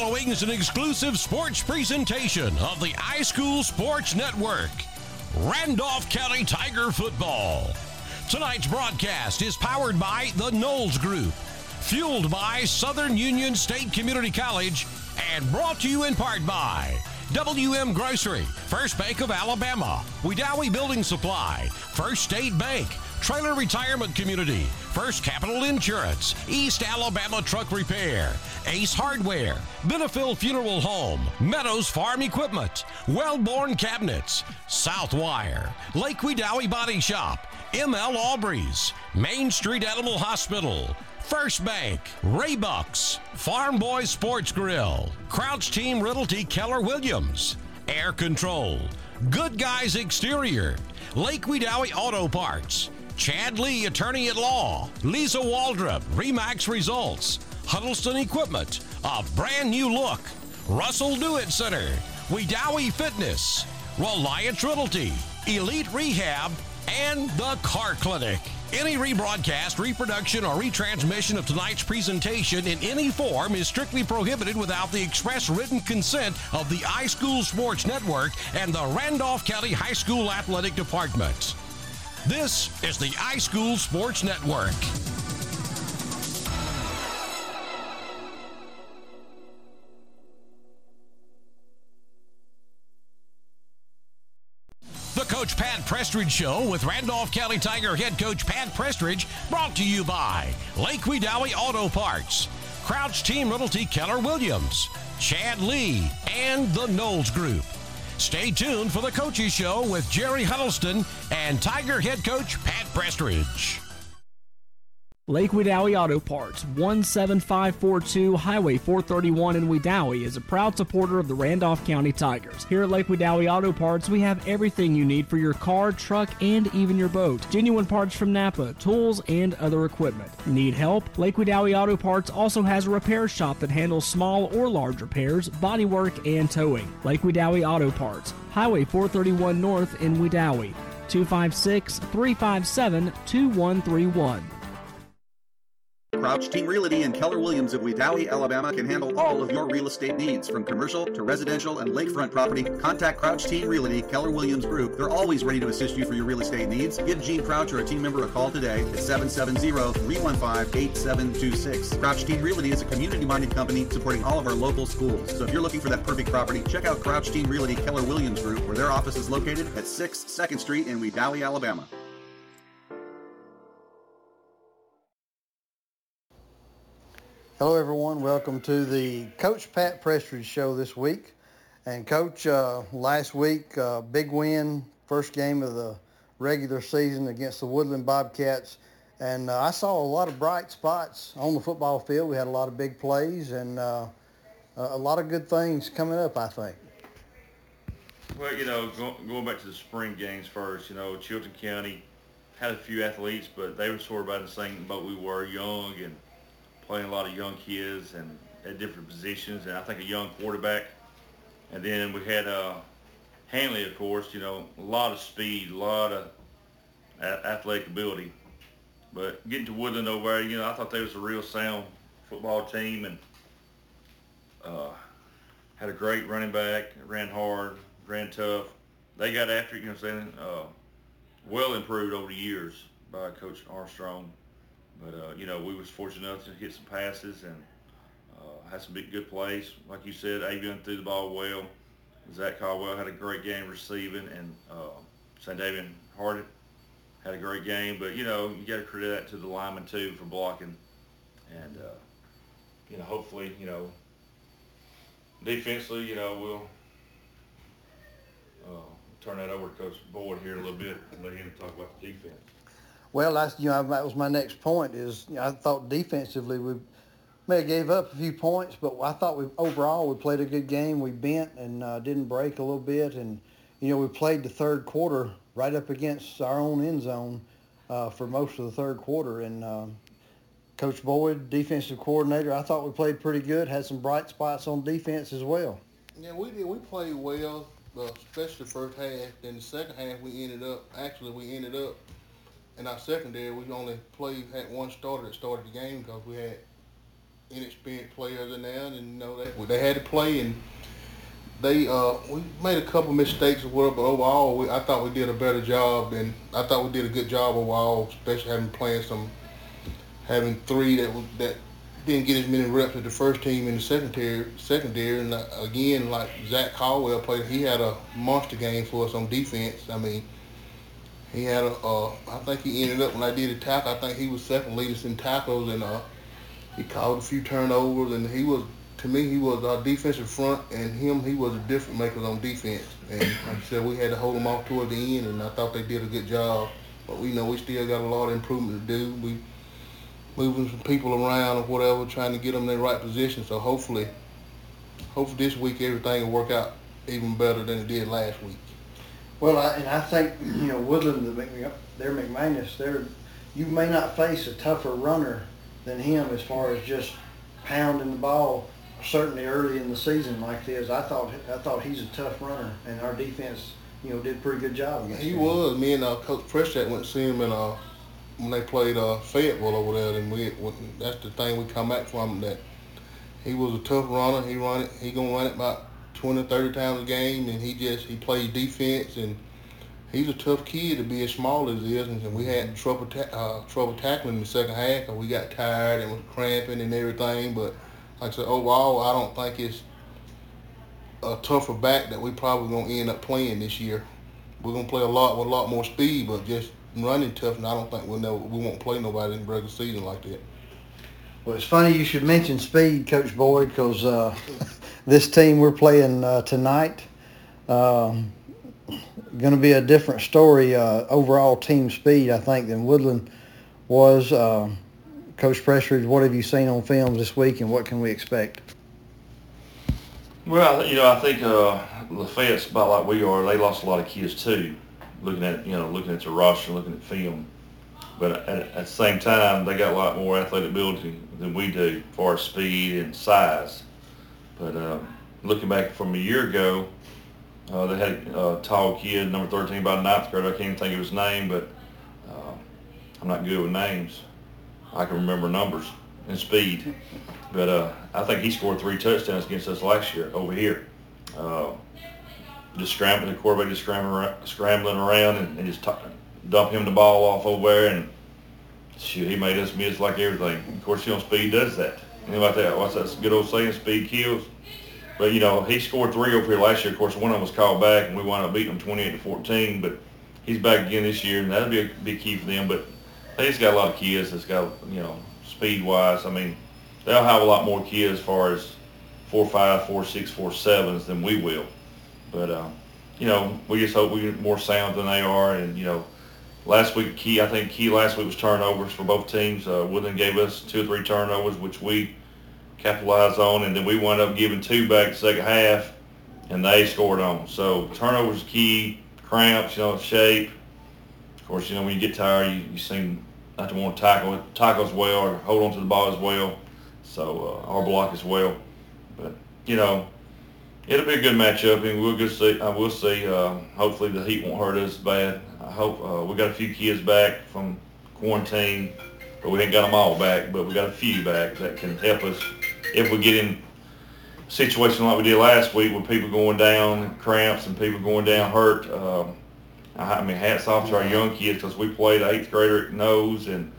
following is an exclusive sports presentation of the iSchool Sports Network. Randolph County Tiger Football. Tonight's broadcast is powered by the Knowles Group, fueled by Southern Union State Community College, and brought to you in part by WM Grocery, First Bank of Alabama, Wedowee Building Supply, First State Bank, Trailer Retirement Community, First Capital Insurance, East Alabama Truck Repair, Ace Hardware, Benefield Funeral Home, Meadows Farm Equipment, Wellborn Cabinets, Southwire, Lake Wedowee Body Shop, ML Aubreys, Main Street Animal Hospital, First Bank, Raybucks, Farm Boy Sports Grill, Crouch Team Realty Keller Williams, Air Control, Good Guys Exterior, Lake Wedowee Auto Parts, Chad Lee, Attorney at Law, Lisa Waldrop, Remax Results, Huddleston Equipment, a brand new look, Russell Dewitt Center, Wedowee Fitness, Reliance Realty, Elite Rehab, and the Car Clinic. Any rebroadcast, reproduction, or retransmission of tonight's presentation in any form is strictly prohibited without the express written consent of the iSchool Sports Network and the Randolph County High School Athletic Department. This is the iSchool Sports Network. The Coach Pat Prestridge Show with Randolph County Tiger head coach Pat Prestridge, brought to you by Lake Wedowee Auto Parts, Crouch Team Realty Keller Williams, Chad Lee, and the Knowles Group. Stay tuned for the Coaches Show with Jerry Huddleston and Tiger head coach Pat Prestridge. Lake Wedowee Auto Parts, 17542 Highway 431 in Wedowee, is a proud supporter of the Randolph County Tigers. Here at Lake Wedowee Auto Parts, we have everything you need for your car, truck, and even your boat. Genuine parts from Napa, tools, and other equipment. Need help? Lake Wedowee Auto Parts also has a repair shop that handles small or large repairs, bodywork, and towing. Lake Wedowee Auto Parts, Highway 431 North in Wedowee, 256 357 2131. Crouch Team Realty and Keller Williams of Wedowee, Alabama can handle all of your real estate needs from commercial to residential and lakefront property. Contact Crouch Team Realty, Keller Williams Group. They're always ready to assist you for your real estate needs. Give Gene Crouch or a team member a call today at 770-315-8726. Crouch Team Realty is a community-minded company supporting all of our local schools. So if you're looking for that perfect property, check out Crouch Team Realty, Keller Williams Group, where their office is located at 6 2nd Street in Wedowee, Alabama. Hello, everyone. Welcome to the Coach Pat Prestridge Show this week. And Coach, uh, last week, uh, big win, first game of the regular season against the Woodland Bobcats. And uh, I saw a lot of bright spots on the football field. We had a lot of big plays and uh, a lot of good things coming up, I think. Well, you know, go, going back to the spring games first, you know, Chilton County had a few athletes, but they were sort of about the same boat we were, young and playing a lot of young kids and at different positions, and I think a young quarterback. And then we had uh, Handley, of course, you know, a lot of speed, a lot of a- athletic ability. But getting to Woodland over there, you know, I thought they was a real sound football team and uh, had a great running back, ran hard, ran tough. They got after it, you know what I'm saying? Uh, well improved over the years by Coach Armstrong. But, uh, you know, we was fortunate enough to hit some passes and uh, had some big good plays. Like you said, Avion threw the ball well. Zach Caldwell had a great game receiving, and uh, St. David Harden had a great game. But, you know, you got to credit that to the linemen, too, for blocking. And, uh, you know, hopefully, you know, defensively, you know, we'll uh, turn that over to Coach Boyd here a little bit and let him talk about the defense. Well, that's you know that was my next point. Is you know, I thought defensively we may have gave up a few points, but I thought we overall we played a good game. We bent and uh, didn't break a little bit, and you know we played the third quarter right up against our own end zone uh, for most of the third quarter. And uh, Coach Boyd, defensive coordinator, I thought we played pretty good. Had some bright spots on defense as well. Yeah, we did. We played well, uh, especially the first half. Then the second half, we ended up. Actually, we ended up in our secondary. We only played had one starter that started the game because we had inexperienced players in there, and you know they they had to play, and they uh, we made a couple mistakes or whatever, but overall we, I thought we did a better job, and I thought we did a good job overall, especially having playing some having three that that didn't get as many reps as the first team in the secondary. Secondary, and uh, again, like Zach Caldwell played, he had a monster game for us on defense. I mean, he had a. Uh, I think he ended up when I did a tackle. I think he was second leaders in tackles, and uh, he called a few turnovers, and he was. To me, he was our defensive front, and him, he was a different maker on defense. And like I said, we had to hold them off toward the end, and I thought they did a good job. But we know we still got a lot of improvement to do. We moving some people around or whatever, trying to get them in the right position. So hopefully, hopefully this week everything will work out even better than it did last week. Well, I, and I think you know Woodland, the they're McManus. They're you may not face a tougher runner than him as far as just pounding the ball. Certainly early in the season like this, I thought I thought he's a tough runner, and our defense, you know, did a pretty good job against he him. He was. Me and uh, Coach Prescott went to see him in uh, when they played uh, Fayetteville over there, and we that's the thing we come back from that he was a tough runner. He run it. He gonna run it about 20, 30 times a game, and he just he plays defense, and he's a tough kid to be as small as he is. And we had trouble ta- uh, trouble tackling in the second half, and we got tired and was cramping and everything. But like I said, overall, I don't think it's a tougher back that we probably gonna end up playing this year. We're gonna play a lot with a lot more speed, but just running tough, and I don't think we'll never, we won't play nobody in the regular season like that. Well, it's funny you should mention speed, Coach Boyd, because uh, this team we're playing uh, tonight um, going to be a different story uh, overall team speed, I think, than Woodland was. Uh, Coach Prestridge, what have you seen on film this week, and what can we expect? Well, you know, I think uh, Lafayette's about like we are. They lost a lot of kids too looking at you know looking at the roster, looking at film. But at, at, the same time, they got a lot more athletic ability than we do, far as speed and size. But uh, looking back from a year ago, uh, they had a tall kid, number 13, about ninth grade. I can't even think of his name, but uh, I'm not good with names. I can remember numbers and speed. But uh, I think he scored three touchdowns against us last year over here. Uh, just scrambling, the quarterback just scrambling, scrambling around and, and just t- dump him the ball off over there and shoot, he made us miss like everything. Of course, you know, speed does that. Know about that? What's that good old saying? Speed kills. But you know, he scored three over here last year. Of course, one of them was called back, and we wound up beating them 28 to 14. But he's back again this year, and that'll be a big key for them. But they just got a lot of kids that's got you know speed wise. I mean, they'll have a lot more kids as far as four five, four six, four sevens than we will. But uh, you know, we just hope we get more sound than they are. And you know, last week key, I think key last week was turnovers for both teams. Uh, Woodland gave us two or three turnovers, which we capitalized on, and then we wound up giving two back the second half, and they scored on. So turnovers key, cramps, you know, shape. Of course, you know when you get tired, you, you seem not to want to tackle tackle as well or hold on to the ball as well. So uh, or block as well. But you know, it'll be a good matchup, and we'll just see. Uh, we'll see. Uh, hopefully, the heat won't hurt us bad. I hope uh, we got a few kids back from quarantine, but we ain't got them all back. But we got a few back that can help us if we get in a situation like we did last week with people going down cramps and people going down hurt. Um, I mean, hats off to our young kids because we played eighth grader at nose and.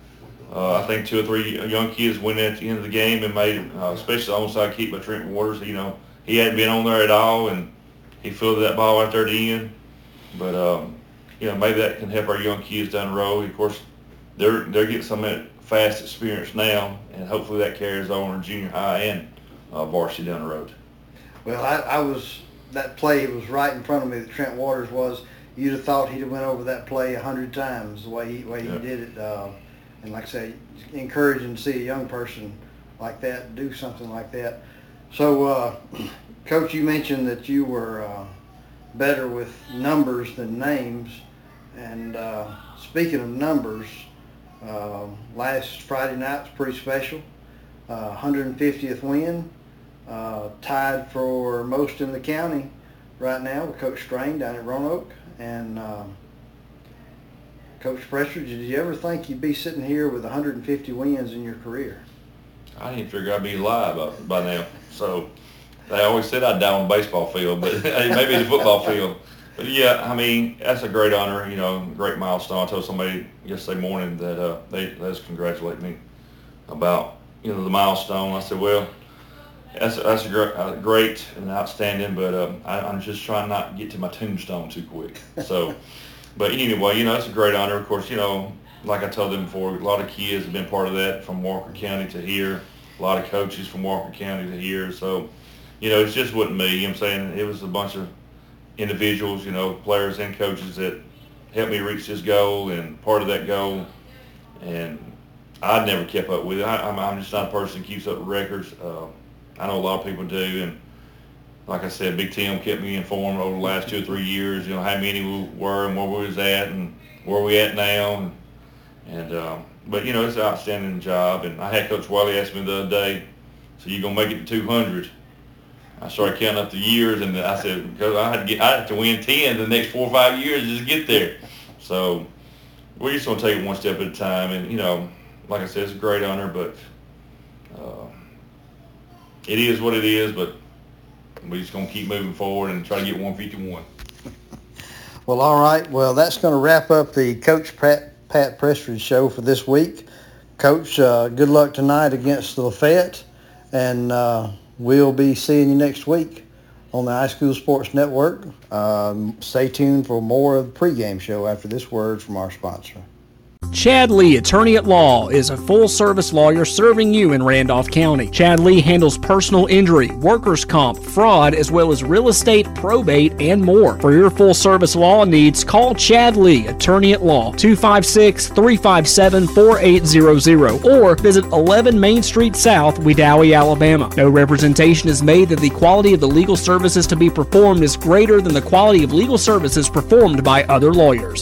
Uh, I think two or three young kids went at the end of the game and made, uh, especially the onside kick by Trent Waters. You know, he hadn't been on there at all, and he fielded that ball out there at the end. But um, you know, maybe that can help our young kids down the road. Of course, they're they're getting some fast experience now, and hopefully that carries on in junior high and uh, varsity down the road. Well, I, I was that play was right in front of me that Trent Waters was. You'd have thought he'd have went over that play a hundred times the way he way he did it. Uh, and like I say, encouraging to see a young person like that do something like that. So, uh, Coach, you mentioned that you were uh, better with numbers than names. And uh, speaking of numbers, uh, last Friday night was pretty special. 150th uh, win, uh, tied for most in the county right now with Coach Strain down at Roanoke. And um, Coach Prestridge, did you ever think you'd be sitting here with 150 wins in your career? I didn't figure I'd be alive by now. So they always said I'd die on the baseball field, but maybe the football field. But yeah, I mean that's a great honor, you know, great milestone. I told somebody yesterday morning that uh, they they just congratulate me about you know the milestone. I said, well, that's that's a great, uh, great and outstanding, but um, I, I'm just trying not to get to my tombstone too quick. So, but anyway, you know, it's a great honor. Of course, you know, like I told them before, a lot of kids have been part of that from Walker County to here. A lot of coaches from Walker County to here. So, you know, it's just wasn't me. You know what I'm saying? It was a bunch of individuals, you know, players and coaches that helped me reach this goal and part of that goal. And I never kept up with it. I, am I'm just not a person that keeps up with records. Uh, I know a lot of people do, and like I said, Big Tim kept me informed over the last two or three years. You know how many we were and where we was at and where we at now, and, and um, but you know it's an outstanding job. And I had Coach Wiley ask me the other day, "So you gonna make it to 200?" I started counting up the years, and I said, "Because I had to get, I had to win 10 the next four or five years just to get there." So we're just gonna take it one step at a time, and you know, like I said, it's a great honor, but. Uh, it is what it is, but we're just to keep moving forward and try to get 151. well, all right. Well, that's to wrap up the Coach Pat, Pat Prestridge show for this week. Coach, uh, good luck tonight against the Lafayette, and uh, we'll be seeing you next week on the High School Sports Network. Um, stay tuned for more of the pregame show after this word from our sponsor. Chad Lee, attorney at law, is a full service lawyer serving you in Randolph County. Chad Lee handles personal injury, workers' comp, fraud, as well as real estate, probate, and more. For your full service law needs, call Chad Lee, attorney at law, 256 357 4800, or visit 11 Main Street South, Wedowee, Alabama. No representation is made that the quality of the legal services to be performed is greater than the quality of legal services performed by other lawyers.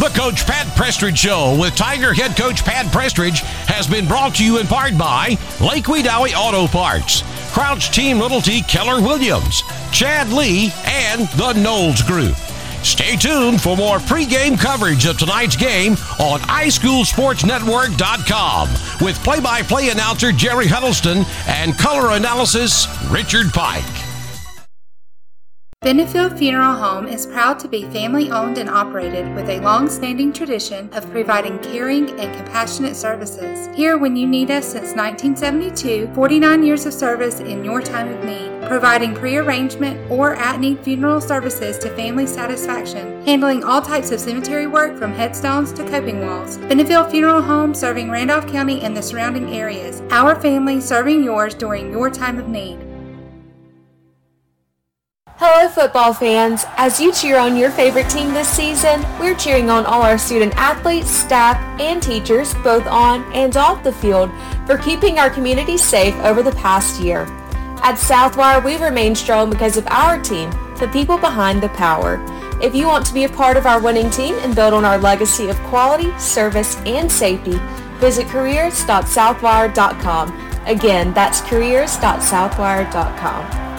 The Coach Pat Prestridge Show with Tiger head coach Pat Prestridge has been brought to you in part by Lake Auto Parts, Crouch Team Realty Keller Williams, Chad Lee, and the Knowles Group. Stay tuned for more pregame coverage of tonight's game on iSchoolSportsNetwork.com with play-by-play announcer Jerry Huddleston and color analysis Richard Pike. Benefield Funeral Home is proud to be family owned and operated with a long standing tradition of providing caring and compassionate services. Here when you need us since 1972, 49 years of service in your time of need, providing pre-arrangement or at-need funeral services to family satisfaction, handling all types of cemetery work from headstones to coping walls. Benefield Funeral Home serving Randolph County and the surrounding areas. Our family serving yours during your time of need. Hello, football fans. As you cheer on your favorite team this season, we're cheering on all our student athletes, staff, and teachers, both on and off the field, for keeping our community safe over the past year. At Southwire, we remain strong because of our team, the people behind the power. If you want to be a part of our winning team and build on our legacy of quality, service, and safety, visit careers.southwire.com. Again, that's careers.southwire.com.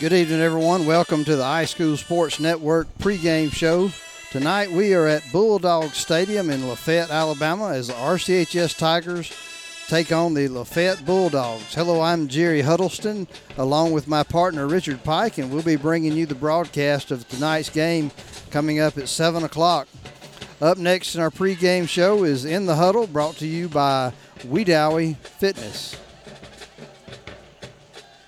Good evening, everyone. Welcome to the iSchool Sports Network pregame show. Tonight we are at Bulldog Stadium in Lafayette, Alabama, as the RCHS Tigers take on the Lafayette Bulldogs. Hello, I'm Jerry Huddleston, along with my partner Richard Pike, and we'll be bringing you the broadcast of tonight's game coming up at 7 o'clock. Up next in our pregame show is In the Huddle, brought to you by Wedowee Fitness.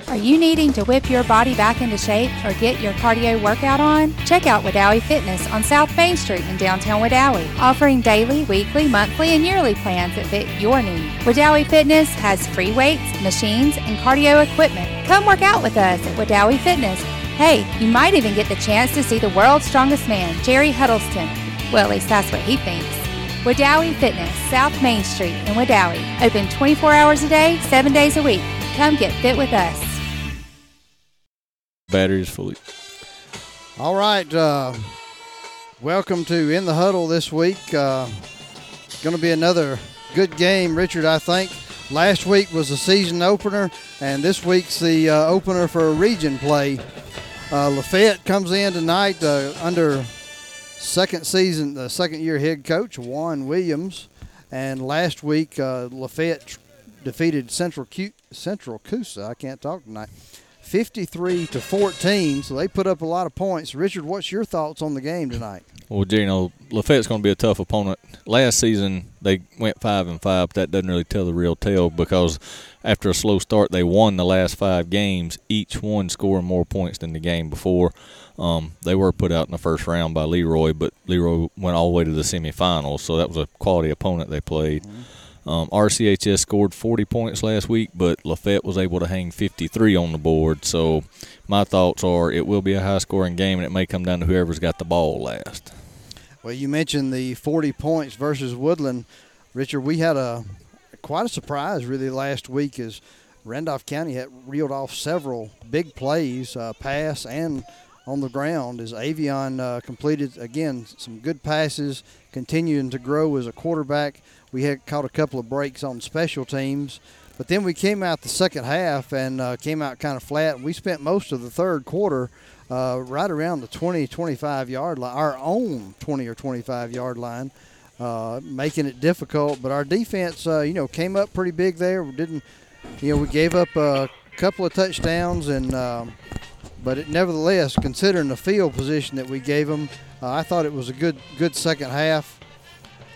Are you needing to whip your body back into shape or get your cardio workout on? Check out Wedowee Fitness on South Main Street in downtown Wedowee, offering daily, weekly, monthly, and yearly plans that fit your needs. Wedowee Fitness has free weights, machines, and cardio equipment. Come work out with us at Wedowee Fitness Hey, you might even get the chance to see the world's strongest man, Jerry Huddleston. Well, at least that's what he thinks. Wedowee Fitness, South Main Street in Wedowee. Open 24 hours a day, 7 days a week. Come get fit with us. Battery is fully. All right. Uh, welcome to In the Huddle this week. Uh, going to be another good game, Richard, I think. Last week was the season opener, and this week's the uh, opener for a region play. Uh, Lafayette comes in tonight uh, under second season, the second year head coach Juan Williams, and last week uh, Lafayette defeated Central Q- Central Coosa. I can't talk tonight. 53 to 14, so they put up a lot of points. Richard, what's your thoughts on the game tonight? Well, you know, Lafayette's going to be a tough opponent. Last season they went five and five, but that doesn't really tell the real tale because after a slow start, they won the last five games, each one scoring more points than the game before. Um, they were put out in the first round by Leroy, but Leroy went all the way to the semifinals, so that was a quality opponent they played. Mm-hmm. Um, RCHS scored 40 points last week, but Lafayette was able to hang 53 on the board. So my thoughts are it will be a high scoring game, and it may come down to whoever's got the ball last. Well, you mentioned the 40 points versus Woodland. Richard, we had a quite a surprise really last week as Randolph County had reeled off several big plays, uh, pass and on the ground as Avion uh, completed again some good passes, continuing to grow as a quarterback. We had caught a couple of breaks on special teams, but then we came out the second half and uh, came out kind of flat. We spent most of the third quarter uh, right around the 20, 25 yard line, our own 20 or 25 yard line, uh, making it difficult. But our defense, uh, you know, came up pretty big there. We didn't, you know, we gave up a couple of touchdowns and. Um, but it, nevertheless, considering the field position that we gave them, uh, I thought it was a good good second half.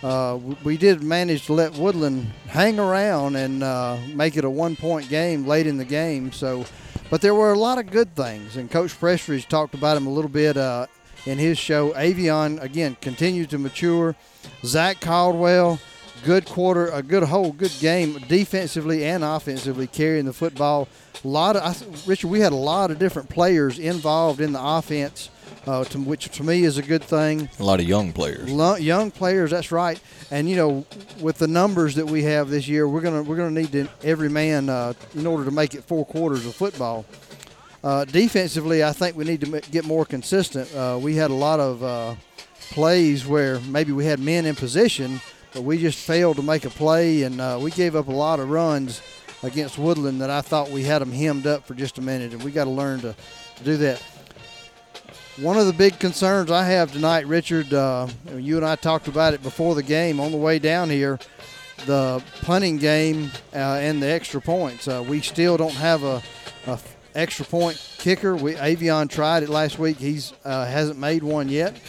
Uh, we did manage to let Woodland hang around and uh, make it a one-point game late in the game. So, but there were a lot of good things, and Coach Prestridge talked about him a little bit uh, in his show. Avion again continued to mature. Zach Caldwell, good quarter, a good whole good game defensively and offensively, carrying the football. A lot of Richard, we had a lot of different players involved in the offense uh, to, which to me is a good thing. A lot of young players. young players, that's right. And you know, with the numbers that we have this year, we're gonna we're gonna need to, every man uh, in order to make it four quarters of football. Uh, defensively, I think we need to get more consistent. Uh, we had a lot of uh, plays where maybe we had men in position, but we just failed to make a play, and uh, we gave up a lot of runs against Woodland that I thought we had them hemmed up for just a minute, and we got to learn to do that. One of the big concerns I have tonight, Richard, uh, you and I talked about it before the game on the way down here, the punting game uh, and the extra points. Uh, we still don't have a, a, extra point kicker. We Avion tried it last week. He's uh, hasn't made one yet.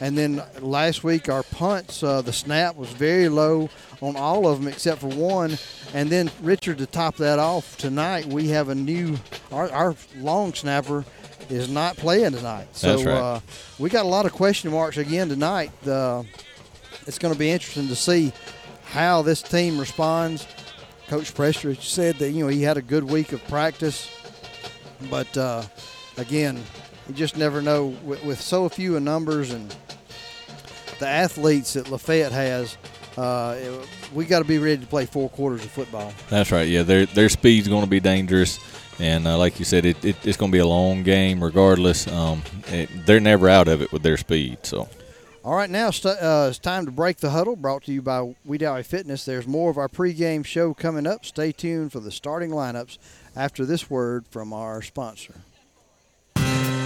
And then last week our punts, uh, the snap was very low on all of them except for one. And then Richard, to top that off, tonight we have a new our, our long snapper is not playing tonight. So right. uh, we got a lot of question marks again tonight. Uh, it's going to be interesting to see how this team responds. Coach Prestridge said that you know he had a good week of practice, but uh, again, you just never know with, with, so few in numbers and the athletes that Lafayette has. Uh, we got to be ready to play four quarters of football. That's right. Yeah, their their speed's going to be dangerous. And uh, like you said, it, it, it's going to be a long game regardless. Um, it, they're never out of it with their speed. So. All right, now uh, it's time to break the huddle. Brought to you by Wedowee Fitness. There's more of our pregame show coming up. Stay tuned for the starting lineups after this word from our sponsor.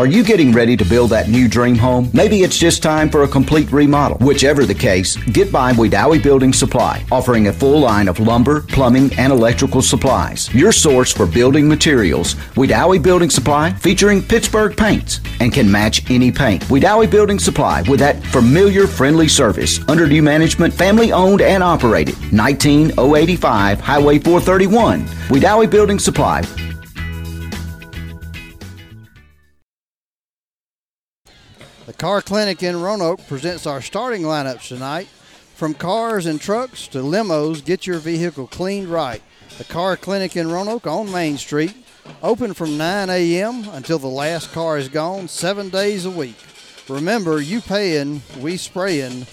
Are you getting ready to build that new dream home? Maybe it's just time for a complete remodel. Whichever the case, get by Wedowee Building Supply, offering a full line of lumber, plumbing, and electrical supplies. Your source for building materials. Wedowee Building Supply featuring Pittsburgh paints and can match any paint. Wedowee Building Supply with that familiar, friendly service. Under new management, family owned and operated. 19085 Highway 431. Wedowee Building Supply. Car Clinic in Roanoke presents our starting lineups tonight. From cars and trucks to limos, get your vehicle cleaned right. The Car Clinic in Roanoke on Main Street, open from 9 a.m. until the last car is gone, seven days a week. Remember, you paying, we spraying.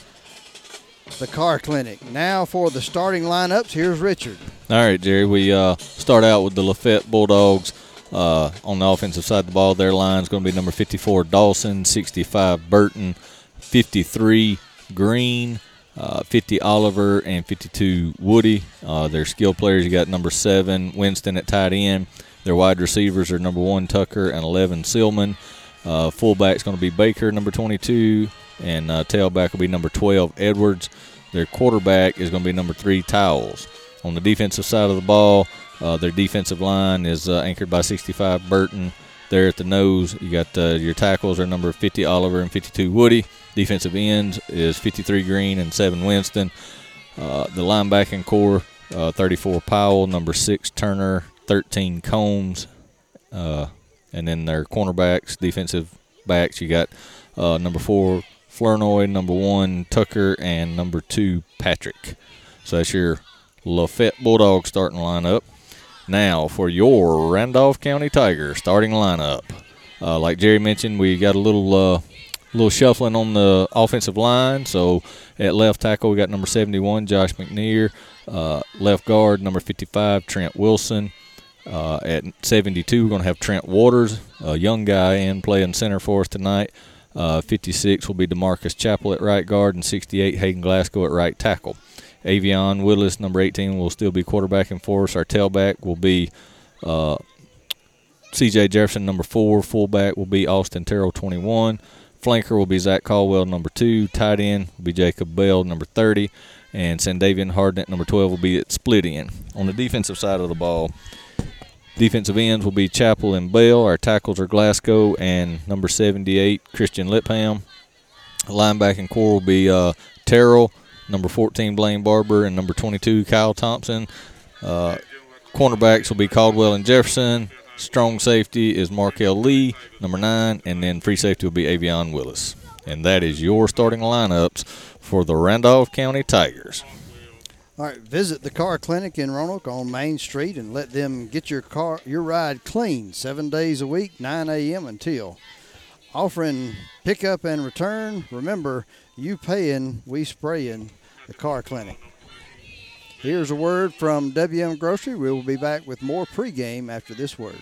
The Car Clinic. Now for the starting lineups, here's Richard. All right, Jerry. We uh, start out with the Lafayette Bulldogs. Uh, on the offensive side of the ball, their line is going to be number 54 Dawson, 65 Burton, 53 Green, uh, 50 Oliver, and 52 Woody. Uh, their skill players, you got number seven Winston at tight end. Their wide receivers are number one Tucker and 11 Silman. Uh, fullback is going to be Baker, number 22, and uh, tailback will be number 12 Edwards. Their quarterback is going to be number three Towels. On the defensive side of the ball, uh, their defensive line is uh, anchored by 65 Burton. There at the nose, you got uh, your tackles are number 50 Oliver and 52 Woody. Defensive ends is 53 Green and 7 Winston. Uh, the linebacking core, uh, 34 Powell, number 6 Turner, 13 Combs. Uh, and then their cornerbacks, defensive backs, you got number 4 Flournoy, number 1 Tucker, and number 2 Patrick. So that's your Lafayette Bulldogs starting lineup. Now for your Randolph County Tigers starting lineup. Uh, like Jerry mentioned, we got a little uh, little shuffling on the offensive line. So at left tackle, we got number 71, Josh McNear. Uh, left guard, number 55, Trent Wilson. Uh, at 72, we're going to have Trent Waters, a young guy, in playing center for us tonight. Uh, 56 will be Demarcus Chapel at right guard, and 68, Hayden Glasgow at right tackle. Avion Willis, number 18, will still be quarterbacking for us. Our tailback will be uh, C.J. Jefferson, number four. Fullback will be Austin Terrell, 21. Flanker will be Zach Caldwell, number two. Tight end will be Jacob Bell, number 30. And Sandavian Hardnett, number 12, will be at split end. On the defensive side of the ball, defensive ends will be Chapel and Bell. Our tackles are Glasgow and number 78, Christian Lipham. Linebacking core will be uh, Terrell, number 14 Blaine Barber, and number 22 Kyle Thompson. Uh, cornerbacks will be Caldwell and Jefferson. Strong safety is Markel Lee, number nine, and then free safety will be Avion Willis. And that is your starting lineups for the Randolph County Tigers. All right, visit the car clinic in Roanoke on Main Street and let them get your car your ride clean seven days a week, 9 a.m. until. Offering pickup and return. Remember, you paying, we spraying the car clinic. Here's a word from WM Grocery. We will be back with more pregame after this word.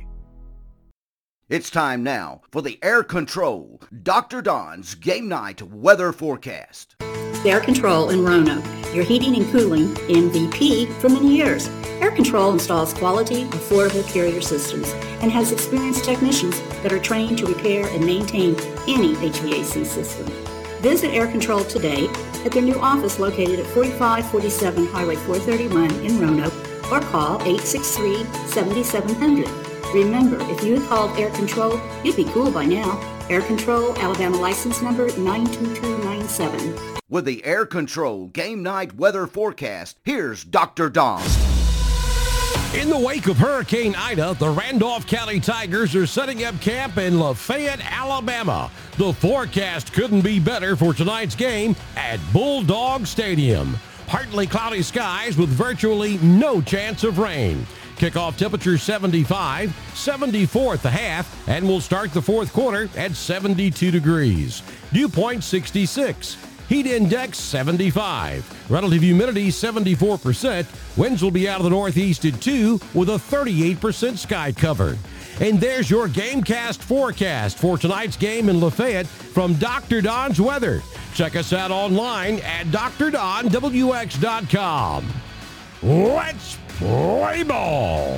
It's time now for the Air Control Dr. Don's Game Night Weather Forecast. Air Control in Roanoke, your heating and cooling MVP for many years. Air Control installs quality, affordable carrier systems and has experienced technicians that are trained to repair and maintain any HVAC system. Visit Air Control today at their new office located at 4547 Highway 431 in Roanoke or call 863 7700. Remember, if you had called Air Control, you'd be cool by now. Air Control, Alabama license number 92297. With the Air Control Game Night Weather Forecast, here's Dr. Don. In the wake of Hurricane Ida, the Randolph County Tigers are setting up camp in Lafayette, Alabama. The forecast couldn't be better for tonight's game at Bulldog Stadium. Partly cloudy skies with virtually no chance of rain. Kickoff temperature 75, 74 at the half, and we'll start the fourth quarter at 72 degrees. Dew point 66. Heat index 75. Relative humidity 74%. Winds will be out of the northeast at 2 with a 38% sky cover. And there's your Gamecast forecast for tonight's game in Lafayette from Dr. Don's Weather. Check us out online at drdonwx.com. Let's play ball.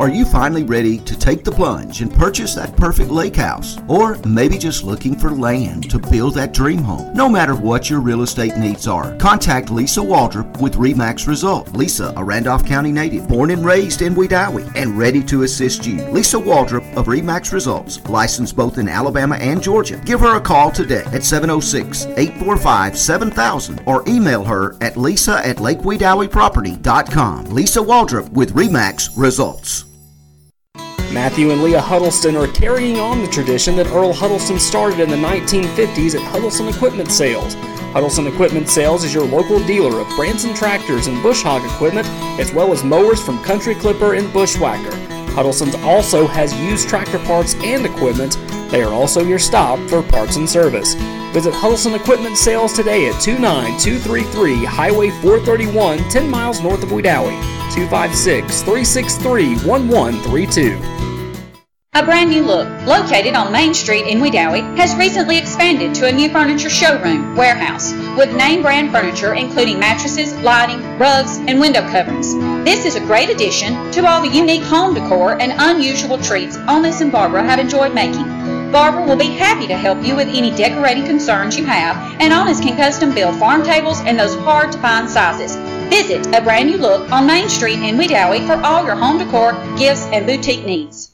Are you finally ready to take the plunge and purchase that perfect lake house? Or maybe just looking for land to build that dream home? No matter what your real estate needs are, contact Lisa Waldrop with REMAX Result. Lisa, a Randolph County native, born and raised in Wedowee, and ready to assist you. Lisa Waldrop of REMAX Results, licensed both in Alabama and Georgia. Give her a call today at 706-845-7000 or email her at lisa at lakewedoweeproperty.com. Lisa Waldrop with REMAX Results. Matthew and Leah Huddleston are carrying on the tradition that Earl Huddleston started in the 1950s at Huddleston Equipment Sales. Huddleston Equipment Sales is your local dealer of Branson tractors and bush hog equipment, as well as mowers from Country Clipper and Bushwhacker. Huddleston's also has used tractor parts and equipment. They are also your stop for parts and service. Visit Huddleston Equipment Sales today at 29233 Highway 431, 10 miles north of Wedowee. 256 363 1132. A brand new look, located on Main Street in Wedowee, has recently expanded to a new furniture showroom warehouse with name brand furniture including mattresses, lighting, rugs, and window coverings. This is a great addition to all the unique home decor and unusual treats Honest and Barbara have enjoyed making. Barbara will be happy to help you with any decorating concerns you have, and Honest can custom build farm tables in those hard to find sizes. Visit a brand new look on Main Street in Wedowee for all your home decor, gifts, and boutique needs.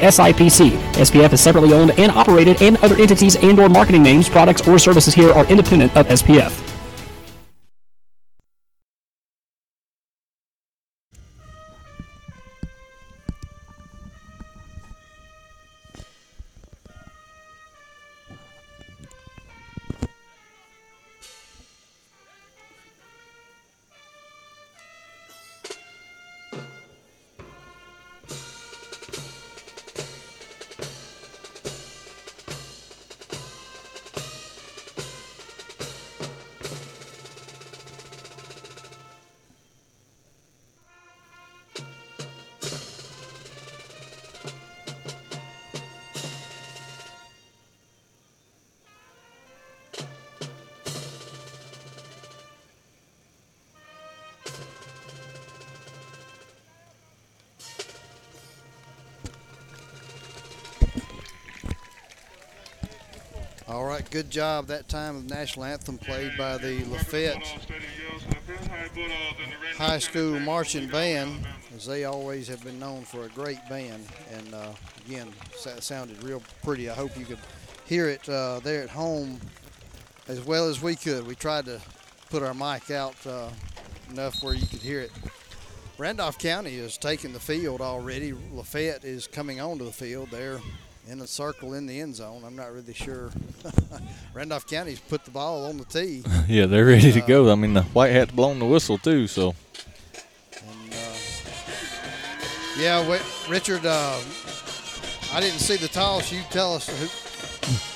SIPC. SPF is separately owned and operated, and other entities and/or marketing names, products, or services here are independent of SPF. Job that time of national anthem played by the Lafayette High School Marching Band, as they always have been known for a great band. And uh, again, that sounded real pretty. I hope you could hear it uh, there at home as well as we could. We tried to put our mic out uh, enough where you could hear it. Randolph County is taking the field already. Lafayette is coming onto the field. They're in a circle in the end zone. I'm not really sure. Randolph County's put the ball on the tee. yeah, they're ready to go. I mean, the White Hat's blown the whistle too, so. And, uh, yeah, wait, Richard, uh, I didn't see the toss. You tell us who.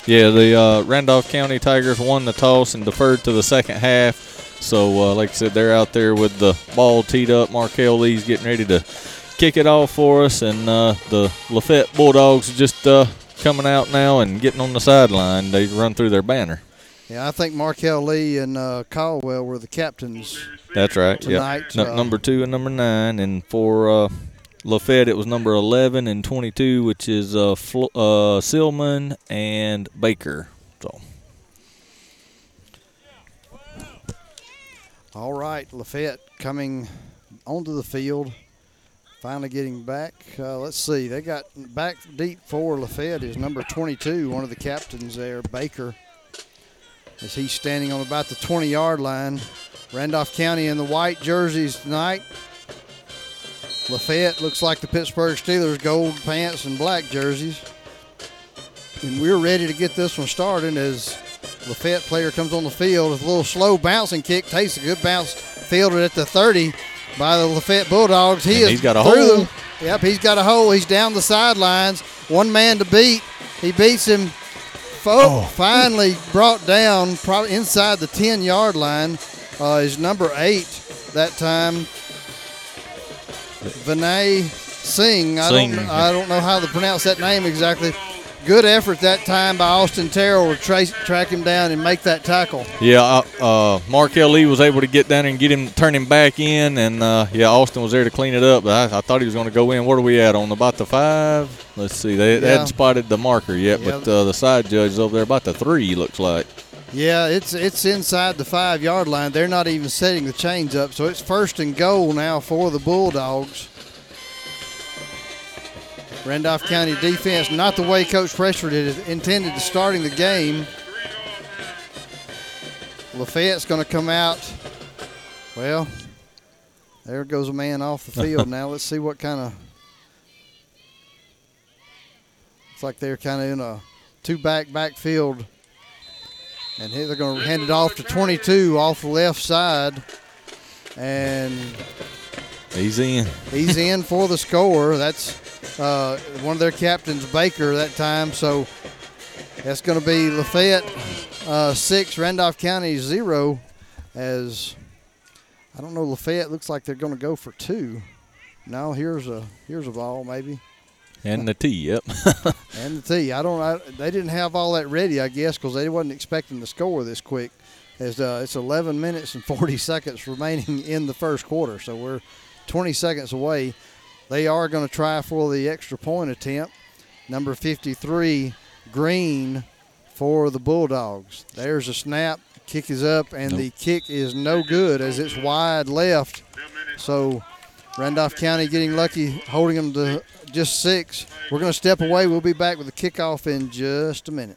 Yeah, the uh, Randolph County Tigers won the toss and deferred to the second half. So, uh, like I said, they're out there with the ball teed up. Markel Lee's getting ready to kick it off for us, and uh, the Lafayette Bulldogs just uh, coming out now and getting on the sideline. They run through their banner. Yeah, I think Markel Lee and uh, Caldwell were the captains. That's right. Tonight, Yep. uh, number two and number nine, and for uh, Lafayette it was number eleven and twenty-two, which is uh, uh, Silman and Baker. So All right, Lafayette coming onto the field, finally getting back. Uh, let's see, they got back deep for Lafayette is number 22, one of the captains there, Baker, as he's standing on about the 20 yard line. Randolph County in the white jerseys tonight. Lafayette looks like the Pittsburgh Steelers, gold pants and black jerseys. And we're ready to get this one started as Lafayette player comes on the field with a little slow bouncing kick, takes a good bounce, fielded at the 30 by the Lafayette Bulldogs. He And is he's got a through hole. the- yep, he's got a hole. He's down the sidelines. One man to beat. He beats him. Fo- Finally brought down, probably inside the 10 yard line. Uh, is number eight that time. Vinay Singh. I Singh. don't. I don't know how to pronounce that name exactly. Good effort that time by Austin Terrell to trace, track him down and make that tackle. yeah, uh, uh, Markel Lee was able to get down and get him, turn him back in, and uh, yeah, Austin was there to clean it up. But I, I thought he was going to go in. What are we at on about the five? Let's see, they, they Yeah. hadn't spotted the marker yet, Yeah. but uh, the side judge is over there about the three. Looks like. Yeah, it's it's inside the five yard line. They're not even setting the chains up, so it's first and goal now for the Bulldogs. Randolph County defense, not the way Coach Pressford had intended to starting the game. Lafayette's going to come out. Well, there goes a man off the field now. Let's see what kind of. It's like they're kind of in a two back backfield. And here they're going to hand it off to 22 off the left side. And He's in. he's in for the score. That's uh, one of their captains, Baker, that time. So that's going to be Lafayette uh, six, Randolph County zero. As I don't know, Lafayette looks like they're going to go for two. No, here's a here's a ball maybe. And the T, yep. And the tee. I don't. I, they didn't have all that ready, I guess, because they wasn't expecting to score this quick. As uh, it's 11 minutes and 40 seconds remaining in the first quarter, so we're 20 seconds away. They are going to try for the extra point attempt. Number 53, Green, for the Bulldogs. There's a snap. Kick is up, and the kick is no good as it's wide left. So Randolph County getting lucky, holding them to just six. We're going to step away. We'll be back with the kickoff in just a minute.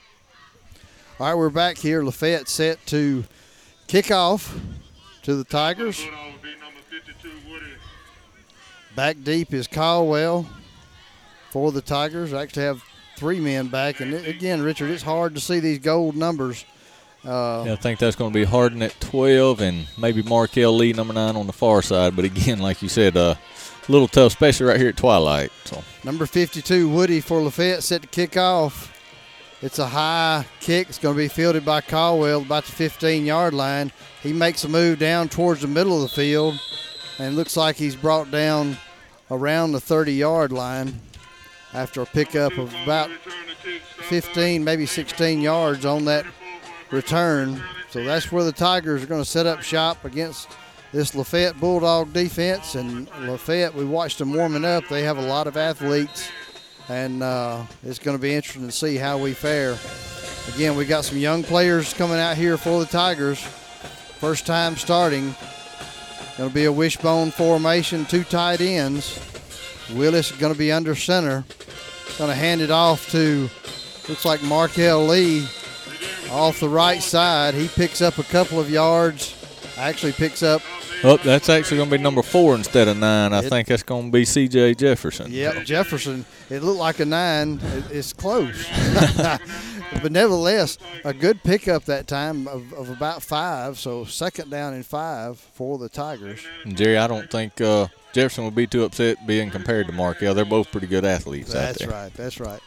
All right, we're back here. Lafayette set to kick off to the Tigers. Back deep is Caldwell for the Tigers. I actually have three men back. And again, Richard, it's hard to see these gold numbers. Uh, Yeah, I think that's going to be Harden at 12 and maybe Markel Lee, number nine, on the far side. But again, like you said, uh, a little tough, especially right here at Twilight. So Number 52, Woody for Lafayette, set to kick off. It's a high kick. It's going to be fielded by Caldwell about the 15 yard line. He makes a move down towards the middle of the field and looks like he's brought down around the 30 yard line after a pickup of about 15, maybe 16 yards on that return. So that's where the Tigers are going to set up shop against this Lafayette Bulldog defense. And Lafayette, we watched them warming up. They have a lot of athletes, and uh, it's going to be interesting to see how we fare. Again, we got some young players coming out here for the Tigers. First time starting. Going to be a wishbone formation, two tight ends. Willis is going to be under center. Going to hand it off to, looks like Markel Lee off the right side. He picks up a couple of yards actually picks up. Oh, that's actually going to be number four instead of nine. I It- think that's going to be C.J. Jefferson. Yep, Jefferson. It looked like a nine. It- It's close, but nevertheless, a good pickup that time of, of about five. So second down and five for the Tigers. And Jerry, I don't think uh, Jefferson would be too upset being compared to Markel. They're both pretty good athletes out That's right. That's right.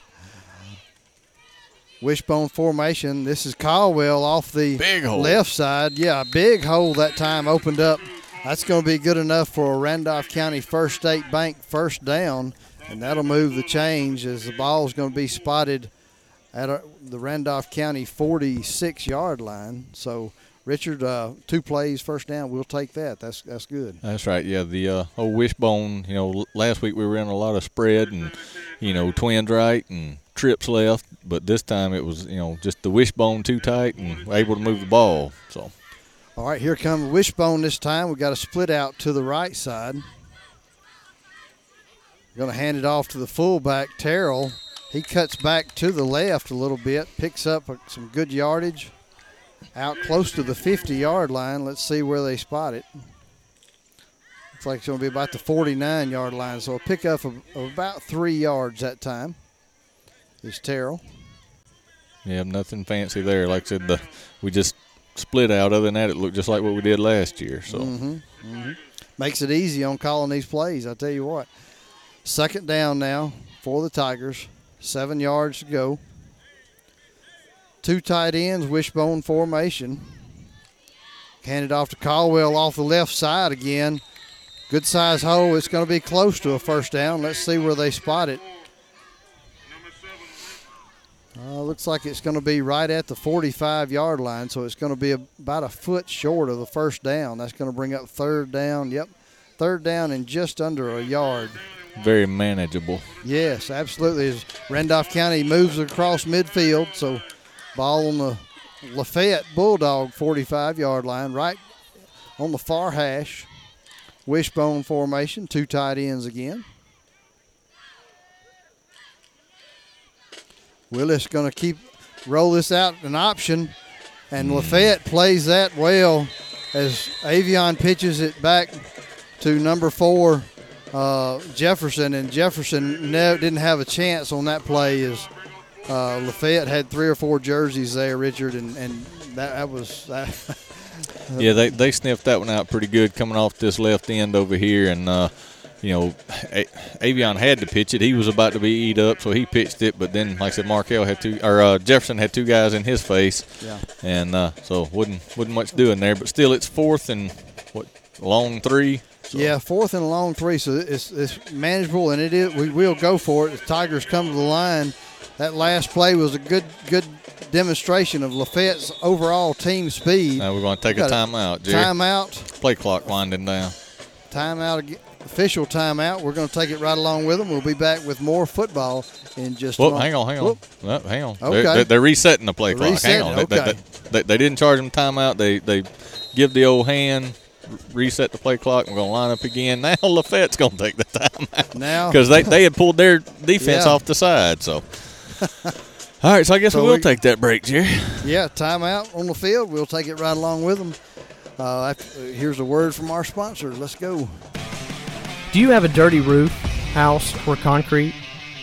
Wishbone formation. This is Caldwell off the left side. Yeah, a big hole that time opened up. That's going to be good enough for a Randolph County First State Bank first down, and that'll move the change as the ball is going to be spotted at the Randolph County 46 yard line. So, Richard, uh, two plays, first down. We'll take that. That's that's good. That's right. Yeah, the uh, old wishbone. You know, last week we were in a lot of spread and you know twins right and trips left, but this time it was you know just the wishbone too tight and able to move the ball. So All right, here comes Wishbone this time. We've got a split out to the right side. Going to hand it off to the fullback, Terrell. He cuts back to the left a little bit, picks up some good yardage out close to the 50 yard line. Let's see where they spot it. Looks like it's going to be about the 49 yard line. So a pickup of about three yards that time is Terrell. yeah, nothing fancy there. Like I said, the we just split out. Other than that, it looked just like what we did last year. So Mhm, mhm. Makes it easy on calling these plays. I tell you what. Second down now for the Tigers. Seven yards to go. Two tight ends, wishbone formation. Handed off to Caldwell off the left side again. Good size hole. It's going to be close to a first down. Let's see where they spot it. Uh, looks like it's going to be right at the 45 yard line, so it's going to be about a foot short of the first down. That's going to bring up third down. Yep, third down and just under a yard. very manageable. Yes, absolutely. As Randolph County moves across midfield, so ball on the Lafayette Bulldog 45 yard line, right on the far hash. Wishbone formation, two tight ends again. Willis going to keep roll this out an option, and Lafayette plays that well as Avion pitches it back to number four uh, Jefferson, and Jefferson ne- didn't have a chance on that play. As uh, Lafayette had three or four jerseys there, Richard, and, and that, that was that. Yeah, they they sniffed that one out pretty good coming off this left end over here, and uh, you know, A- Avion had to pitch it. He was about to be eat up, so he pitched it. But then, like I said, Markel had two, or uh, Jefferson had two guys in his face, Yeah. and uh, so wasn't wasn't much doing there. But still, it's fourth and what long three. Yeah, fourth and long three, so it's, it's manageable, and it is. We will go for it. The Tigers come to the line. That last play was a good good demonstration of Lafayette's overall team speed. Now we're going to take a timeout. Jerry. Timeout. Play clock winding down. Timeout. Official timeout. We're going to take it right along with them. We'll be back with more football in just. a Well, moment. hang on, hang on. No, hang on. Okay. They're, they're, resetting the play They're clock. Hang on. resetting, They, they- okay. they, didn't charge them timeout. They they give the old hand, reset the play clock. We're going to line up again. Now Lafayette's going to take the timeout. Now. Because they, they had pulled their defense Yeah. off the side. So. All right, so I guess So we will we- take that break, Jerry. Yeah, timeout on the field. We'll take it right along with them. Uh, here's a word from our sponsor. Let's go. Do you have a dirty roof, house, or concrete?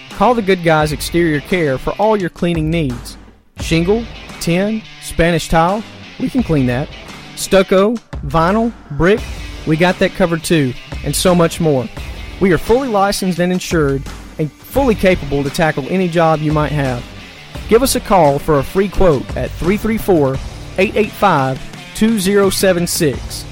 Call the Good Guys Exterior Care for all your cleaning needs. Shingle, tin, Spanish tile, we can clean that. Stucco, vinyl, brick, we got that covered too, and so much more. We are fully licensed and insured and fully capable to tackle any job you might have. Give us a call for a free quote at 334 885 2076.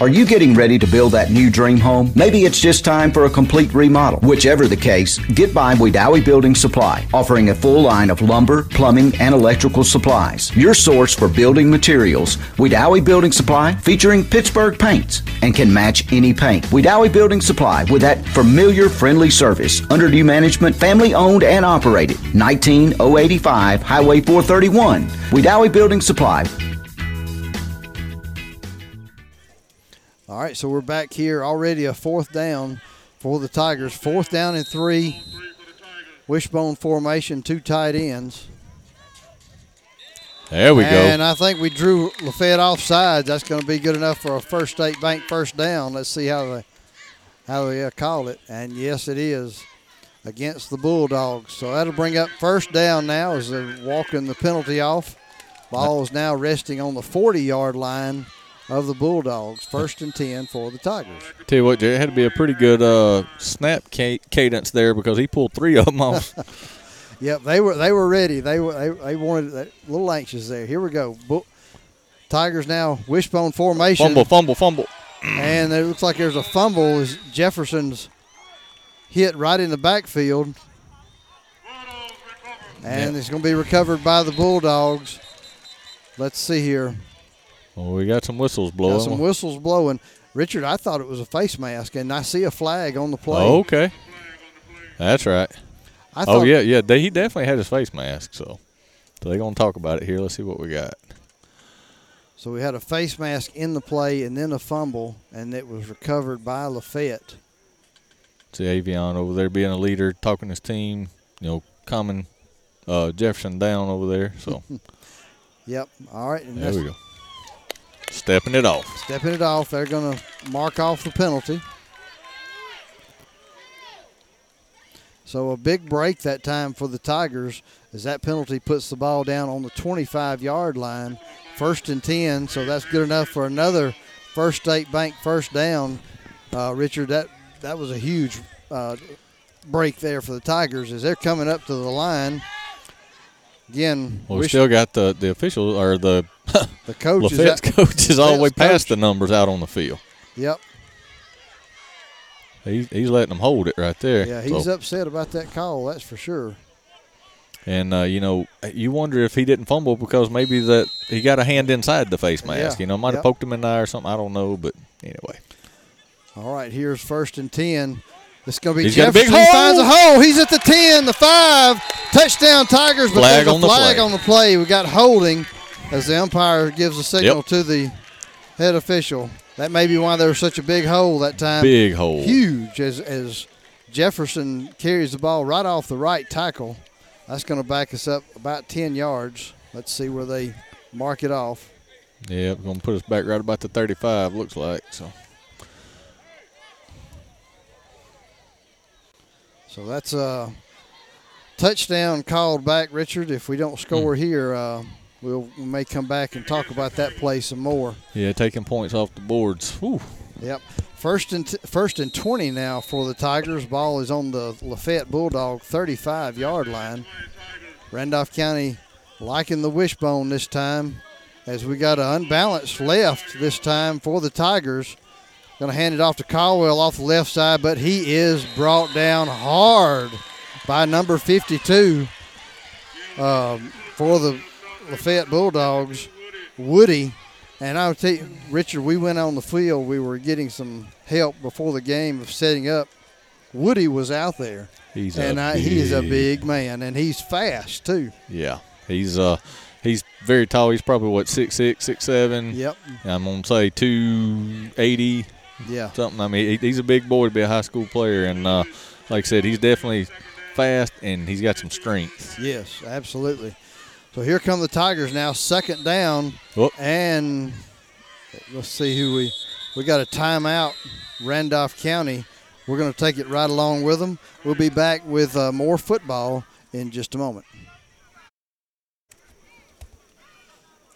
Are you getting ready to build that new dream home? Maybe it's just time for a complete remodel. Whichever the case, get by Wedowee Building Supply, offering a full line of lumber, plumbing, and electrical supplies. Your source for building materials. Wedowee Building Supply, featuring Pittsburgh paints, and can match any paint. Wedowee Building Supply, with that familiar, friendly service. Under new management, family owned and operated. 19085 Highway 431. Wedowee Building Supply, All right, so we're back here already a fourth down for the Tigers. Fourth down and three. Wishbone formation, two tight ends. There we go. And I think we drew Lafayette off sides. That's going to be good enough for a First State Bank first down. Let's see how they how they uh, call it. And yes, it is against the Bulldogs. So that'll bring up first down now as they're walking the penalty off. Ball is now resting on the 40 yard line of the Bulldogs. First and 10 for the Tigers. Tell you what, it had to be a pretty good uh, snap cadence there because he pulled three of them off. Yep, they were they were ready. They were they, they wanted a little anxious there. Here we go. Bull, Tigers now wishbone formation. fumble, fumble, fumble. And it looks like there's a fumble as Jefferson's hit right in the backfield. And it's going to be recovered by the Bulldogs. Let's see here. Well, we got some whistles blowing. Got some whistles blowing. Richard, I thought it was a face mask, and I see a flag on the play. Oh, okay. That's right. I oh yeah, yeah. They, he definitely had his face mask. So, so they're gonna talk about it here. Let's see what we got. So we had a face mask in the play and then a fumble, and it was recovered by Lafayette. See Avion over there being a leader, talking to his team. You know, calming uh, Jefferson down over there. So Yep. All right. And there that's we go. Stepping it off. Stepping it off. They're going to mark off the penalty. So a big break that time for the Tigers as that penalty puts the ball down on the 25 yard line. First and 10. So that's good enough for another First State Bank first down. Uh, Richard, that, that was a huge uh, break there for the Tigers as they're coming up to the line. Again, Well, we wish- still got the the official or the The coach is at- coach is all the way past coach. the numbers out on the field. Yep. He's he's letting them hold it right there. Yeah, he's So- upset about that call, that's for sure. And uh, you know, you wonder if he didn't fumble because maybe that he got a hand inside the face mask. Yeah, You know, might have yep. poked him in the eye or something. I don't know, but anyway. All right, here's first and 10. Is going to be He's got a Jefferson. big He hole. finds a hole. He's at the 10, the 5. Touchdown Tigers, but Flag there's a on the flag on the play. We got holding as the umpire gives a signal Yep. to the head official. That may be why there was such a big hole that time. Big hole. Huge as, as Jefferson carries the ball right off the right tackle. That's going to back us up about 10 yards. Let's see where they mark it off. Yeah, we're gonna put us back right about the 35. Looks like so. So that's a touchdown called back, Richard. If we don't score Hmm. here, uh, we'll, we may come back and talk about that play some more. Yeah, taking points off the boards. Whew. Yep. First and t- first and 20 now for the Tigers. Ball is on the Lafayette Bulldog 35 yard line. Randolph County liking the wishbone this time as we got an unbalanced left this time for the Tigers. Going to hand it off to Caldwell off the left side, but he is brought down hard by number 52 um, for the Lafayette Bulldogs, Woody. And I'll tell you, Richard, we went on the field. We were getting some help before the game of setting up. Woody was out there. He's and I, he is a big- big man, and he's fast too. Yeah, he's uh he's very tall. He's probably what six six six seven. Yep. I'm gonna say two eighty. Yeah. something. I mean, he, he's a big boy to be a high school player, and uh, like I said, he's definitely fast and he's got some strength. Yes, absolutely. So here come the Tigers now, second down, Whoop. and let's see who we we got a timeout. Randolph County. We're going to take it right along with them. We'll be back with uh, more football in just a moment.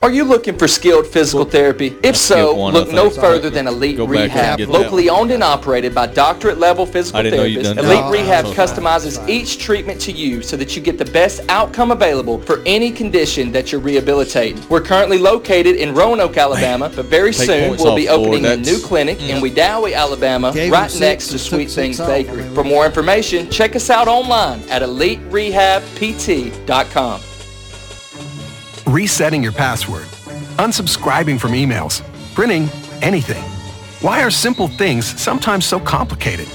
Are you looking for skilled physical therapy? If so, one, look no further than Elite Go back and Rehab, locally owned and operated by doctorate level physical I didn't know you'd therapists. Elite that. Rehab No. customizes each treatment to you so that you get the best outcome available for any condition that you're rehabilitating. We're currently located in Roanoke, Alabama, but very soon we'll be opening a new clinic in Wedowee, Alabama, Gave right next to Sweet Things Bakery. For more information, check us out online at eliterehabpt.com. resetting your password, unsubscribing from emails, printing anything. Why are simple things sometimes so complicated?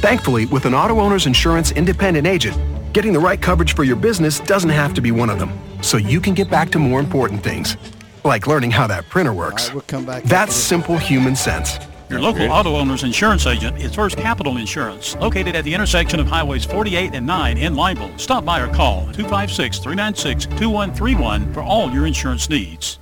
Thankfully, with an auto owner's insurance independent agent, getting the right coverage for your business doesn't have to be one of them, so you can get back to more important things, like learning how that printer works. Right, we'll. That's simple human sense. Your local auto owner's insurance agent is First Capital Insurance, located at the intersection of Highways 48 and 9 in Lineville. Stop by or call 256-396-2131 for all your insurance needs.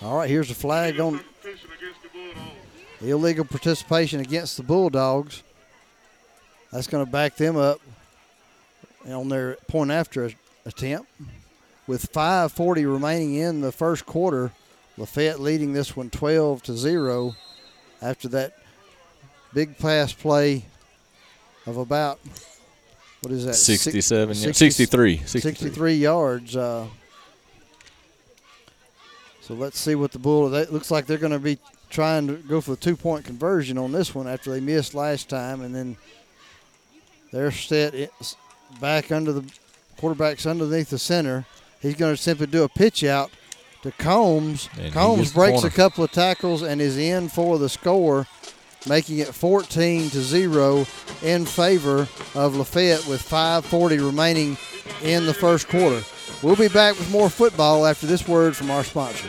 All right, here's a flag on illegal participation against the Bulldogs. That's going to back them up on their point after attempt. With 5:40 remaining in the first quarter, Lafayette leading this one 12 to zero. After that big pass play of about what is that? 67, yeah, 63, 63. 63 yards. Uh, so let's see what the Bull. That looks like they're going to be trying to go for the two point conversion on this one after they missed last time, and then they're set back under the quarterback's underneath the center. He's going to simply do a pitch out to Combs. And Combs breaks a couple of tackles and is in for the score, making it 14 to 0 in favor of Lafayette with 5:40 remaining in the first quarter. We'll be back with more football after this word from our sponsor.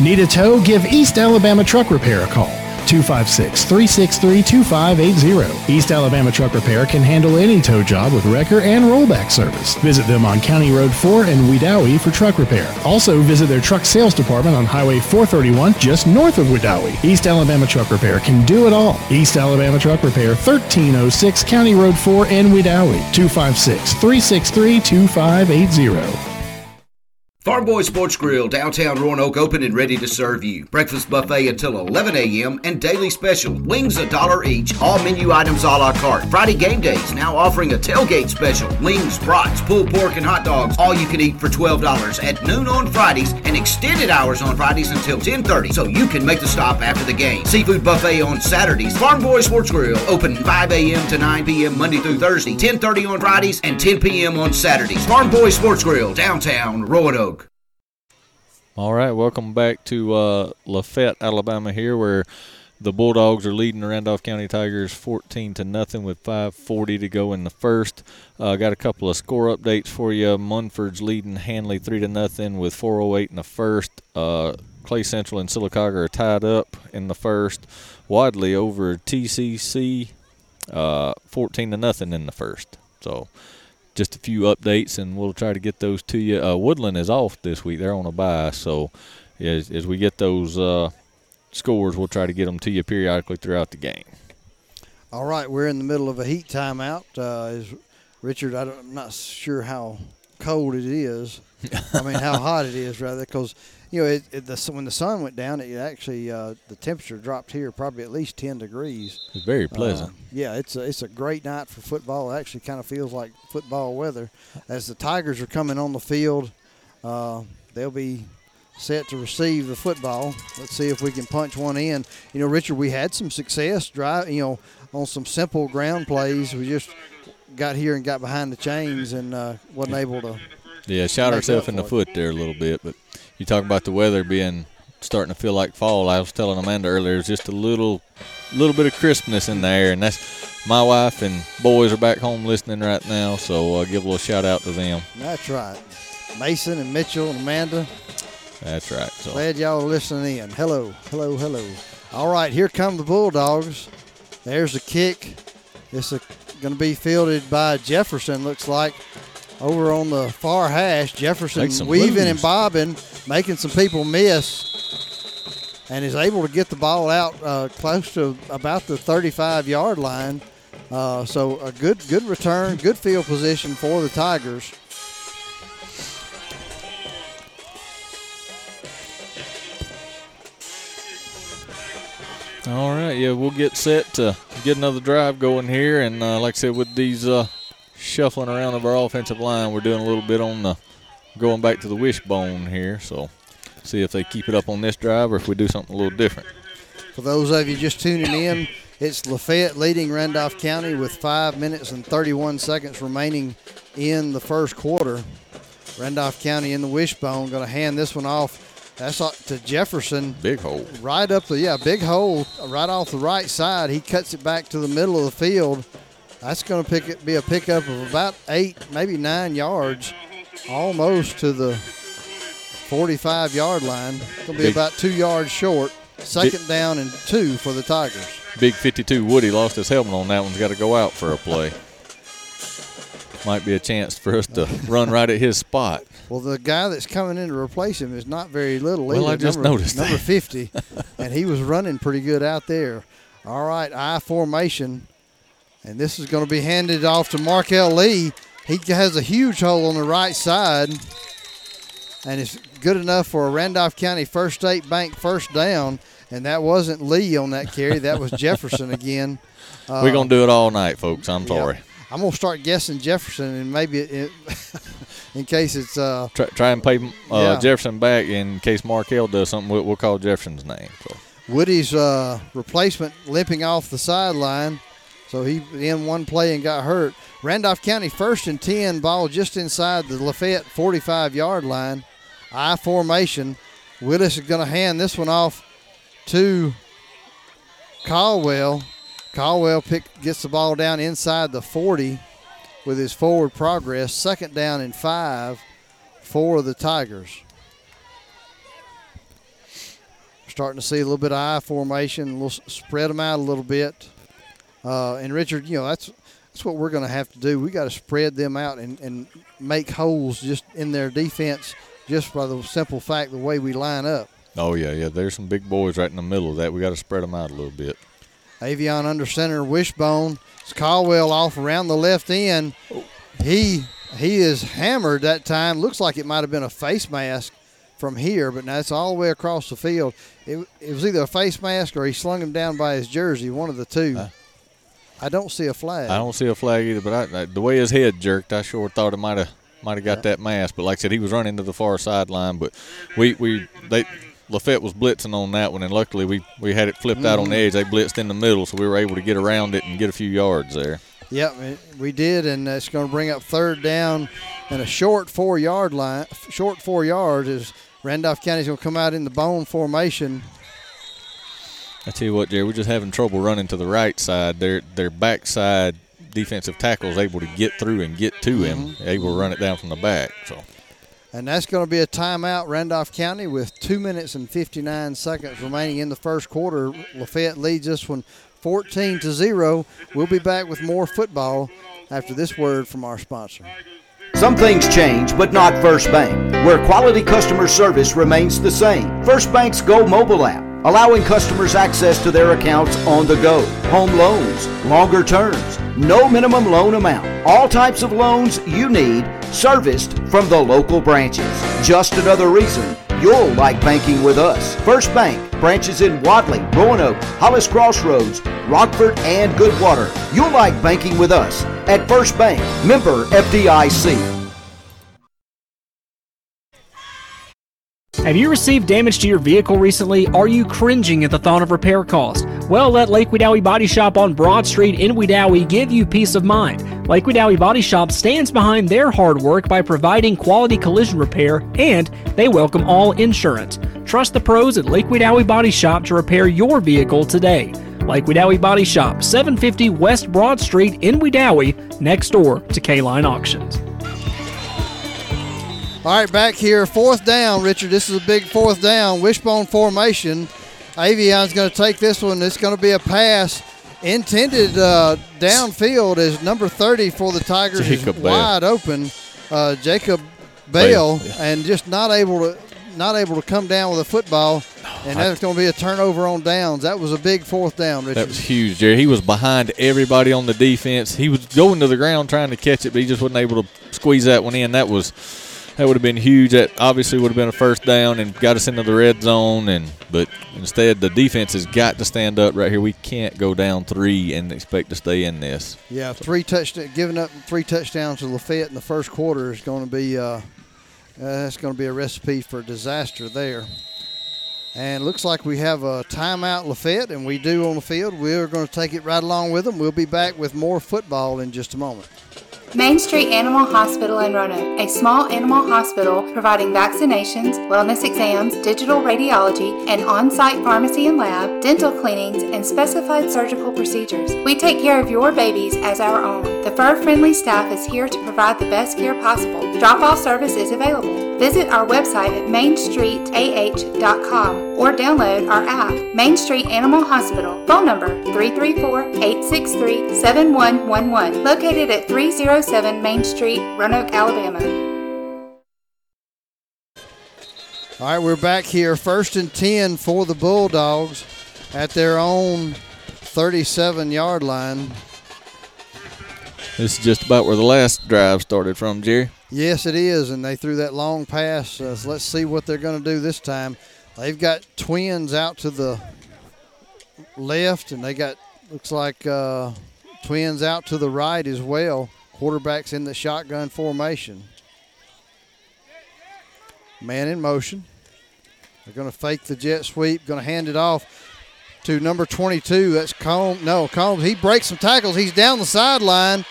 Need a tow? Give East Alabama Truck Repair a call. 256 363 2580. East Alabama Truck Repair can handle any tow job with wrecker and rollback service. Visit them on County Road 4 in Wedowee for truck repair. Also, visit their truck sales department on Highway 431 just north of Wedowee. East Alabama Truck Repair can do it all. East Alabama Truck Repair, 1306 County Road 4 in Wedowee. 256 363 2580. Farm Boy Sports Grill, downtown Roanoke, open and ready to serve you. Breakfast buffet until 11 a.m. and daily special. Wings a dollar each. All menu items a la carte. Friday game days now offering a tailgate special. Wings, brats, pulled pork, and hot dogs. All you can eat for $12 at noon on Fridays and extended hours on Fridays until 10:30, so you can make the stop after the game. Seafood buffet on Saturdays. Farm Boy Sports Grill open 5 a.m. to 9 p.m. Monday through Thursday. 10:30 on Fridays and 10 p.m. on Saturdays. Farm Boy Sports Grill, downtown Roanoke. All right, welcome back to uh, Lafayette, Alabama. Here, where the Bulldogs are leading the Randolph County Tigers 14 to nothing with 5:40 to go in the first. Uh, got a couple of score updates for you. Munford's leading Handley three to nothing with 4:08 in the first. Uh, Clay Central and Sylacauga are tied up in the first. Wadley over TCC, uh, 14 to nothing in the first. So just a few updates, and we'll try to get those to you. Uh, Woodland is off this week; they're on a bye, so as, as we get those uh, scores, we'll try to get them to you periodically throughout the game. All right, we're in the middle of a heat timeout. Uh, is Richard? I am not sure how cold it is. I mean, how hot it is, rather, because you know, it, it, the, when the sun went down, it actually uh, the temperature dropped here probably at least ten degrees. It's very pleasant. Uh, yeah, it's a, it's a great night for football. It actually kind of feels like football weather. As the Tigers are coming on the field, uh, they'll be set to receive the football. Let's see if we can punch one in. You know, Richard, we had some success drive. You know, on some simple ground plays. We just got here and got behind the chains and uh, wasn't able to. Yeah, shot ourselves in the it. foot there a little bit, but you talk about the weather being starting to feel like fall. I was telling Amanda earlier, there's just a little, little bit of crispness in the air, and that's my wife and boys are back home listening right now. So uh, give a little shout out to them. That's right. Mason and Mitchell and Amanda. That's right. So Glad y'all are listening in. Hello, hello, hello. All right, here come the Bulldogs. There's a kick. It's going to be fielded by Jefferson, looks like, over on the far hash. Jefferson weaving and bobbing, making some people miss, and is able to get the ball out uh, close to about the 35 yard line. Uh, so a good, good return, good field position for the Tigers. All right, yeah, we'll get set to get another drive going here, and uh, like I said, with these uh, shuffling around of our offensive line, we're doing a little bit on the going back to the wishbone here. So, see if they keep it up on this drive or if we do something a little different. For those of you just tuning in, it's Lafayette leading Randolph County with five minutes and 31 seconds remaining in the first quarter. Randolph County in the wishbone going to hand this one off That's up to Jefferson. Big hole. Right up the yeah, big hole right off the right side. He cuts it back to the middle of the field. That's going to pick it, be a pickup of about eight, maybe nine yards, almost to the 45 yard line. It's going to be Big- about two yards short. Second down and two for the Tigers. Big 52 Woody lost his helmet on that one's got to go out for a play. Might be a chance for us to run right at his spot. Well, the guy that's coming in to replace him is not very little Well, either. I just number, noticed number that. 50, and he was running pretty good out there. All right, I formation, and this is going to be handed off to Markel Lee. He has a huge hole on the right side, and it's good enough for a Randolph County First State Bank first down. And that wasn't Lee on that carry; that was Jefferson again. Uh, We're going to do it all night, folks. I'm yeah. sorry. I'm gonna start guessing Jefferson, and maybe it, it, in case it's uh, Try, try and pay uh, Yeah. Jefferson back in case Markel does something. We'll, we'll call Jefferson's name. So. Woody's uh, replacement limping off the sideline. So he in one play and got hurt. Randolph County first and 10, ball just inside the Lafayette 45 yard line. I formation. Willis is going to hand this one off to Caldwell. Caldwell pick, gets the ball down inside the 40 with his forward progress. Second down and five for the Tigers. starting to see a little bit of I formation, We'll spread them out a little bit. Uh, and Richard, you know that's that's what we're going to have to do. We got to spread them out and, and make holes just in their defense, just by the simple fact the way we line up. Oh, yeah, yeah. There's some big boys right in the middle of that. We got to spread them out a little bit. Avion under center, Wishbone. It's Caldwell off around the left end. He he is hammered that time. Looks like it might have been a face mask from here, but now it's all the way across the field. It, it was either a face mask or he slung him down by his jersey, one of the two. I don't see a flag. I don't see a flag either, but I, I, the way his head jerked, I sure thought it might have might have got that mask. But like I said, he was running to the far sideline. But we we they Lafayette was blitzing on that one, and luckily we we had it flipped out on the Mhm. edge. They blitzed in the middle, so we were able to get around it and get a few yards there. Yep, we did, and it's going to bring up third down and a short four yard line. Short four yards is Randolph County's going to come out in the bone formation. I tell you what, Jerry, we're just having trouble running to the right side. Their their backside defensive tackle is able to get through and get to him, mm-hmm. able to run it down from the back. So And that's going to be a timeout, Randolph County, with two minutes and 59 seconds remaining in the first quarter. Lafayette leads this one 14 to 0. We'll be back with more football after this word from our sponsor. Some things change, but not First Bank, where quality customer service remains the same. First Bank's Go mobile app, allowing customers access to their accounts on the go. Home loans, longer terms, no minimum loan amount. All types of loans you need, serviced from the local branches. Just another reason you'll like banking with us. First Bank, branches in Wadley, Roanoke, Hollis Crossroads, Rockford, and Goodwater. You'll like banking with us at First Bank, member FDIC. Have you received damage to your vehicle recently? Are you cringing at the thought of repair cost? Well, let Lake Wedowee Body Shop on Broad Street in Wedowee give you peace of mind. Lake Wedowee Body Shop stands behind their hard work by providing quality collision repair and they welcome all insurance. Trust the pros at Lake Wedowee Body Shop to repair your vehicle today. Lake Wedowee Body Shop, 750 West Broad Street in Wedowee, next door to K-Line Auctions. All right, back here, fourth down, Richard. This is a big fourth down, wishbone formation. Avion's going to take this one. It's going to be a pass intended uh, downfield as number 30 for the Tigers Jacob is Bell. wide open. Uh, Jacob Bale, Bale, and just not able to not able to come down with a football, and that's going to be a turnover on downs. That was a big fourth down, Richard. that was huge, Jerry. He was behind everybody on the defense. He was going to the ground trying to catch it, but he just wasn't able to squeeze that one in. That was that would have been huge. That obviously would have been a first down and got us into the red zone. And but instead, the defense has got to stand up right here. We can't go down three and expect to stay in this. Yeah, three touchdowns, giving up three touchdowns to Lafayette in the first quarter is going to be uh, uh, that's going to be a recipe for disaster there. And looks like we have a timeout Lafayette, and we do on the field. We're going to take it right along with them. We'll be back with more football in just a moment. Main Street Animal Hospital in Roanoke, a small animal hospital providing vaccinations, wellness exams, digital radiology, and on site pharmacy and lab, dental cleanings, and specified surgical procedures. We take care of your babies as our own. The fur friendly staff is here to provide the best care possible. Drop off service is available. Visit our website at mainstreetah.com or download our app, Main Street Animal Hospital. Phone number 334 863 7111. Located at 307 Main Street, Roanoke, Alabama. All right, we're back here. First and 10 for the Bulldogs at their own 37 yard line. This is just about where the last drive started from, Jerry. Yes, it is, and they threw that long pass. Uh, so let's see what they're going to do this time. They've got twins out to the left, and they got looks like uh, twins out to the right as well. Quarterbacks in the shotgun formation. Man in motion. They're going to fake the jet sweep. Going to hand it off to number 22. That's Combs. No, Combs. He breaks some tackles. He's down the sideline.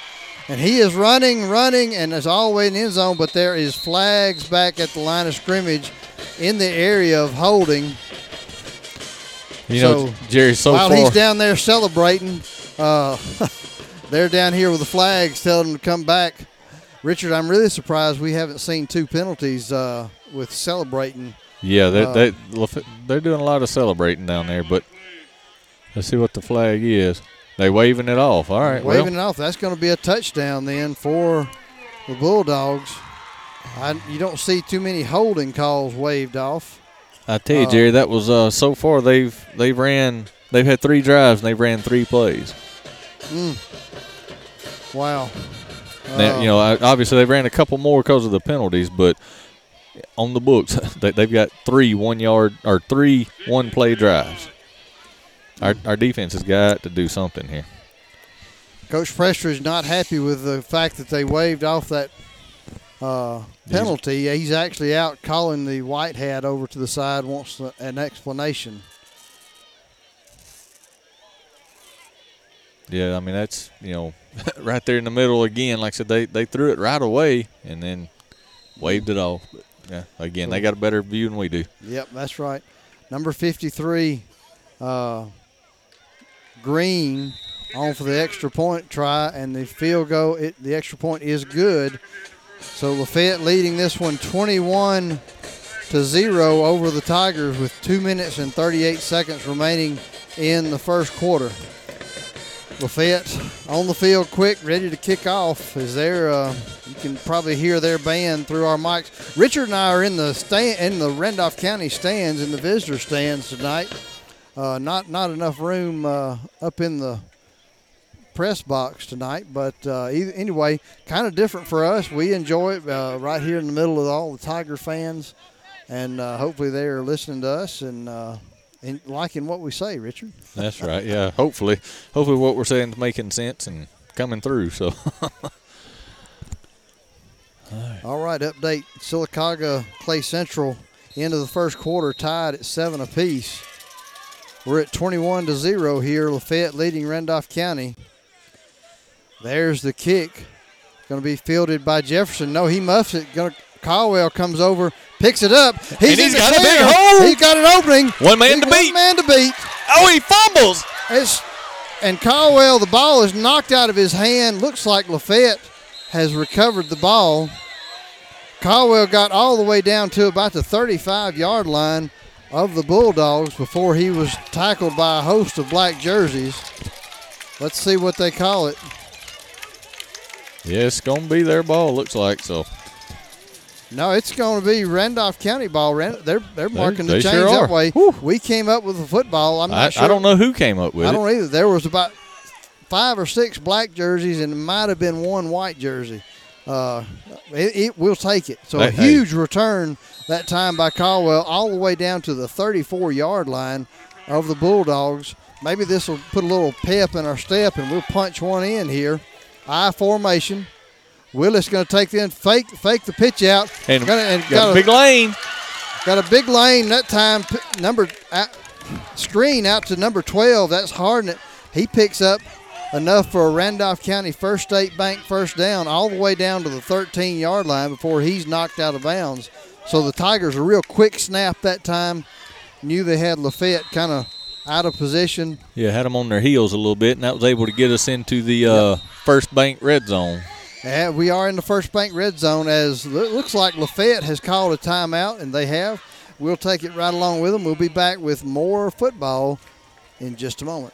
And he is running, running, and is all the way in the end zone, but there is flags back at the line of scrimmage in the area of holding. You know, Jerry, so while far- he's down there celebrating, uh, they're down here with the flags telling them to come back. Richard, I'm really surprised we haven't seen two penalties uh, with celebrating. Yeah, they Uh, they they're doing a lot of celebrating down there, but let's see what the flag is. They waving it off. All right, waving well, it off. That's going to be a touchdown then for the Bulldogs. I, you don't see too many holding calls waved off. I tell you, uh, Jerry, that was uh, so far they've they've ran they've had three drives and they've ran three plays. Mm. Wow. Now, Uh, you know, obviously they ran a couple more because of the penalties, but on the books they, they've got three one yard or three one play drives. Our our defense has got to do something here. Coach Prestridge is not happy with the fact that they waved off that uh, penalty. He's actually out calling the white hat over to the side, wants an explanation. Yeah, I mean that's you know right there in the middle again. Like I said, they they threw it right away and then waved it off. But yeah, again they got a better view than we do. Yep, that's right. Number 53, uh, Green, on for the extra point try, and the field goal, it, the extra point is good. So Lafayette leading this one 21 to 0 over the Tigers with 2 minutes and 38 seconds remaining in the first quarter. Lafayette on the field quick, ready to kick off. Is there? Uh, you can probably hear their band through our mics. Richard and I are in the stand in the Randolph County stands in the visitor stands tonight. Uh, not not enough room uh, up in the press box tonight, but uh, either, anyway, kind of different for us. We enjoy it uh, right here in the middle of all the Tiger fans, and uh, hopefully they are listening to us and, and liking what we say, Richard. That's right. Yeah. Hopefully, hopefully what we're saying is making sense and coming through. So. All right, update Sylacauga Clay Central into the first quarter tied at seven apiece. We're at 21 to 0 here. Lafayette leading Randolph County. There's the kick. Going to be fielded by Jefferson. No, he muffs it. To Caldwell comes over, picks it up. He's, he's got a big clear. hole. He's got an opening. One man to one beat. One man to beat. Oh, he fumbles. It's, and Caldwell, the ball is knocked out of his hand. Looks like Lafayette has recovered the ball. Caldwell got all the way down to about the 35 yard line of the Bulldogs before he was tackled by a host of black jerseys. Let's see what they call it. Yeah, it's gonna be their ball. Looks like so. No, it's going to be Randolph County ball. They're they're marking the they change sure that way. We came up with the football. I'm not I, sure. I don't know who came up with I it. I don't either. There was about five or six black jerseys, and it might have been one white jersey. Uh, it, it will take it. So a Hey, hey. huge return that time by Caldwell, all the way down to the 34 yard line of the Bulldogs. Maybe this will put a little pep in our step, and we'll punch one in here. I formation. Willis going to take the fake fake the pitch out And Gonna- and got a big lane. Got a big lane that time. Number out, screen out to number 12. That's Hardnett. He picks up enough for a Randolph County First State Bank first down all the way down to the 13 yard line before he's knocked out of bounds. So the Tigers, a real quick snap that time, knew they had Lafayette kind of out of position. Yeah, had them on their heels a little bit, and that was able to get us into the uh, first bank red zone. We are in the first bank red zone as it looks like Lafayette has called a timeout, and they have. We'll take it right along with them. We'll be back with more football in just a moment.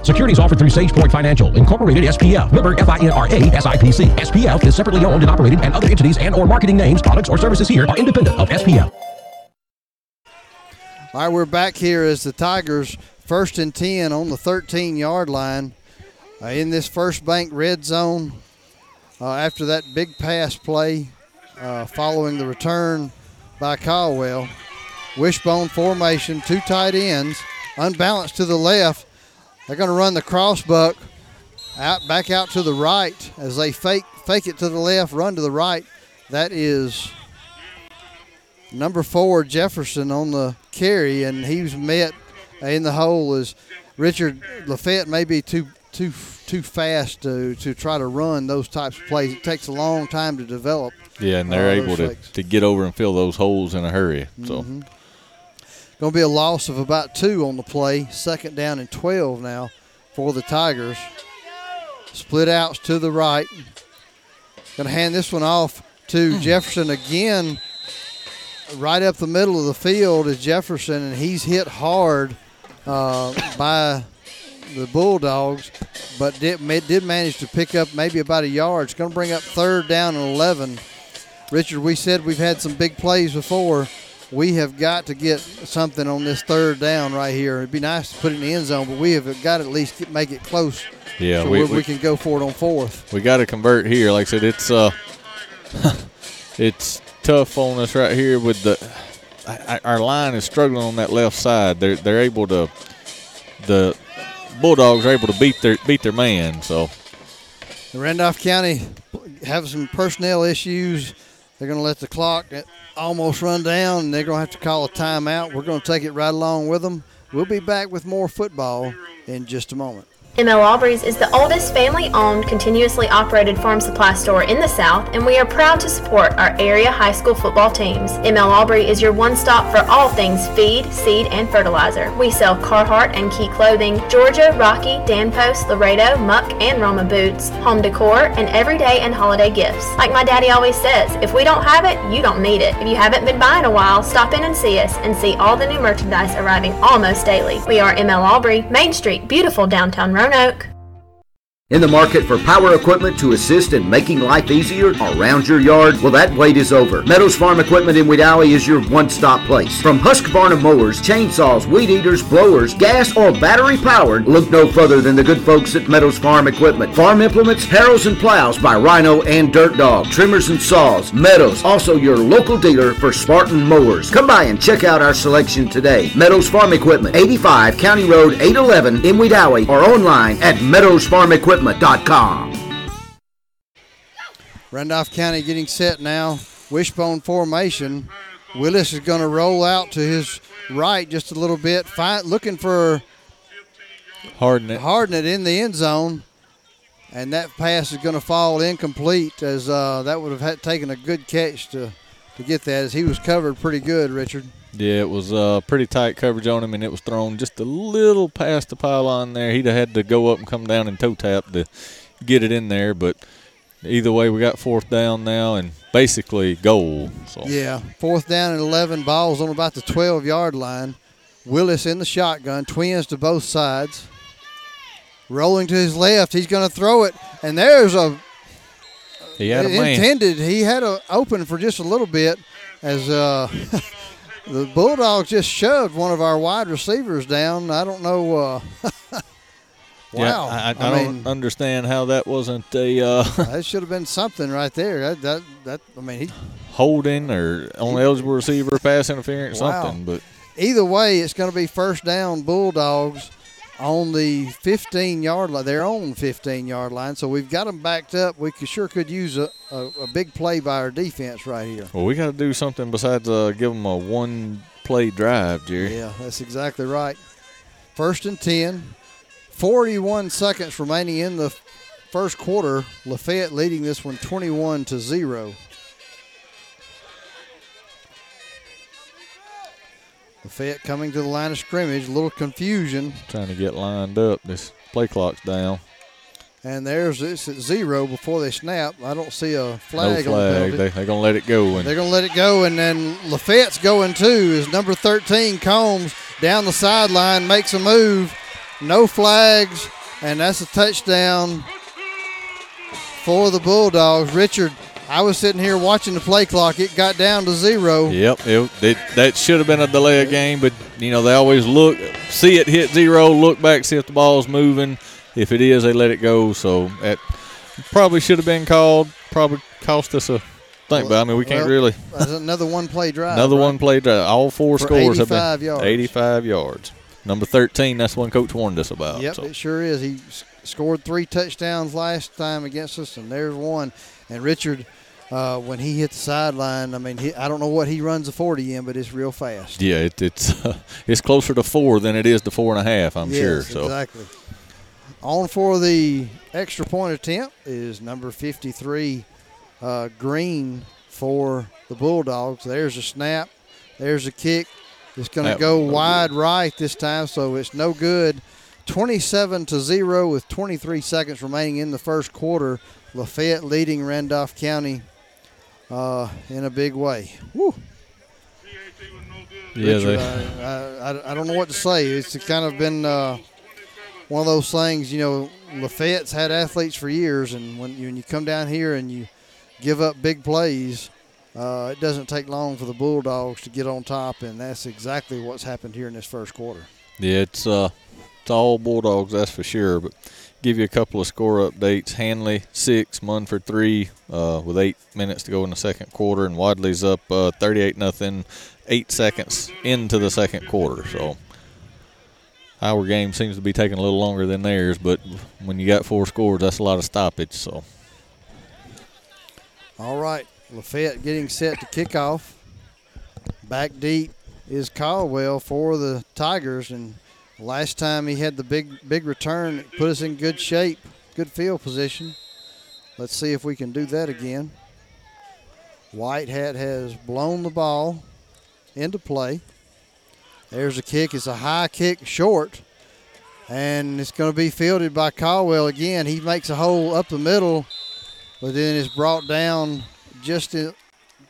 Securities offered through SagePoint Financial, Incorporated SPF, member FINRA SIPC. SPF is separately owned and operated, and other entities and or marketing names, products, or services here are independent of SPF. All right, we're back here as the Tigers first and 10 on the 13 yard line uh, in this first bank red zone uh, after that big pass play uh, following the return by Caldwell. Wishbone formation, two tight ends, unbalanced to the left. They're going to run the crossbuck out back out to the right as they fake fake it to the left, run to the right. That is number four Jefferson on the carry, and he's met in the hole as Richard Lafayette may be too too too fast to to try to run those types of plays. It takes a long time to develop. Yeah, and they're able to, to get over and fill those holes in a hurry. So. Mhm. Going to be a loss of about two on the play. Second down and 12 now for the Tigers. Split outs to the right. Going to hand this one off to Jefferson again. Right up the middle of the field is Jefferson, and he's hit hard uh, by the Bulldogs, but did, did manage to pick up maybe about a yard. It's going to bring up third down and 11. Richard, we said we've had some big plays before. We have got to get something on this third down right here. It'd be nice to put it in the end zone, but we have got to at least get, make it close. Yeah, so we- we, we can go for it on fourth. we got to convert here. Like I said, it's uh, it's tough on us right here with the I, I- our line is struggling on that left side. They're they're able to the Bulldogs are able to beat their beat their man. So The Randolph County have some personnel issues. They're going to let the clock almost run down, and they're going to have to call a timeout. We're going to take it right along with them. We'll be back with more football in just a moment. ML Aubrey's is the oldest family owned, continuously operated farm supply store in the South, and we are proud to support our area high school football teams. ML Aubrey is your one stop for all things feed, seed, and fertilizer. We sell Carhartt and Key clothing, Georgia, Rocky, Dan Post, Laredo, Muck, and Roma boots, home decor, and everyday and holiday gifts. Like my daddy always says, if we don't have it, you don't need it. If you haven't been by in a while, stop in and see us and see all the new merchandise arriving almost daily. We are ML Aubrey, Main Street, beautiful downtown Roanoke. In the market for power equipment to assist in making life easier around your yard? Well, that wait is over. Meadows Farm Equipment in Wedowee is your one-stop place. From Husqvarna mowers, chainsaws, weed eaters, blowers, gas or battery powered, look no further than the good folks at Meadows Farm Equipment. Farm implements, harrows and plows by Rhino and Dirt Dog, trimmers and saws. Meadows, also your local dealer for Spartan mowers. Come by and check out our selection today. Meadows Farm Equipment, 85 County Road 811 in Wedowee or online at meadowsfarmequipment.com. Randolph County getting set now. Wishbone formation. Willis is going to roll out to his right just a little bit, find, looking for Hardnett. Harden it in the end zone. And that pass is going to fall incomplete as uh, that would have had, taken a good catch to, to get that as he was covered pretty good, Richard. Yeah, it was uh, pretty tight coverage on him, and it was thrown just a little past the pylon there. He'd have had to go up and come down and toe tap to get it in there. But either way, we got fourth down now and basically goal. So Yeah, fourth down and 11, balls on about the 12 yard line. Willis in the shotgun, twins to both sides. Rolling to his left, he's going to throw it, and there's a he had a man. intended. He had a open for just a little bit as uh, the Bulldogs just shoved one of our wide receivers down. I don't know. Uh, Yeah, Wow. I, I, I don't understand how that wasn't a uh, that should have been something right there. That, that, that I mean, he, holding or on eligible receiver, pass interference, Wow. something. But either way, it's going to be first down Bulldogs on the 15 yard line, their own 15 yard line. So we've got them backed up. We could, sure could use a, a, a big play by our defense right here. well, we got to do something besides uh, give them a one play drive, Jerry. Yeah, that's exactly right. First and 10, 41 seconds remaining in the first quarter. Lafayette leading this one 21 to 0. Lafayette coming to the line of scrimmage, a little confusion. Trying to get lined up. This play clock's down. And there's it's at zero before they snap. I don't see a flag, no on the flag. They, they're gonna let it go. And They're to let it go, and then Lafayette's going too. Is number 13 Combs down the sideline, makes a move, no flags, and that's a touchdown for the Bulldogs. Richard, I was sitting here watching the play clock. It got down to zero. Yep, it, it, that should have been a delay of game, but you know they always look, see it hit zero, look back, see if the ball's moving. If it is, they let it go. So that probably should have been called. Probably cost us a thing, but I mean we can't Well, really. That's another one play drive. Another right? one play drive. All four For scores have 85 been yards. 85 yards. Number 13, that's one Coach warned us about. Yep, so. it sure is. He scored three touchdowns last time against us, and there's one. And Richard, uh, when he hit the sideline, I mean, he, I don't know what he runs a 40 in, but it's real fast. Yeah, it, it's it's closer to four than it is to four and a half. I'm yes, sure. So exactly. On for the extra point attempt is number 53, uh, Green for the Bulldogs. There's a snap. There's a kick. It's going to go no wide right this time, so it's no good. 27 to 0 with 23 seconds remaining in the first quarter. Lafayette leading Randolph County uh, in a big way. Woo. Yeah, Richard, they- I, I, I don't know what to say. It's kind of been uh, one of those things, you know, Lafayette's had athletes for years, and when you, when you come down here and you give up big plays, uh, it doesn't take long for the Bulldogs to get on top, and that's exactly what's happened here in this first quarter. Yeah, it's uh, it's all Bulldogs, that's for sure. But give you a couple of score updates. Handley six, Munford three, uh, with eight minutes to go in the second quarter, and Wadley's up uh, 38 nothing, eight seconds into the second quarter. So our game seems to be taking a little longer than theirs, but when you got four scores, that's a lot of stoppage. So All right, Lafayette getting set to kick off. Back deep is Caldwell for the Tigers, and last time he had the big big return, it put us in good shape, good field position. Let's see if we can do that again. White Hat has blown the ball into play. There's a kick. It's a high kick, short, and it's going to be fielded by Caldwell again. He makes a hole up the middle, but then it's brought down just in,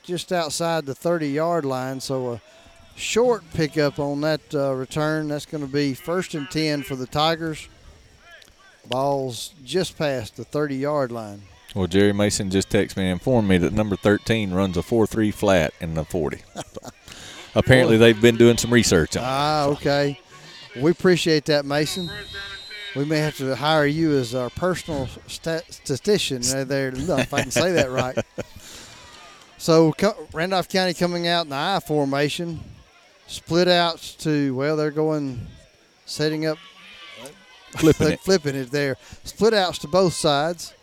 just outside the 30-yard line. So a short pickup on that uh, return. That's going to be first and 10 for the Tigers. Ball's just past the 30-yard line. well, Jerry Mason just texted me and informed me that number 13 runs a four three flat in the 40. Apparently, they've been doing some research on. it. Ah, okay. We appreciate that, Mason. We may have to hire you as our personal stat- statistician there, if I can say that right. So Randolph County coming out in the I formation, split outs to well, they're going setting up, Flipping it. flipping it there. Split outs to both sides.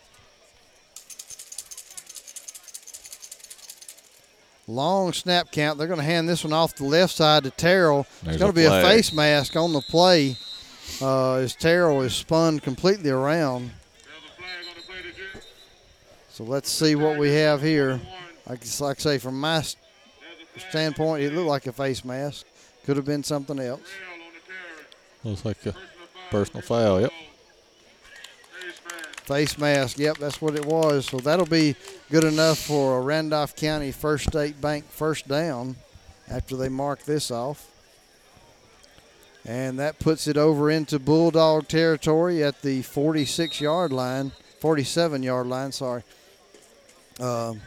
Long snap count. They're going to hand this one off the left side to Terrell. There's it's going to be a face mask on the play uh, as Terrell is spun completely around. So let's see what we have here. Like, like I say, from my standpoint, it looked like a face mask. Could have been something else. Looks like a personal foul. Yep. Face mask. Yep, that's what it was. So that'll be good enough for a Randolph County First State Bank first down after they mark this off. And that puts it over into Bulldog territory at the 46 yard line, 47 yard line, sorry. Um,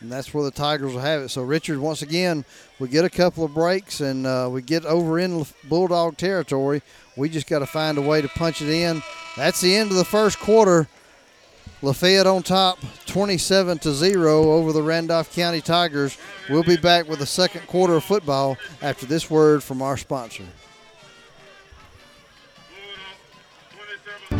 and that's where the Tigers will have it. So, Richard, once again, we get a couple of breaks and uh, we get over in Bulldog territory. We just got to find a way to punch it in That's the end of the first quarter. Lafayette on top, 27 to 0 over the Randolph County Tigers. We'll be back with the second quarter of football after this word from our sponsor.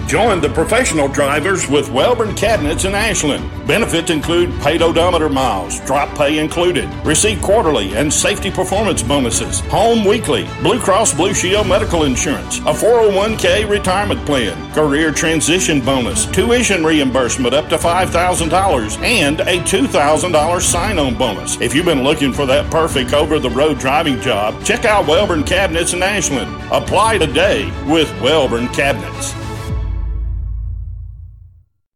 Join the professional drivers with Wellborn Cabinets in Ashland. Benefits include paid odometer miles, drop pay included, receive quarterly and safety performance bonuses, home weekly, Blue Cross Blue Shield medical insurance, a 401k retirement plan, career transition bonus, tuition reimbursement up to $5,000, and a $2,000 sign on bonus. If you've been looking for that perfect over the road driving job, check out Wellborn Cabinets in Ashland. Apply today with Wellborn Cabinets.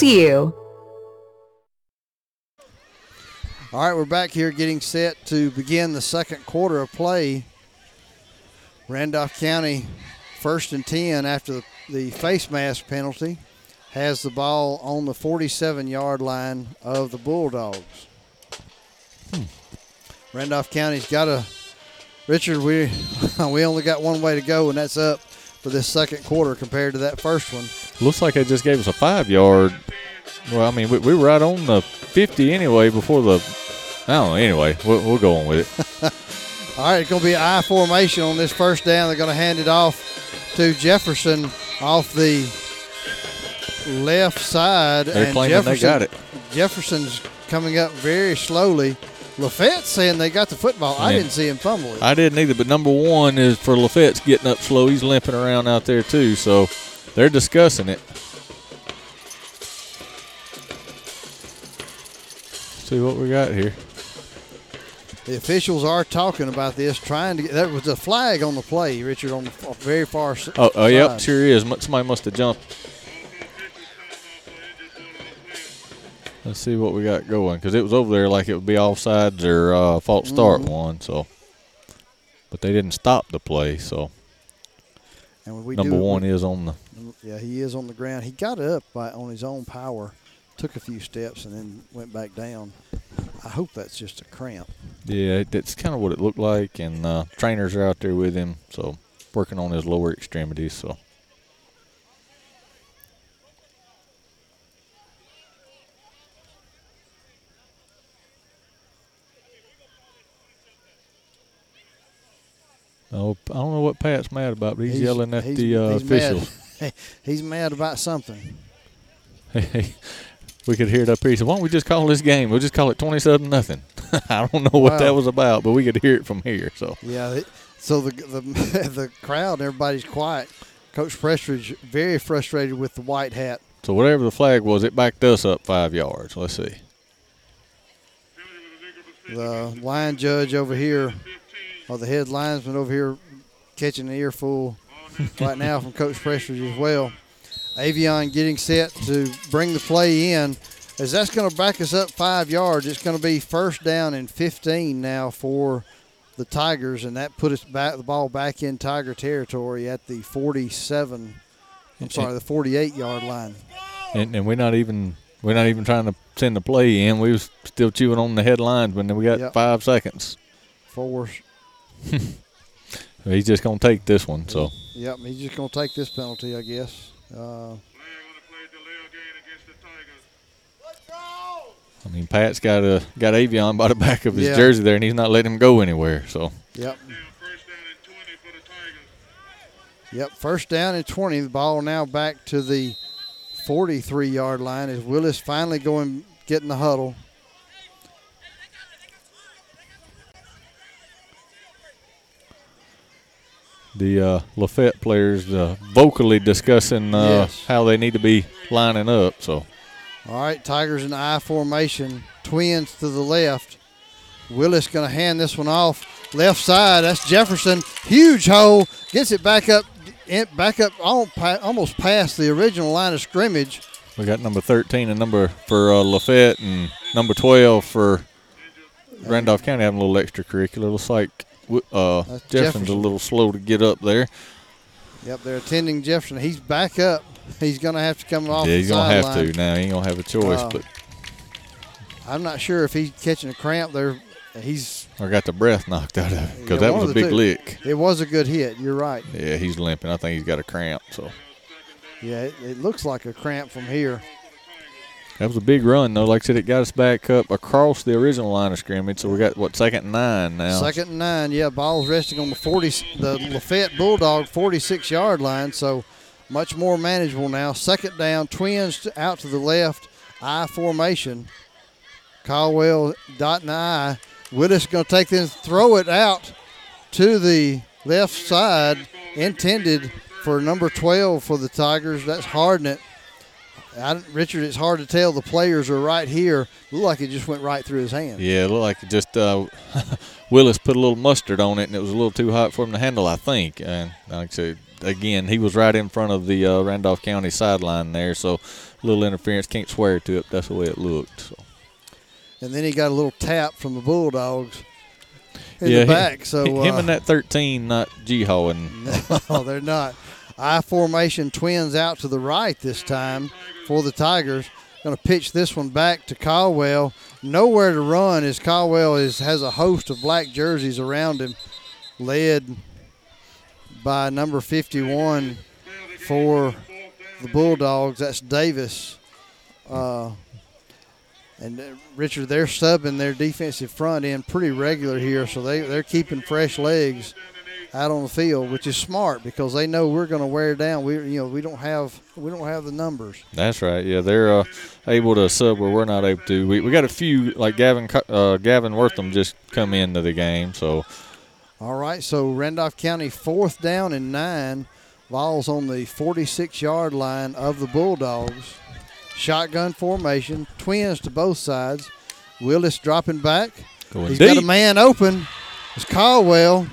SU. All right, we're back here getting set to begin the second quarter of play. Randolph County, first and 10 after the, the face mask penalty, has the ball on the 47 yard line of the Bulldogs. Hmm. Randolph County's got a. Richard, we we only got one way to go, and that's up for this second quarter compared to that first one. Looks like they just gave us a five yard. Well, I mean, we, we were right on the 50 anyway before the. I don't know. Anyway, we'll, we'll go on with it. All right, it's going to be I formation on this first down. They're going to hand it off to Jefferson off the left side. They're and claiming Jefferson, they got it. Jefferson's coming up very slowly. Lafayette saying they got the football. I didn't see him fumble it. I didn't either, but number one is for Lafayette's getting up slow. He's limping around out there too, so they're discussing it. See what we got here. The officials are talking about this, trying to get. There was a flag on the play, Richard, on the very far side. Oh, oh, yep, sure is. Somebody must have jumped. Let's see what we got going because it was over there like it would be offsides or uh, false start Mhm. one. So, but they didn't stop the play. So, And we number do- one is on the. Yeah, he is on the ground. He got up by on his own power, took a few steps, and then went back down. I hope that's just a cramp. Yeah, that's kind of what it looked like, and uh, trainers are out there with him, so working on his lower extremities. So. Oh, I don't know what Pat's mad about, but he's, yelling at he's- the uh, he's officials. he's mad about something. Hey, we could hear it up here. He said, "Why don't we just call this game? We'll just call it twenty-seven nothing." I don't know what that was about, but we could hear it from here. So Yeah. it- So the the the crowd, everybody's quiet. Coach Prestridge very frustrated with the white hat. So whatever the flag was, it backed us up five yards. Let's see. The line judge over here, or the head linesman over here, catching an earful right now from Coach Prestridge as well. Avion getting set to bring the play in. As that's going to back us up five yards, it's going to be first down and 15 now for the Tigers, and that put us back the ball back in Tiger territory at the 47. I'm sorry, the 48 yard line. And, and we're not even we're not even trying to send the play in. We was still chewing on the headlines when we got Yep. five seconds. Four. He's just gonna take this one. So Yep, he's just going to take this penalty, I guess. Uh, I mean, Pat's got a got Avion by the back of his Yeah. jersey there, and he's not letting him go anywhere. So Yep. Yep, first down and 20. The ball now back to the 43 yard line as Willis finally going, getting the huddle. The uh, Lafayette players uh, vocally discussing uh, Yes. how they need to be lining up. So All right, Tigers in I formation, twins to the left. Willis going to hand this one off left side. That's Jefferson. Huge hole. Gets it back up. back up almost past the original line of scrimmage. We got number 13 and number for uh, Lafayette and number 12 for Randolph County having a little extracurricular. Looks like uh, Jefferson's Jefferson. a little slow to get up there. Yep, they're attending Jefferson. He's back up. He's going to have to come off. Yeah, he's going to have to now. He ain't going to have a choice. Uh, but I'm not sure if he's catching a cramp. There, he's or got the breath knocked out of him because yeah, that was a big two. lick. It was a good hit. You're right. Yeah, he's limping. I think he's got a cramp. So. Yeah, it, it looks like a cramp from here. That was a big run, though. Like I said, it got us back up across the original line of scrimmage. So we got what second and nine now. Second and nine, yeah. Ball's resting on the forty, the Lafayette Bulldog forty-six yard line. So much more manageable now. Second down, Twins out to the left, I formation. Caldwell dotting the I. Willis going to take this, throw it out to the left side, intended for number 12 for the Tigers. That's Hardnett. Richard, it's hard to tell. The players are right here. Looked like it just went right through his hand. Yeah, it looked like it just uh, Willis put a little mustard on it, and it was a little too hot for him to handle, I think. And like I said, again, he was right in front of the uh, Randolph County sideline there, so a little interference. Can't swear to it. That's the way it looked. So. And then he got a little tap from the Bulldogs in yeah, the back. So him uh, and that 13, not G-Haw. no, they're not. I formation twins out to the right this time for the Tigers. Going to pitch this one back to Caldwell. Nowhere to run as Caldwell is has a host of black jerseys around him, led by number 51 for the Bulldogs. That's Davis. Uh, and uh, Richard, they're subbing their defensive front end pretty regular here, so they, they're keeping fresh legs out on the field, which is smart because they know we're going to wear down. We you know we don't have we don't have the numbers. That's right. Yeah, they're uh, able to sub where we're not able to. We, we got a few like Gavin uh, Gavin Wortham just come into the game. So. All right. So Randolph County fourth down and nine. Vols on the 46 yard line of the Bulldogs. Shotgun formation, twins to both sides. Willis dropping back. Going He's deep. got a man open. It's Caldwell.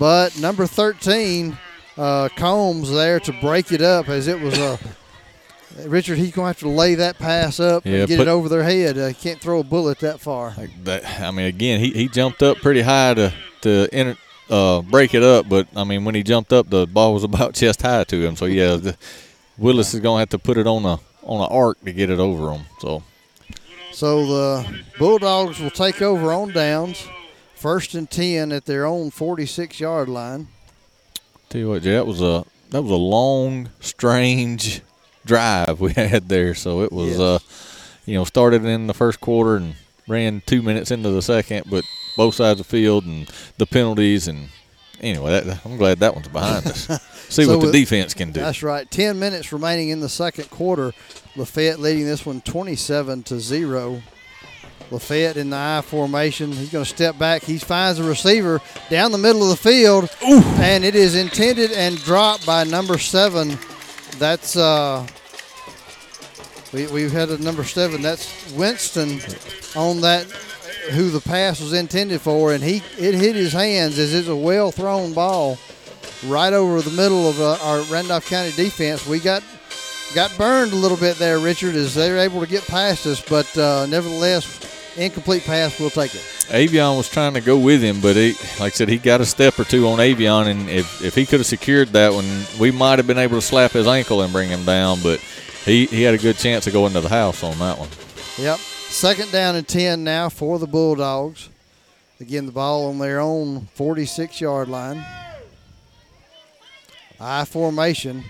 But number 13, uh, Combs there to break it up as it was a. Richard, he's going to have to lay that pass up yeah, and get it over their head. Uh, can't throw a bullet that far. Like that, I mean, again, he, he jumped up pretty high to to enter, uh, break it up, but I mean, when he jumped up, the ball was about chest high to him. So yeah, the, Willis is going to have to put it on a on an arc to get it over him. So, so the Bulldogs will take over on downs. First and ten at their own 46 yard line. Tell you what, Jay, that was a that was a long, strange drive we had there. So it was, yes. uh, you know, started in the first quarter and ran two minutes into the second, but both sides of the field and the penalties and anyway, that, I'm glad that one's behind us. See so what the defense can do. That's right. Ten minutes remaining in the second quarter. Lafayette leading this one 27 to zero. Lafayette in the I formation. He's going to step back. He finds a receiver down the middle of the field, Ooh. and it is intended and dropped by number seven. That's uh, we we've had a number seven. That's Winston on that who the pass was intended for, and he it hit his hands as it's a well thrown ball right over the middle of uh, our Randolph County defense. We got got burned a little bit there, Richard, as they were able to get past us, but uh, nevertheless incomplete pass, we'll take it. Avion was trying to go with him, but he, like I said, he got a step or two on Avion, and if, if he could have secured that one, we might have been able to slap his ankle and bring him down, but he, he had a good chance of going to the house on that one. Yep. Second down and 10 now for the Bulldogs. Again, the ball on their own 46 yard line. I formation.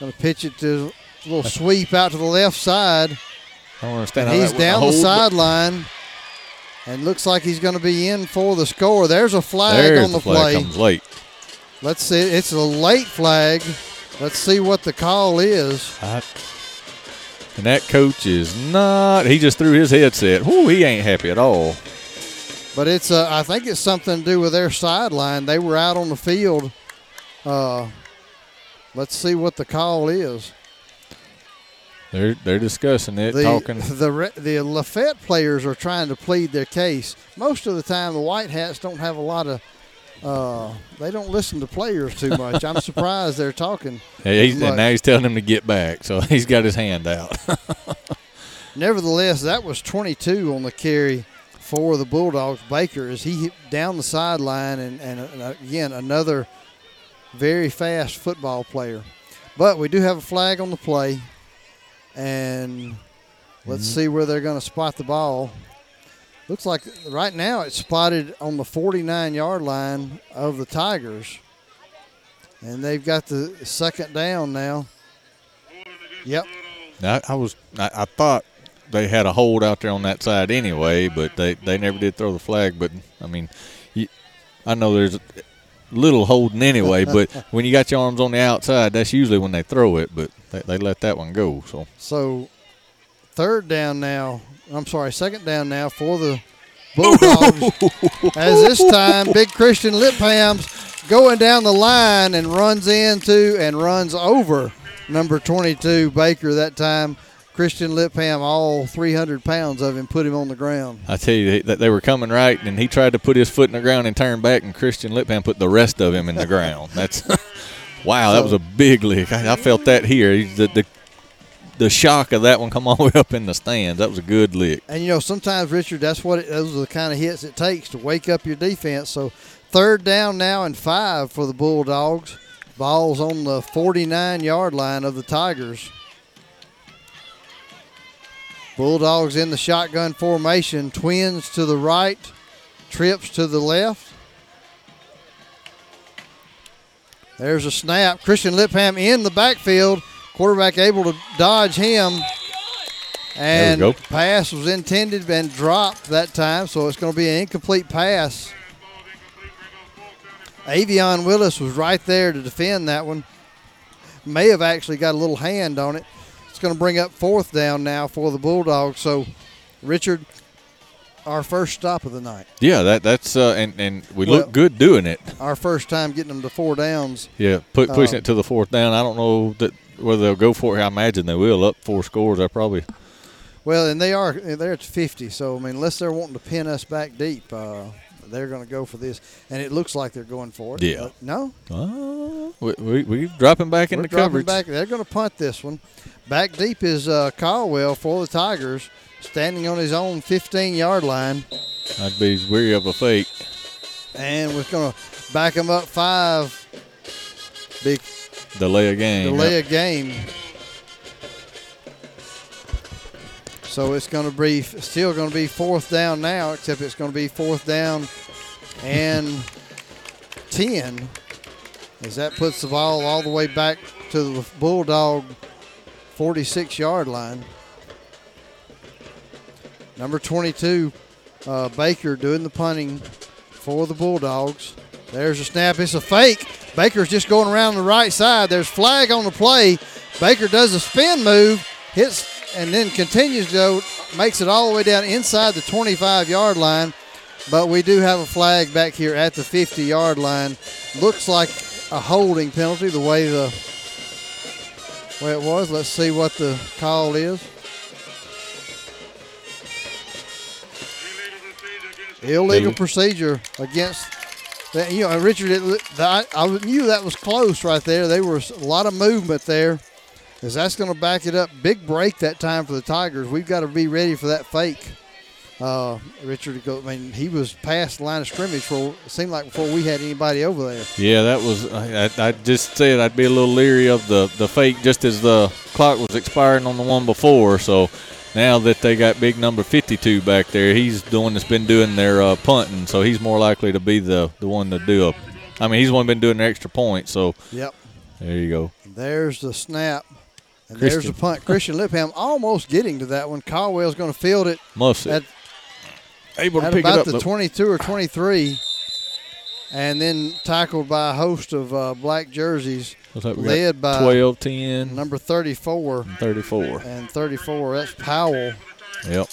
Going to pitch it to a little sweep out to the left side. I don't understand He's down the sideline. And looks like he's going to be in for the score. There's a flag There's on the, the flag play. Comes late. Let's see. It's a late flag. Let's see what the call is. I, and that coach is not. He just threw his headset. Whoo, he ain't happy at all. But it's. Uh, I think it's something to do with their sideline. They were out on the field. Uh, let's see what the call is. They're they're discussing it, the, talking. The the Lafayette players are trying to plead their case. Most of the time, the White Hats don't have a lot of uh, they don't listen to players too much. I'm surprised they're talking. Yeah, he's, and now he's telling him to get back, so he's got his hand out. Nevertheless, that was 22 on the carry for the Bulldogs. Baker as he hit down the sideline, and, and again another very fast football player. But we do have a flag on the play, and let's Mhm. see where they're going to spot the ball. Looks like right now it's spotted on the 49 yard line of the Tigers. And they've got the second down now. Yep. I, I was I, I thought they had a hold out there on that side anyway, but they, they never did throw the flag. But I mean, you, I know there's little holding anyway, but when you got your arms on the outside, that's usually when they throw it. But they, they let that one go. So So third down now. I'm sorry, second down now for the Bulldogs. As this time, big Christian Lipham's going down the line and runs into and runs over number 22 Baker that time. Christian Lipham, all 300 pounds of him, put him on the ground. I tell you that they were coming right, and he tried to put his foot in the ground and turn back, and Christian Lipham put the rest of him in the ground. That's wow, that was a big lick. I, I felt that here. The, the the shock of that one come all the way up in the stands. That was a good lick. And you know, sometimes Richard, that's what it, those are the kind of hits it takes to wake up your defense. So third down now and five for the Bulldogs. Ball's on the 49 yard line of the Tigers. Bulldogs in the shotgun formation. Twins to the right, trips to the left. There's a snap. Christian Lipham in the backfield. Quarterback able to dodge him. And pass was intended and dropped that time, so it's going to be an incomplete pass. Avion Willis was right there to defend that one. May have actually got a little hand on it. It's going to bring up fourth down now for the Bulldogs. So, Richard, our first stop of the night. Yeah, that that's uh, and and we Well- look good doing it. Our first time getting them to four downs. Yeah, put pushing Uh, it to the fourth down. I don't know that whether they'll go for it. I imagine they will. Up four scores, I probably. Well, and they are they're at 50. So I mean, unless they're wanting to pin us back deep, uh, they're going to go for this, and it looks like they're going for it. Yeah. But no, Uh, we, we we dropping back in We're the dropping coverage. Back. They're going to punt this one. Back deep is uh, Caldwell for the Tigers, standing on his own 15 yard line, I'd be weary of a fake. and we're going to back him up five. Big Delay a game. delay Yep. a game. So it's going to be still going to be fourth down now, except it's going to be fourth down and 10 as that puts the ball all the way back to the Bulldog 46 yard line. Number 22, uh, Baker doing the punting for the Bulldogs. There's a snap. It's a fake. Baker's just going around the right side. There's flag on the play. Baker does a spin move, hits, and then continues to go, makes it all the way down inside the 25 yard line. But we do have a flag back here at the 50 yard line. Looks like a holding penalty the way the way it was. Let's see what the call is. Illegal procedure against that. You know, Richard, it, I, I knew that was close right there. There was a lot of movement there. Is that's going to back it up. Big break that time for the Tigers. We've got to be ready for that fake. Uh, Richard, I mean, he was past the line of scrimmage for it seemed like before we had anybody over there. Yeah, that was. I, I, just said I'd be a little leery of the the fake just as the clock was expiring on the one before. So now that they got big number 52 back there, he's the one that's been doing their uh, punting. So he's more likely to be the the one to do a. I mean, he's the one been doing their extra point. So Yep. there you go. There's the snap. And there's the punt. Christian Lipham almost getting to that one. Caldwell's going to field it Must at, able to at pick it about up, the but- 22 or 23. And then tackled by a host of uh, black jerseys, Looks like led by 12, 10, number 34 34. and 34. That's Powell. Yep.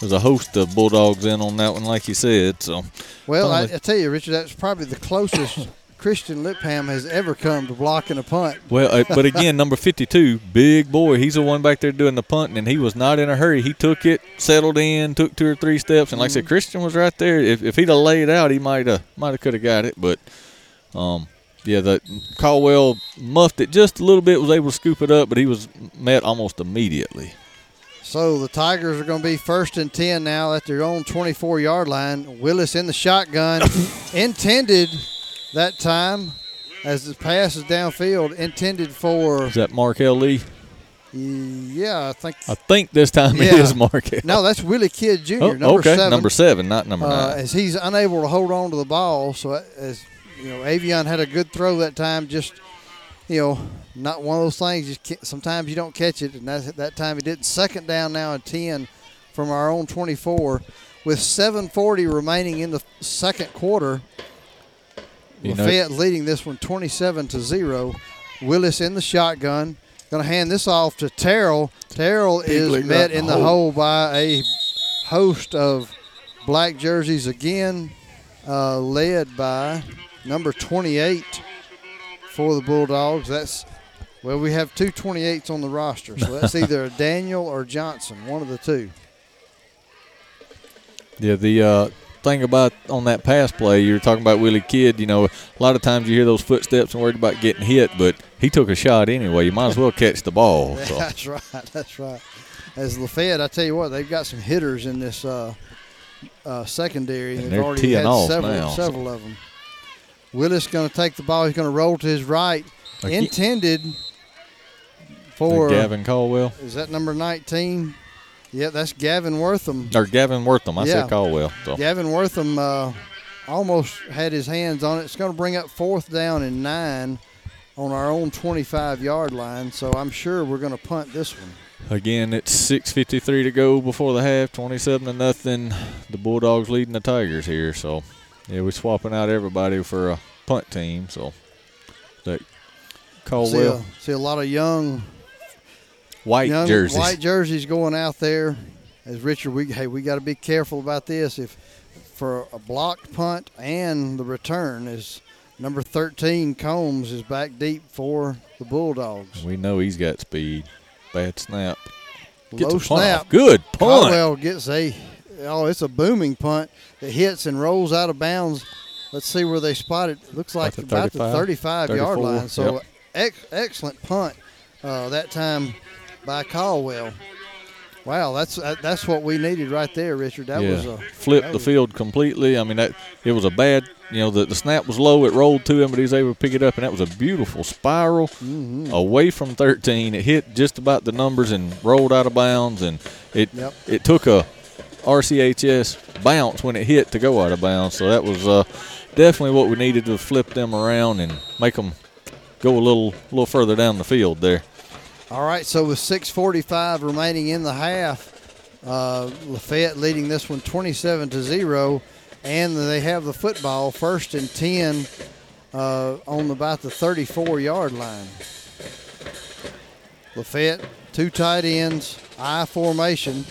There's a host of Bulldogs in on that one, like you said. So Well, I, Only- I tell you, Richard, that's probably the closest Christian Lipham has ever come to blocking a punt. Well, uh, but again, number 52, big boy. He's the one back there doing the punting, and he was not in a hurry. He took it, settled in, took two or three steps, and like I said, Christian was right there. If, if he'd have laid out, he might have might have could have got it. But um, yeah, the Caldwell muffed it just a little bit, was able to scoop it up, but he was met almost immediately. So the Tigers are going to be first and 10 now at their own 24 yard line. Willis in the shotgun. intended that time, as the pass is downfield, intended for. Is that Markel Lee? Yeah, I think. I think this time yeah. it is Markel. No, that's Willie Kidd Jr. Oh, number okay, seven. number seven, not number Uh, nine. as he's unable to hold on to the ball, so as you know, Avion had a good throw that time. Just you know, not one of those things. Can't, sometimes you don't catch it, and that that time he didn't. Second down now and ten from our own 24, with 7:40 remaining in the second quarter. You know- leading this one 27 to zero. Willis in the shotgun. Going to hand this off to Terrell. Terrell is met in the hole. hole by a host of black jerseys again, uh, led by number 28 for the Bulldogs. That's well, we have two 28s on the roster, so that's either a Daniel or Johnson, one of the two. Yeah, the uh, thing about on that pass play, you were talking about Willie Kidd. You know, a lot of times you hear those footsteps and worried about getting hit, but he took a shot anyway. You might as well catch the ball. So. That's right. That's right. As Lafayette, I tell you what, they've got some hitters in this uh, uh, secondary. And They've they're already had off several, now, so- several of them. Willis going to take the ball. He's going to roll to his right. Intended for Gavin Caldwell Is that number 19? Yeah, that's Gavin Wortham. or Gavin Wortham. I Yeah. said Caldwell. So Gavin Wortham uh, almost had his hands on it. It's going to bring up fourth down and nine on our own 25 yard line. So I'm sure we're going to punt this one. again, it's 6:53 to go before the half. 27 to nothing. The Bulldogs leading the Tigers here. So yeah, we're swapping out everybody for a punt team. So that See Caldwell a, see a lot of young white young jerseys. white jerseys going out there. As Richard, we hey, we got to be careful about this. If for a blocked punt and the return is number 13 Combs is back deep for the Bulldogs. We know he's got speed. Bad snap. Gets Low snap. off. Good punt. Caldwell gets a oh, it's a booming punt that hits and rolls out of bounds. Let's see where they spot it. Looks like About the about the 35, 35 yard line. So yep. ex- excellent punt uh, that time by Caldwell. Wow, that's that's what we needed right there, Richard. That yeah. was a flipped the was- field completely. I mean that it was a bad. You know the, the snap was low. It rolled to him, but he was able to pick it up, and that was a beautiful spiral Mm-hmm. away from 13. It hit just about the numbers and rolled out of bounds, and it Yep. it took a RCHS bounce when it hit to go out of bounds. So that was uh, definitely what we needed to flip them around and make them go a little little further down the field there. All right, so with 6:45 remaining in the half, uh, Lafayette leading this one 27 to zero, and they have the football first and 10 uh, on about the 34 yard line. Lafayette, two tight ends, I formation.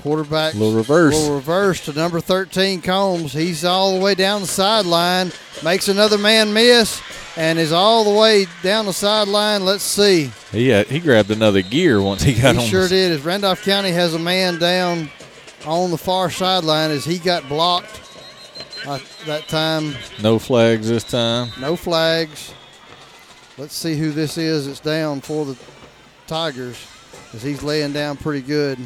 Quarterback Little reverse. Will reverse to number 13 Combs. He's all the way down the sideline, makes another man miss, and is all the way down the sideline. Let's see. He had, he grabbed another gear once he got he on. sure the, did. As Randolph County has a man down on the far sideline as he got blocked uh, that time. No flags this time. No flags. Let's see who this is It's down for the Tigers as he's laying down pretty good.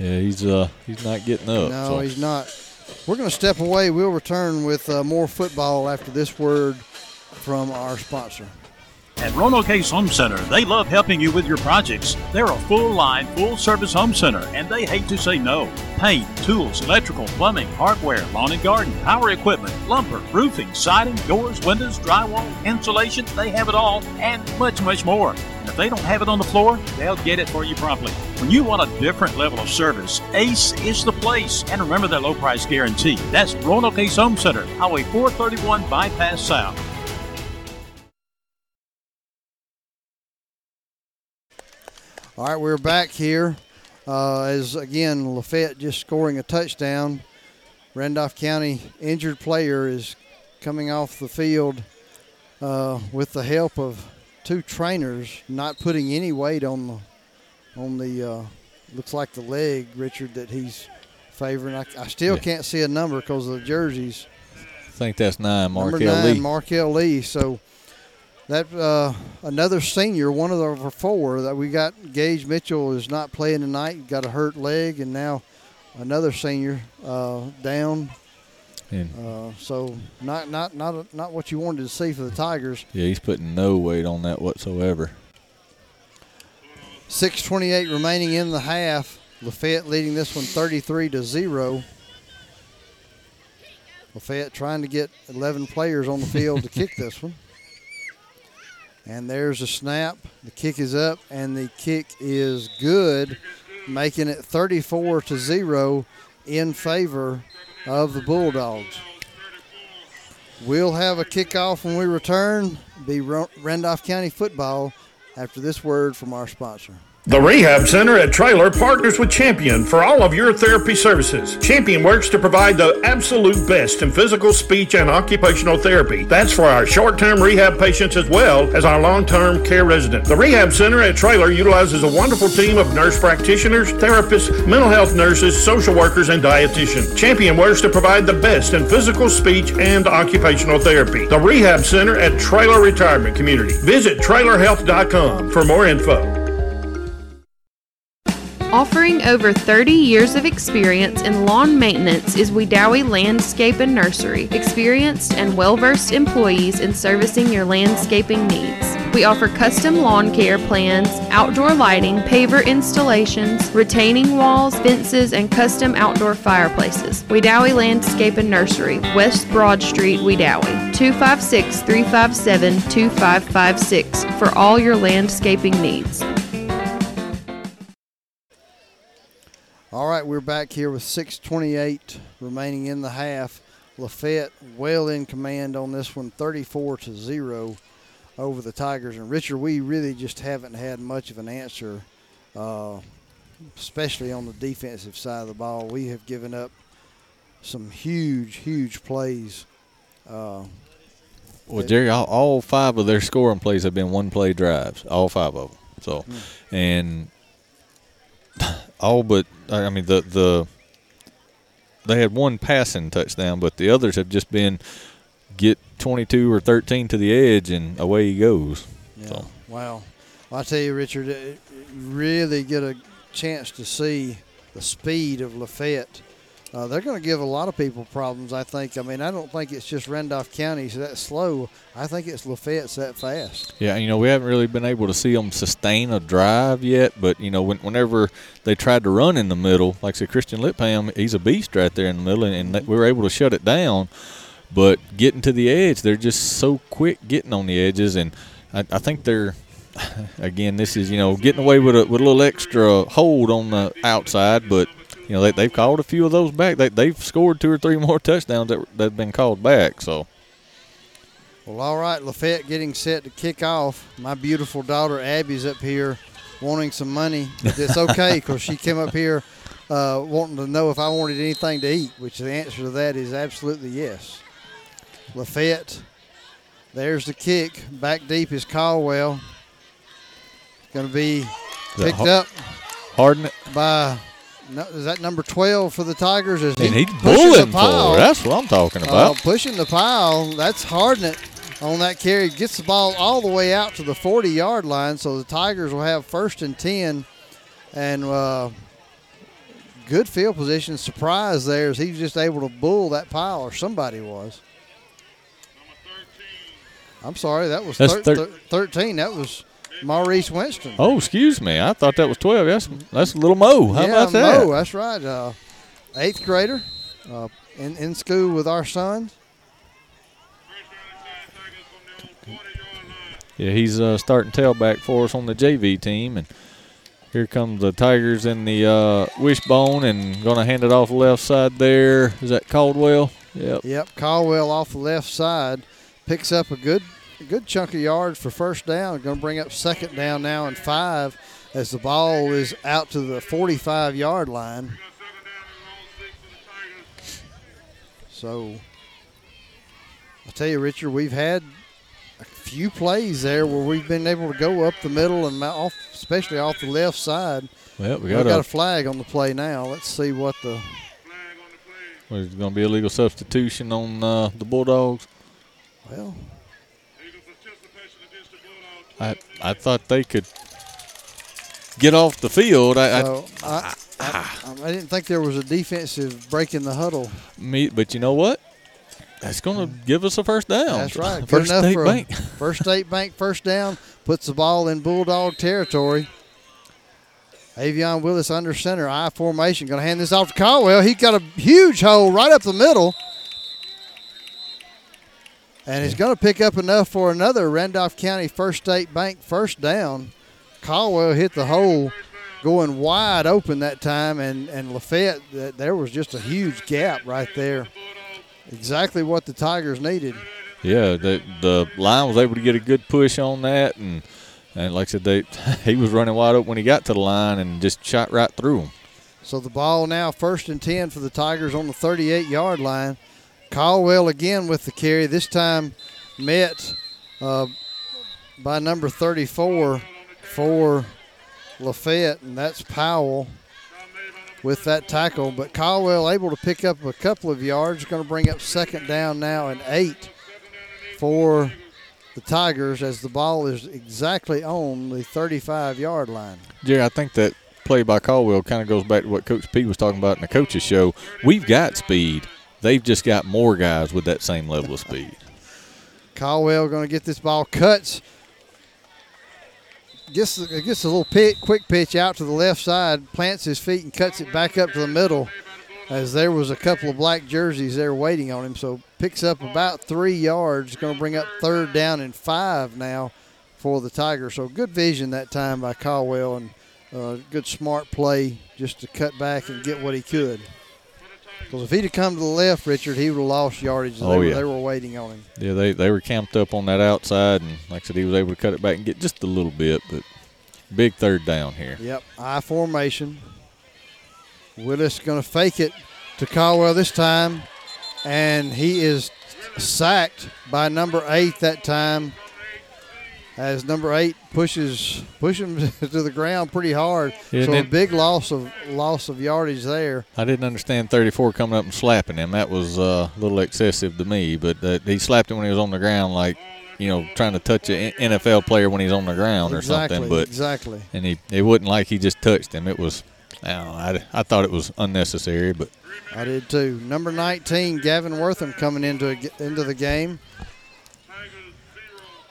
Yeah, he's uh he's not getting up. No, so. he's not. We're going to step away. We'll return with uh, more football after this word from our sponsor. At Roanoke Home Center, they love helping you with your projects. They're a full line, full service home center, and they hate to say no. Paint, tools, electrical, plumbing, hardware, lawn and garden, power equipment, lumber, roofing, siding, doors, windows, drywall, insulation, they have it all, and much, much more. And if they don't have it on the floor, they'll get it for you promptly. When you want a different level of service, Ace is the place. And remember their low price guarantee. That's Roanoke Ace Home Center, Highway 431 Bypass South. All right, we're back here uh, as again Lafayette just scoring a touchdown. Randolph County injured player is coming off the field uh, with the help of two trainers, not putting any weight on the on the uh, looks like the leg, Richard, that he's favoring. I, I still Yeah. can't see a number because of the jerseys. I think that's nine, Markel Lee. Markel Lee. So that uh, another senior, one of the four that we got. Gage Mitchell is not playing tonight. Got a hurt leg, and now another senior uh, down. And- Uh, so not not not not what you wanted to see for the Tigers. yeah, he's putting no weight on that whatsoever. 6:28 remaining in the half. Lafayette leading this one 33 to zero. Lafayette trying to get 11 players on the field to kick this one. And there's a snap. The kick is up, and the kick is good, making it 34 to zero in favor of the Bulldogs. We'll have a kickoff when we return. Be Randolph County football after this word from our sponsor. The Rehab Center at Traylor partners with Champion for all of your therapy services. Champion works to provide the absolute best in physical, speech, and occupational therapy. That's for our short-term rehab patients as well as our long-term care residents. The Rehab Center at Traylor utilizes a wonderful team of nurse practitioners, therapists, mental health nurses, social workers, and dietitians. Champion works to provide the best in physical, speech, and occupational therapy. The Rehab Center at Traylor Retirement Community. Visit traylorhealth.com for more info. Offering over 30 years of experience in lawn maintenance is Wedowee Landscape and Nursery. Experienced and well-versed employees in servicing your landscaping needs. We offer custom lawn care plans, outdoor lighting, paver installations, retaining walls, fences, and custom outdoor fireplaces. Wedowee Landscape and Nursery, West Broad Street, Wedowee. 256-357-2556 for all your landscaping needs. All right, we're back here with 6:28 remaining in the half. Lafayette well in command on this one, 34 to zero over the Tigers. And Richard, we really just haven't had much of an answer, uh, especially on the defensive side of the ball. We have given up some huge, huge plays. Uh, Well, Jerry, all, all five of their scoring plays have been one play drives, all five of them. So, and all but I mean the the they had one passing touchdown, but the others have just been get 22 or 13 to the edge and away he goes. So, Wow. Well, I tell you, Richard, you really get a chance to see the speed of Lafayette. Uh, they're going to give a lot of people problems, I think. I mean, I don't think it's just Randolph County's that slow. I think it's Lafayette's that fast. yeah, you know, we haven't really been able to see them sustain a drive yet, but you know, when, whenever they tried to run in the middle, like say Christian Lipham, he's a beast right there in the middle, and, and we were able to shut it down. But getting to the edge, they're just so quick getting on the edges, and I, I think they're again, this is you know getting away with a with a little extra hold on the outside, but you know they, they've called a few of those back. They, they've scored two or three more touchdowns that that've been called back. So Well, all right, Lafayette getting set to kick off. My beautiful daughter Abby's up here wanting some money, but it's okay because she came up here uh, wanting to know if I wanted anything to eat, which the answer to that is absolutely yes. Lafayette, there's the kick. Back deep is Caldwell. Going to be picked up Hardnett. by, no, is that number 12 for the Tigers? Is And he he's pushing bullying the for. That's what I'm talking Uh, about. pushing the pile. That's Hardnett on that carry. Gets the ball all the way out to the 40 yard line. So the Tigers will have first and 10. And uh, good field position. Surprise there as he's just able to bull that pile, or somebody was. I'm sorry, that was thir- thir- 13. That was Maurice Winston. Oh, excuse me. I thought that was 12. That's that's a little Mo. How yeah, about that? Mo, that's right. Uh, eighth grader uh, in, in school with our sons. Yeah, he's uh, starting tailback for us on the JV team, and here comes the Tigers in the uh, wishbone, and going to hand it off left side. There is that Caldwell. Yep. Yep, Caldwell off the left side picks up a good good chunk of yards for first down. Going to bring up second down now and five as the ball is out to the 45 yard line. So I tell you, Richard, we've had a few plays there where we've been able to go up the middle and off, especially off the left side. Well, we We've got, got a, a flag on the play now. Let's see what the There's going to be a legal substitution on uh, the Bulldogs. well. I I thought they could get off the field. I, So I, I, I didn't think there was a defensive break in the huddle. I me, but you know what? That's going to give us a first down. That's right. Good First enough for bank. First state bank first down puts the ball in Bulldog territory. Avion Willis under center, I formation. Going to hand this off to Caldwell. He's got a huge hole right up the middle. And he's going to pick up enough for another Randolph County First State Bank first down. Caldwell hit the hole going wide open that time, and, and Lafayette, that, there was just a huge gap right there. Exactly what the Tigers needed. Yeah, the the line was able to get a good push on that, and and like I said, they he was running wide open when he got to the line and just shot right through him. So the ball now first and 10 for the Tigers on the 38 yard line. Caldwell again with the carry, this time met uh, by number 34 for Lafayette, and that's Powell with that tackle. But Caldwell able to pick up a couple of yards, going to bring up second down now and eight for the Tigers as the ball is exactly on the 35 yard line. Jerry, I think that play by Caldwell kind of goes back to what Coach P was talking about in the coaches show. We've got speed. They've just got more guys with that same level of speed. Caldwell going to get this ball cuts. Gets gets a little pit, quick pitch out to the left side, plants his feet and cuts it back up to the middle, as there was a couple of black jerseys there waiting on him. So picks up about three yards. Going to bring up third down and five now for the Tigers. So good vision that time by Caldwell and uh, good smart play just to cut back and get what he could. Because if he'd have come to the left, Richard, he would have lost yardage. They, Oh, were, yeah. they were waiting on him. Yeah, they, they were camped up on that outside, and like I said, he was able to cut it back and get just a little bit, but big third down here. Yep, I formation. Willis going to fake it to Caldwell this time, and he is sacked by number eight that time. As number eight pushes push him to the ground pretty hard, Yeah, so a it- big loss of loss of yardage there. I didn't understand 34 coming up and slapping him. That was uh, a little excessive to me, but uh, he slapped him when he was on the ground, like, you know, trying to touch an NFL player when he's on the ground or Exactly, something. But exactly. And he it wasn't like he just touched him. It was, I know, I, I thought it was unnecessary, but I did too. Number 19, Gavin Wortham coming into into the game.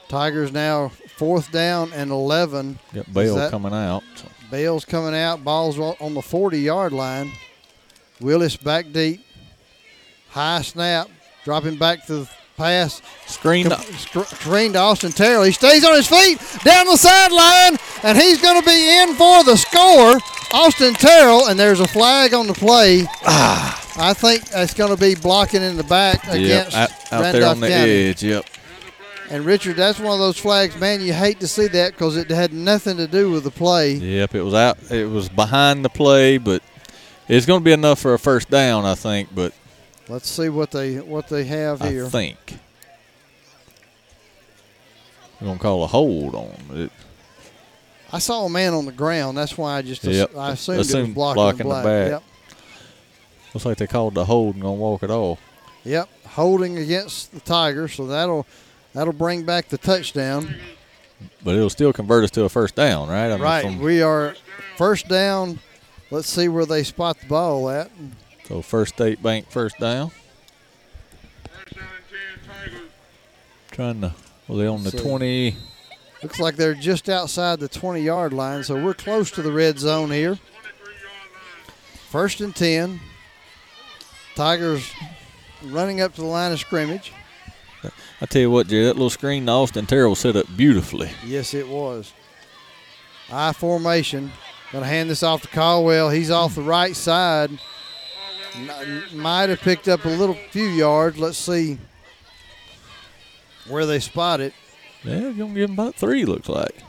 Tigers now fourth down and 11. got Is Bale that- coming out. Bale's coming out. Ball's on on the 40 yard line. Willis back deep. High snap. Dropping back to the pass. Screen to, screen to Austin Terrell. He stays on his feet down the sideline, and he's going to be in for the score. Austin Terrell, and there's a flag on the play. Ah. I think it's going to be blocking in the back Yep, against out, out there on the County. edge. Yep. And Richard, that's one of those flags, man. You hate to see that because it had nothing to do with the play. Yep, it was out. It was behind the play, but it's going to be enough for a first down, I think. But Let's see what they what they have I here. I think we're going to call a hold on it. I saw a man on the ground. That's why I just Yep. I assumed, it was blocking, blocking the the back. Yep. Looks like they called the hold and going to walk it off. Yep. Holding against the Tigers, so that'll that'll bring back the touchdown. But it'll still convert us to a first down, right? I mean, right. from- We are first down. Let's see where they spot the ball at. so First State Bank first down. Trying to, well, they on the See. 20. Looks like they're just outside the 20 yard line, so we're close to the red zone here. First and 10. Tigers running up to the line of scrimmage. I tell you what, Jerry, that little screen to Austin Terrell set up beautifully. Yes, it was. I formation. Going to hand this off to Caldwell. He's off the right side. Might have picked up a little few yards. Let's see where they spot it. Yeah, going to give him about three, looks like.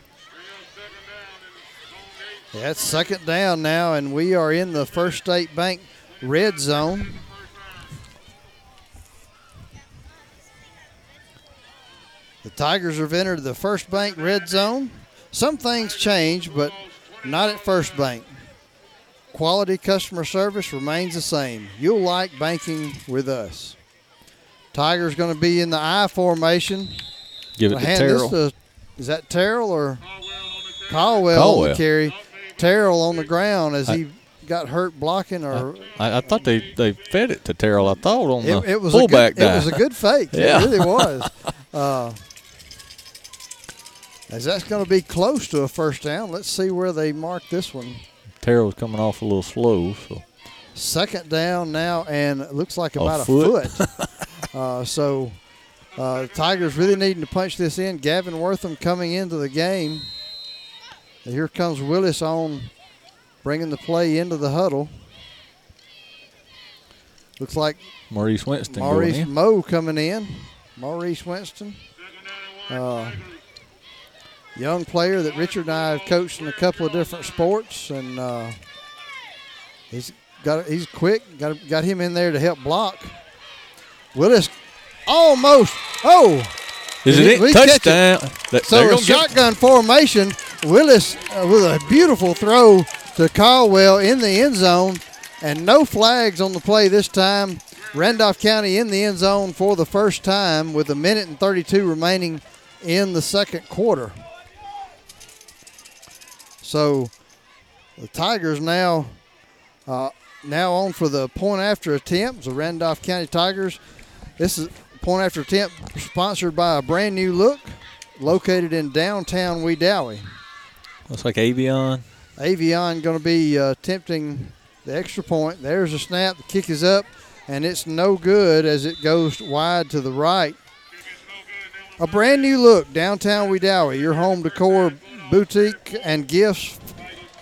Yeah, it's second down now, and we are in the First State Bank red zone. The Tigers have entered the First Bank red zone. Some things change, but not at First Bank. Quality customer service remains the same. You'll like banking with us. Tigers going to be in the I formation. Give it to Terrell. to- is that Terrell or Caldwell, on Caldwell. the carry? Terrell on the ground as I- he got hurt blocking or I, I thought they, they fed it to Terrell. I thought on it, the it was a fullback good, it was a good fake. Yeah. It really was. Uh, as that's going to be close to a first down. Let's see where they mark this one. Terrell's coming off a little slow, so Second down now, and it looks like about a foot. foot. uh, so uh, Tigers really needing to punch this in. Gavin Wortham coming into the game. And here comes Willis on, bringing the play into the huddle. Looks like Maurice Winston going Maurice. Moe coming in. Maurice Winston. Uh, young player that Richard and I have coached in a couple of different sports, and uh, he's got he's quick. Got got him in there to help block. Willis almost. Oh, Is it it? Touchdown. That- So a shotgun formation. Willis uh, with a beautiful throw to Caldwell in the end zone, and no flags on the play this time. Randolph County in the end zone for the first time with a minute and 32 remaining in the second quarter. So the Tigers now uh, now on for the point after attempt. The Randolph County Tigers. This is point after attempt sponsored by a brand new look located in downtown Wedowee. Looks like Avion. Avion going to be uh, attempting the extra point. There's a snap. The kick is up, and it's no good as it goes wide to the right. A brand new look, downtown Wedowee, your home decor boutique and gifts.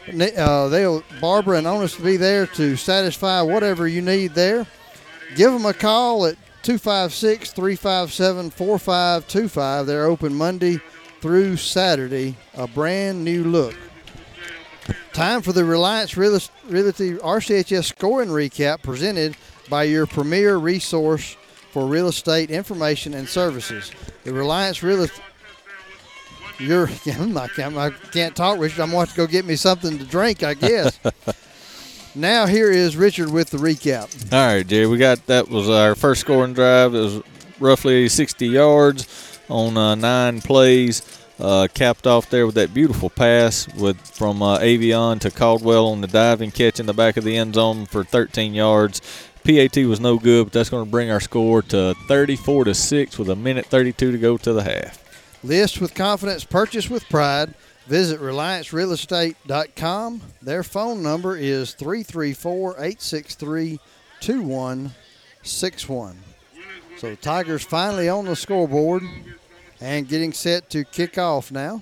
Uh, they'll Barbara and Onus to be there to satisfy whatever you need there. Give them a call at 256 357 4525. They're open Monday through Saturday. A brand new look. Time for the Reliance Realty RCHS scoring recap presented by your premier resource for real estate information and services. The Reliance Real Estate. You're, I'm not, I'm- I can't talk, Richard. I'm going to have to go get me something to drink, I guess. now, here is Richard with the recap. All right, Jay. We got that was our first scoring drive. It was roughly 60 yards on uh, nine plays. Uh, capped off there with that beautiful pass with from uh, Avion to Caldwell on the diving catch in the back of the end zone for 13 yards. PAT was no good, but that's going to bring our score to 34 to six with a minute 32 to go to the half. List with confidence, purchase with pride. Visit RelianceRealEstate.com. Their phone number is 334 863 2161. So the Tigers finally on the scoreboard and getting set to kick off now.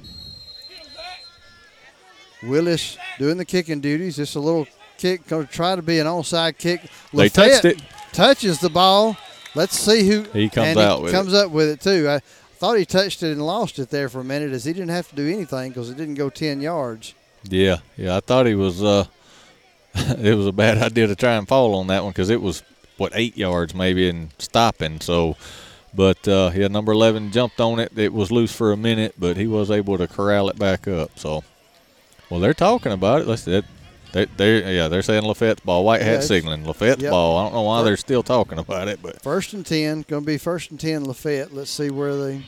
Willis doing the kicking duties. Just a little kick, to try to be an onside kick. They touched it. Touches the ball. Let's see who He comes and out with comes up with it too. I thought he touched it and lost it there for a minute, as he didn't have to do anything because it didn't go ten yards. Yeah, yeah. I thought he was. Uh, it was a bad idea to try and fall on that one because it was what eight yards maybe and stopping. So, but uh, yeah, number eleven jumped on it. It was loose for a minute, but he was able to corral it back up. So, well, they're talking about it. Let's that. They, they're yeah, they're saying Lafayette's ball. White Yeah, hat it's- signaling Lafayette's yep. ball. I don't know why Fir- they're still talking about it, but First and ten, going to be first and ten Lafayette. Let's see where they.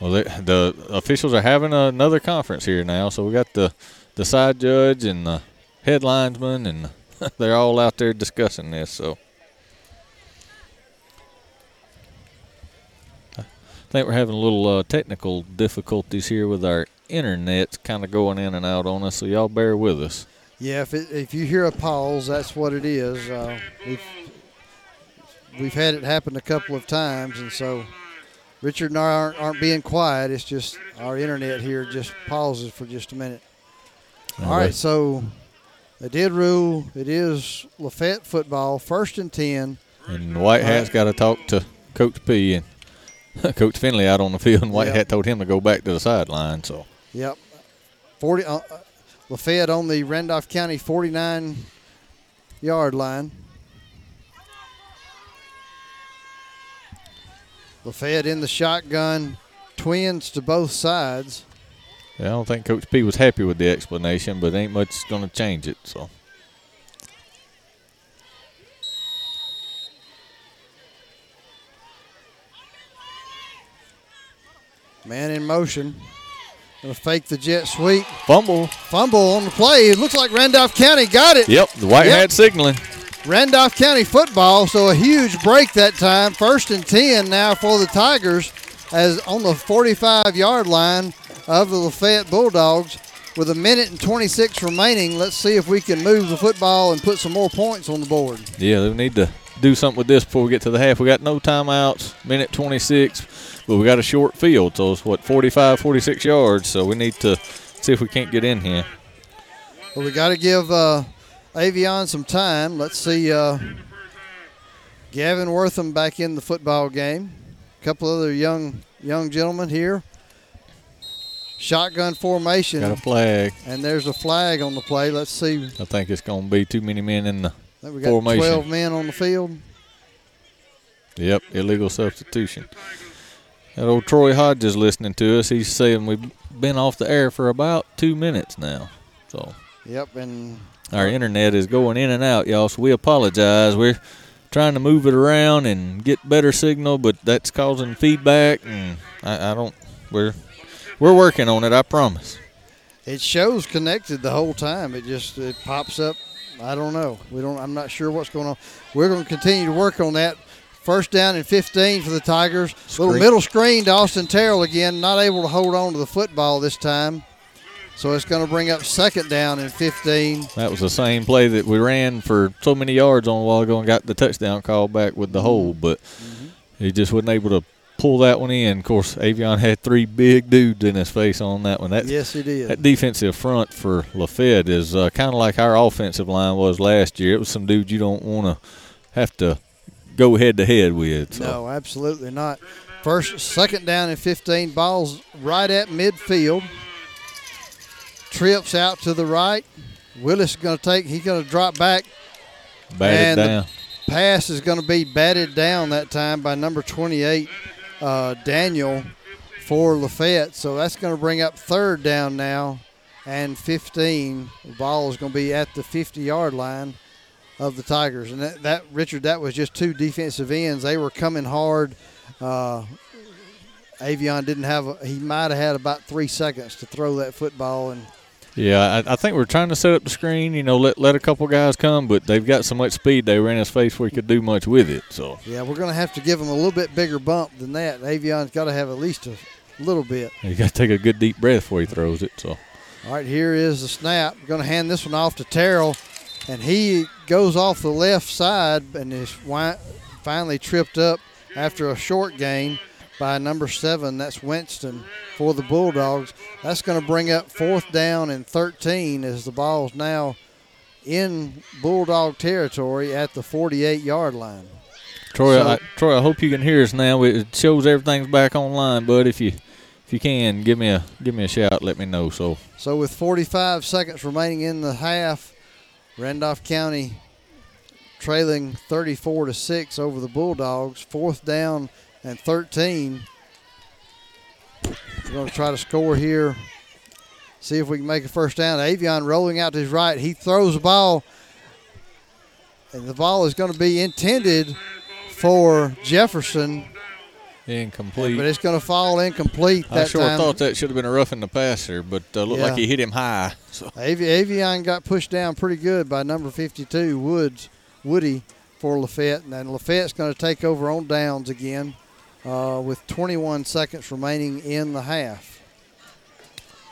Well, they, the officials are having another conference here now, so we got the the side judge and the head linesman, and they're all out there discussing this. So I think we're having a little uh, technical difficulties here with our internet's kind of going in and out on us, so y'all bear with us. Yeah, if it, if you hear a pause, that's what it is. Uh, we've we've had it happen a couple of times, and so Richard and I aren't, aren't being quiet. It's just our internet here just pauses for just a minute. All All right, right. so they did rule it is Lafayette football, first and ten. And White Hat's got to talk to Coach P and Coach Finley out on the field, and White Yeah. Hat told him to go back to the sideline. So Yep. 40 uh, Lafayette on the Randolph County 49 yard line. Lafayette in the shotgun, twins to both sides. Yeah, I don't think Coach P was happy with the explanation, but ain't much going to change it. So. Man in motion. Gonna fake the jet sweep. Fumble. Fumble on the play. It looks like Randolph County got it. Yep, the white Yep. hat signaling. Randolph County football, so a huge break that time. First and 10 now for the Tigers as on the 45 yard line of the Lafayette Bulldogs with a minute and 26 remaining. Let's see if we can move the football and put some more points on the board. Yeah, we need to do something with this before we get to the half. We got no timeouts, minute 26, but we got a short field, so it's what 45, 46 yards. So we need to see if we can't get in here. Well, we got to give uh, Avion some time. Let's see uh, Gavin Wortham back in the football game. A couple other young young gentlemen here. Shotgun formation. Got a flag. And there's a flag on the play. Let's see. I think it's going to be too many men in the we got formation. 12 men on the field. Yep, illegal substitution. That old Troy Hodges listening to us. He's saying we've been off the air for about two minutes now. So Yep, and our internet is going in and out, y'all. So we apologize. We're trying to move it around and get better signal, but that's causing feedback, and I, I don't. We're we're working on it. I promise. it shows connected the whole time. It just it pops up. I don't know. We don't. I'm not sure what's going on. We're going to continue to work on that. First down and 15 for the Tigers. Little middle screen to Austin Terrell again. Not able to hold on to the football this time. So it's going to bring up second down and 15. That was the same play that we ran for so many yards on a while ago and got the touchdown call back with the hole, but he just wasn't able to pull that one in. Of course, Avion had three big dudes in his face on that one. That, Yes, he did. That defensive front for Lafayette is uh, kind of like our offensive line was last year. It was some dudes you don't want to have to go head to head with. So. No, absolutely not. First, second down and 15. Ball's right at midfield. Trips out to the right. Willis is going to take. He's going to drop back. Batted and down. The pass is going to be batted down that time by number 28, uh, Daniel, for Lafayette. So that's going to bring up third down now and 15. The ball is going to be at the 50 yard line of the Tigers. And that, that Richard, that was just two defensive ends. They were coming hard. Uh, Avion didn't have. A, he might have had about three seconds to throw that football, and Yeah, I, I think we're trying to set up the screen. You know, let let a couple guys come, but they've got so much speed they ran his face where he could do much with it. So yeah, we're going to have to give him a little bit bigger bump than that. Avion's got to have at least a little bit. you got to take a good deep breath before he throws it. So All right, here is the snap. Going to hand this one off to Terrell, and he goes off the left side and is finally tripped up after a short gain by number seven. That's Winston for the Bulldogs. That's going to bring up fourth down and 13 as the ball's now in Bulldog territory at the 48 yard line. Troy, So- I, Troy, I hope you can hear us now. It shows everything's back online, bud. If you if you can, give me a give me a shout. Let me know. So So with 45 seconds remaining in the half, Randolph County trailing 34 to 6 over the Bulldogs. Fourth down and 13. We're going to try to score here. See if we can make a first down. Avion rolling out to his right. He throws the ball, and the ball is going to be intended for Jefferson, incomplete. but it's going to fall incomplete I that sure time. thought that should have been a rough in the passer, but uh, looked Yeah. like he hit him high. So Avi- Avion got pushed down pretty good by number 52, Woods, Woody, for Lafette, And then Lafayette's going to take over on downs again uh, with 21 seconds remaining in the half.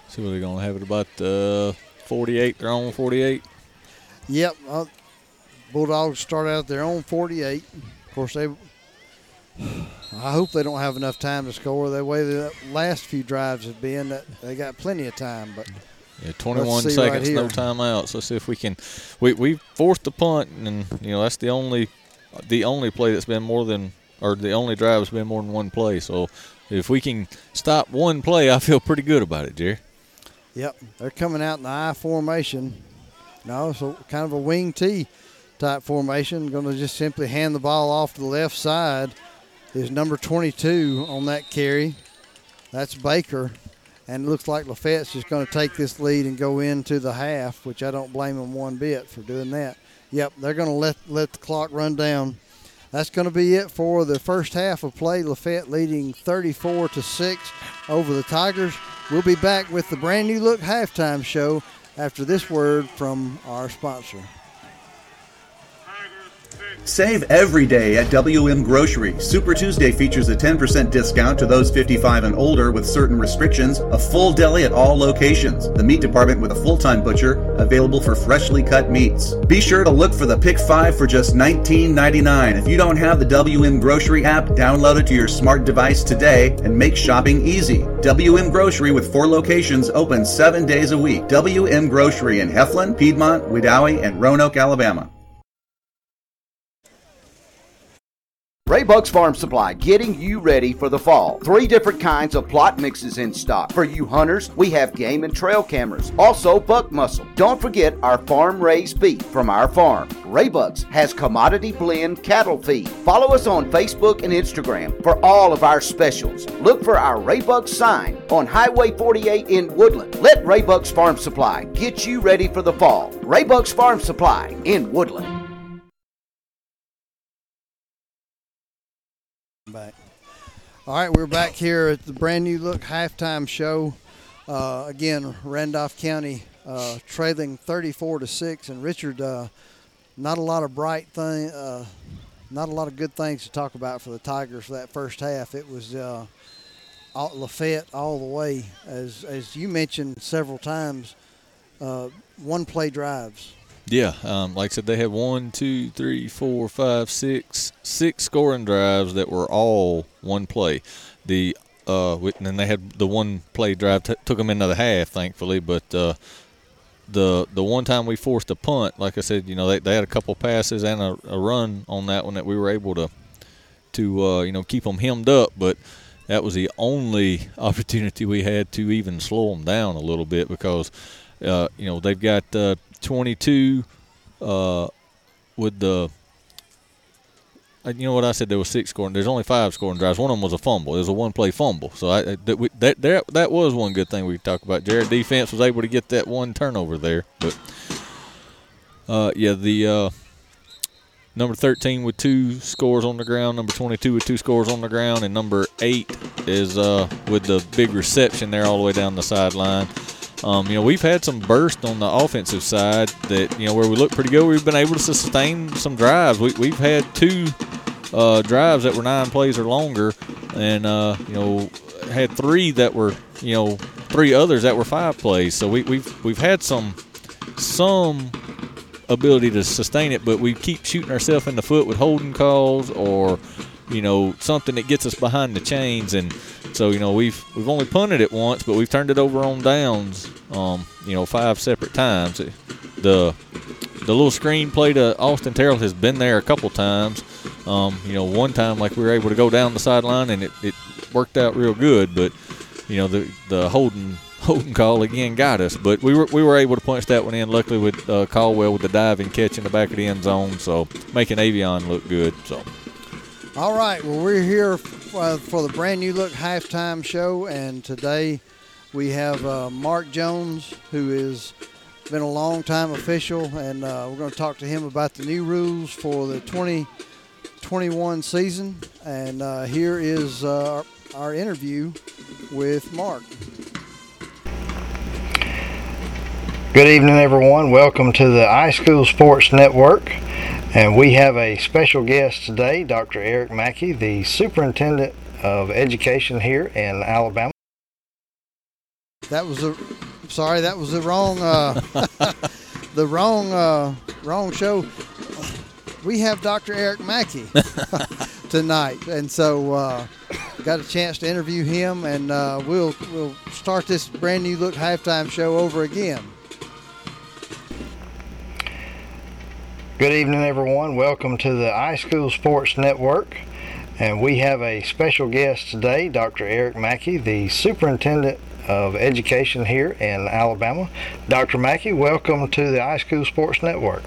see what they're gonna have it about uh, 48. They're on 48. Yep. Uh, Bulldogs start out their own 48. Of course, they. I hope they don't have enough time to score. The way the last few drives have been, that they got plenty of time. But Yeah, 21 Let's right seconds, no timeouts. Let's see if we can. We we forced the punt, and you know that's the only the only play that's been more than or the only drive that's been more than one play. So if we can stop one play, I feel pretty good about it, Jerry. Yep, they're coming out in the I formation. No, so kind of a wing T type formation. Going to just simply hand the ball off to the left side. Is number 22 on that carry. That's Baker. And it looks like Lafette's just going to take this lead and go into the half, which I don't blame them one bit for doing that. Yep, they're going to let let the clock run down. That's going to be it for the first half of play. Lafette leading 34 to 6 over the Tigers. We'll be back with the brand new look halftime show after this word from our sponsor. Save every day at WM Grocery. Super Tuesday features a 10% discount to those 55 and older with certain restrictions, a full deli at all locations, the meat department with a full time butcher, available for freshly cut meats. Be sure to look for the Pick 5 for just $19.99. If you don't have the WM Grocery app, download it to your smart device today and make shopping easy. WM Grocery with four locations open seven days a week. WM Grocery in Heflin, Piedmont, Wedowee, and Roanoke, Alabama. Raybuck's Farm Supply getting you ready for the fall. Three different kinds of plot mixes in stock. For you hunters, we have game and trail cameras. Also buck muscle. Don't forget our farm raised beef from our farm. Ray Bucks has commodity blend cattle feed. Follow us on Facebook and Instagram for all of our specials. Look for our Ray Bucks sign on Highway 48 in Woodland. Let Ray Bucks Farm Supply get you ready for the fall. Ray Bucks Farm Supply in Woodland. All right, we're back here at the brand new look halftime show. Uh, again, Randolph County uh, trailing 34 to six, and Richard, uh, not a lot of bright thing, uh, not a lot of good things to talk about for the Tigers for that first half. It was uh, Lafayette all the way, as as you mentioned several times, uh, one play drives. Yeah, um, like I said, they had one, two, three, four, five, six, six scoring drives that were all one play. The uh, and then they had the one play drive t- took them into the half, thankfully. But uh, the the one time we forced a punt, like I said, you know, they, they had a couple passes and a, a run on that one that we were able to to uh, you know keep them hemmed up, but that was the only opportunity we had to even slow them down a little bit because uh, you know they've got uh, 22 uh, with the. uh, You know what I said? There was six scoring. There's only five scoring drives. One of them was a fumble. It was a one-play fumble. So I that we, that that that was one good thing we talked about. Jared defense was able to get that one turnover there, but uh, yeah, the uh, number 13 with two scores on the ground, number 22 with two scores on the ground, and number eight is uh, with the big reception there all the way down the sideline. Um, you know, we've had some burst on the offensive side that, you know, where we look pretty good. We've been able to sustain some drives. We, we've had two uh, drives that were nine plays or longer, and, uh, you know, had three that were, you know, three others that were five plays. So we, we've we've had some some ability to sustain it, but we keep shooting ourselves in the foot with holding calls or, you know, something that gets us behind the chains. And so, you know, we've we've only punted it once, but we've turned it over on downs, um, you know, five separate times. The the little screen play to Austin Terrell has been there a couple times. Um, you know, one time like we were able to go down the sideline and it, it worked out real good, but you know the the holding holding call again got us, but we were we were able to punch that one in. Luckily with uh, Caldwell with the diving catch in the back of the end zone, so making Avion look good. So. All right, well, we're here uh, for the brand new look halftime show, and today we have uh, Mark Jones, who has been a long time official, and uh, we're going to talk to him about the new rules for the 2021 season. And uh, here is uh, our interview with Mark. Good evening, everyone. Welcome to the iSchool Sports Network. And we have a special guest today, Dr. Eric Mackey, the Superintendent of Education here in Alabama. That was a sorry, that was the wrong uh, the wrong uh, wrong show. We have Dr. Eric Mackey tonight, and so uh, got a chance to interview him, and uh, we'll we'll start this brand new look halftime show over again. Good evening, everyone. Welcome to the iSchool Sports Network. And we have a special guest today, Dr. Eric Mackey, the Superintendent of Education here in Alabama. Dr. Mackey, welcome to the iSchool Sports Network.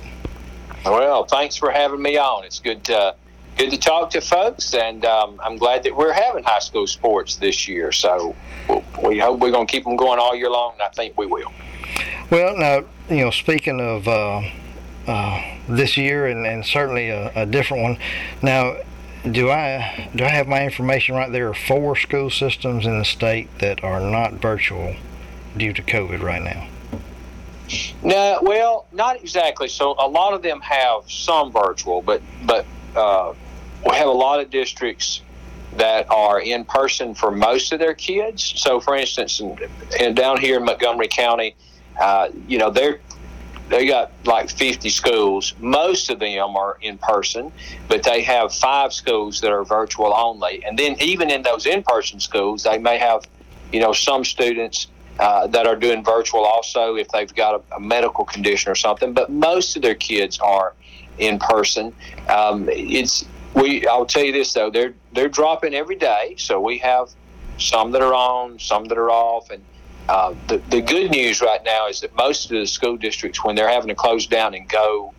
Well, thanks for having me on. It's good to, good to talk to folks, and um, I'm glad that we're having high school sports this year. So we hope we're going to keep them going all year long, and I think we will. Well, now, you know, speaking of uh, uh, this year and, and certainly a, a, different one, now, do I do I have my information right? There are four school systems in the state that are not virtual due to COVID right now. No, well, not exactly. So a lot of them have some virtual, but but uh, we have a lot of districts that are in person for most of their kids. So, for instance, in, in down here in Montgomery County, uh, you know, they're they got like 50 schools. Most of them are in person, but they have five schools that are virtual only. And then even in those in-person schools, they may have, you know, some students uh, that are doing virtual also if they've got a, a, medical condition or something. But most of their kids are in person. Um, it's we. I'll tell you this though, they're they're dropping every day. So we have some that are on, some that are off, and uh, the the good news right now is that most of the school districts, when they're having to close down and go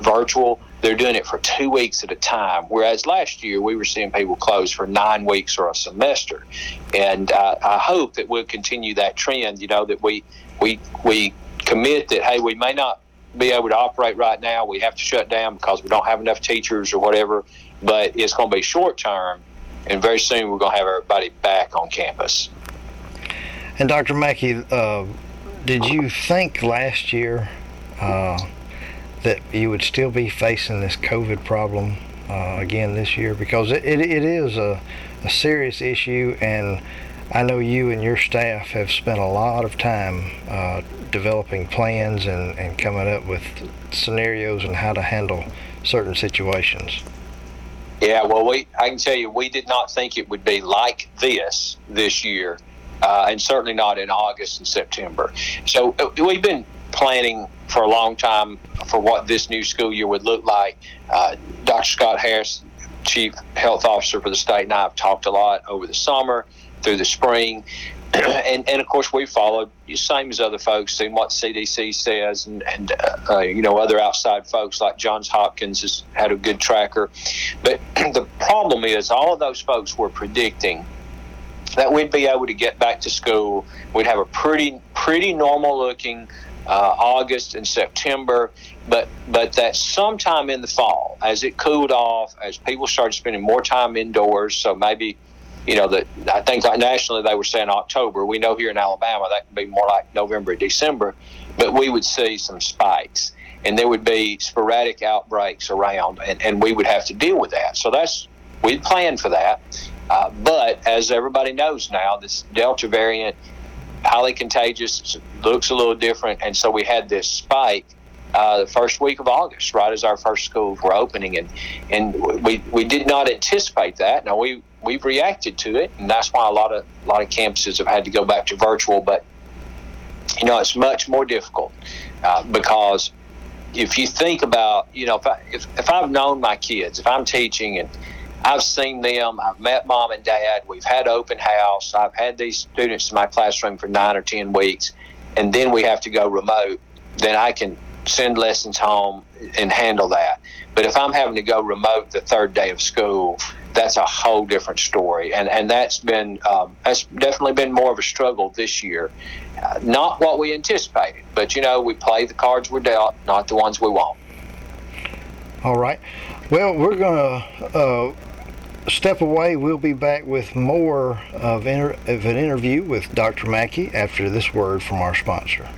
virtual, they're doing it for two weeks at a time. Whereas last year we were seeing people close for nine weeks or a semester, and uh, I hope that we'll continue that trend. You know that we we we commit that hey we may not be able to operate right now. We have to shut down because we don't have enough teachers or whatever. But it's going to be short term, and very soon we're going to have everybody back on campus. And Dr. Mackey, uh, did you think last year? Uh, that you would still be facing this COVID problem uh, again this year because it, it, it is a, a serious issue and I know you and your staff have spent a lot of time uh, developing plans and, and coming up with scenarios and how to handle certain situations. Yeah, well, we I can tell you we did not think it would be like this this year, uh, and certainly not in August and September. So uh, we've been planning for a long time for what this new school year would look like. Uh, Dr. Scott Harris, Chief Health Officer for the state, and I have talked a lot over the summer, through the spring. and, and of course, we followed the same as other folks, seeing what CDC says, and, and uh, uh, you know, other outside folks like Johns Hopkins has had a good tracker. But the problem is, all of those folks were predicting that we'd be able to get back to school. We'd have a pretty, pretty normal looking uh, August and September, but but that sometime in the fall, as it cooled off, as people started spending more time indoors, so maybe you know that I think nationally they were saying October. We know here in Alabama that could be more like November, December, but we would see some spikes and there would be sporadic outbreaks around, and, and we would have to deal with that. So that's we'd planned for that. Uh, but as everybody knows now, this Delta variant highly contagious, looks a little different, and so we had this spike uh, the first week of August, right as our first schools were opening, and and we we did not anticipate that. Now we we've reacted to it, and that's why a lot of a lot of campuses have had to go back to virtual. But you know, it's much more difficult uh, because if you think about, you know, if, I, if if I've known my kids, if I'm teaching and I've seen them. I've met mom and dad. We've had open house. I've had these students in my classroom for nine or 10 weeks, and then we have to go remote. Then I can send lessons home and handle that. But if I'm having to go remote the third day of school, that's a whole different story. And, and that's been, um, that's definitely been more of a struggle this year. Uh, not what we anticipated, but you know, we play the cards we're dealt, not the ones we want. All right. Well, we're going to uh, step away. We'll be back with more of, inter- of an interview with Dr. Mackey after this word from our sponsor.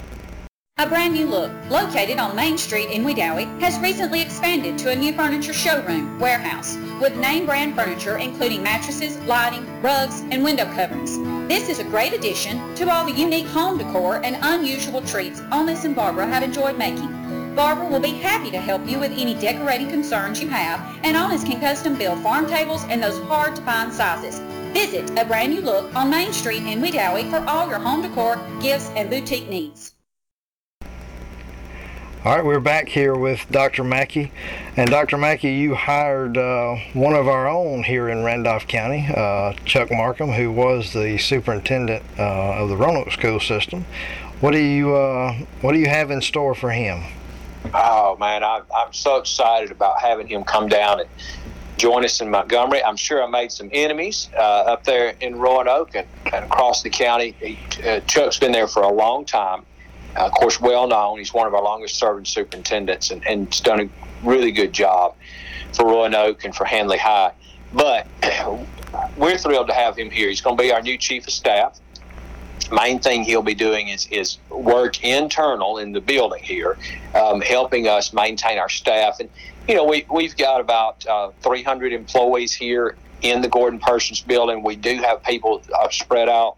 A brand new look, located on Main Street in Wedowee, has recently expanded to a new furniture showroom, warehouse, with name brand furniture including mattresses, lighting, rugs, and window coverings. This is a great addition to all the unique home decor and unusual treats Onis and Barbara have enjoyed making. Barbara will be happy to help you with any decorating concerns you have, and Onis can custom build farm tables in those hard-to-find sizes. Visit A Brand New Look on Main Street in Wedowee for all your home decor, gifts, and boutique needs. All right, we're back here with Dr. Mackey. And Dr. Mackey, you hired uh, one of our own here in Randolph County, uh, Chuck Markham, who was the superintendent uh, of the Roanoke school system. What do you uh, What do you have in store for him? Oh man, I, I'm so excited about having him come down and join us in Montgomery. I'm sure I made some enemies uh, up there in Roanoke and, and across the county. He, uh, Chuck's been there for a long time uh, of course, well known. He's one of our longest serving superintendents and, and done a really good job for Roanoke and for Handley High. But we're thrilled to have him here. He's going to be our new chief of staff. Main thing he'll be doing is, is work internal in the building here, um, helping us maintain our staff. And, you know, we, we've got about uh, 300 employees here in the Gordon Persons building. We do have people uh, spread out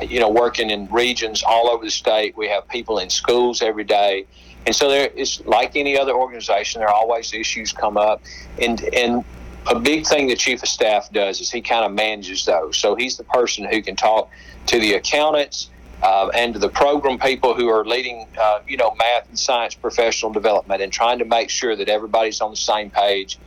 you know, working in regions all over the state. We have people in schools every day. And so there is like any other organization, there are always issues come up. And and a big thing the chief of staff does is he kind of manages those. So he's the person who can talk to the accountants uh, and to the program people who are leading, uh, you know, math and science professional development and trying to make sure that everybody's on the same page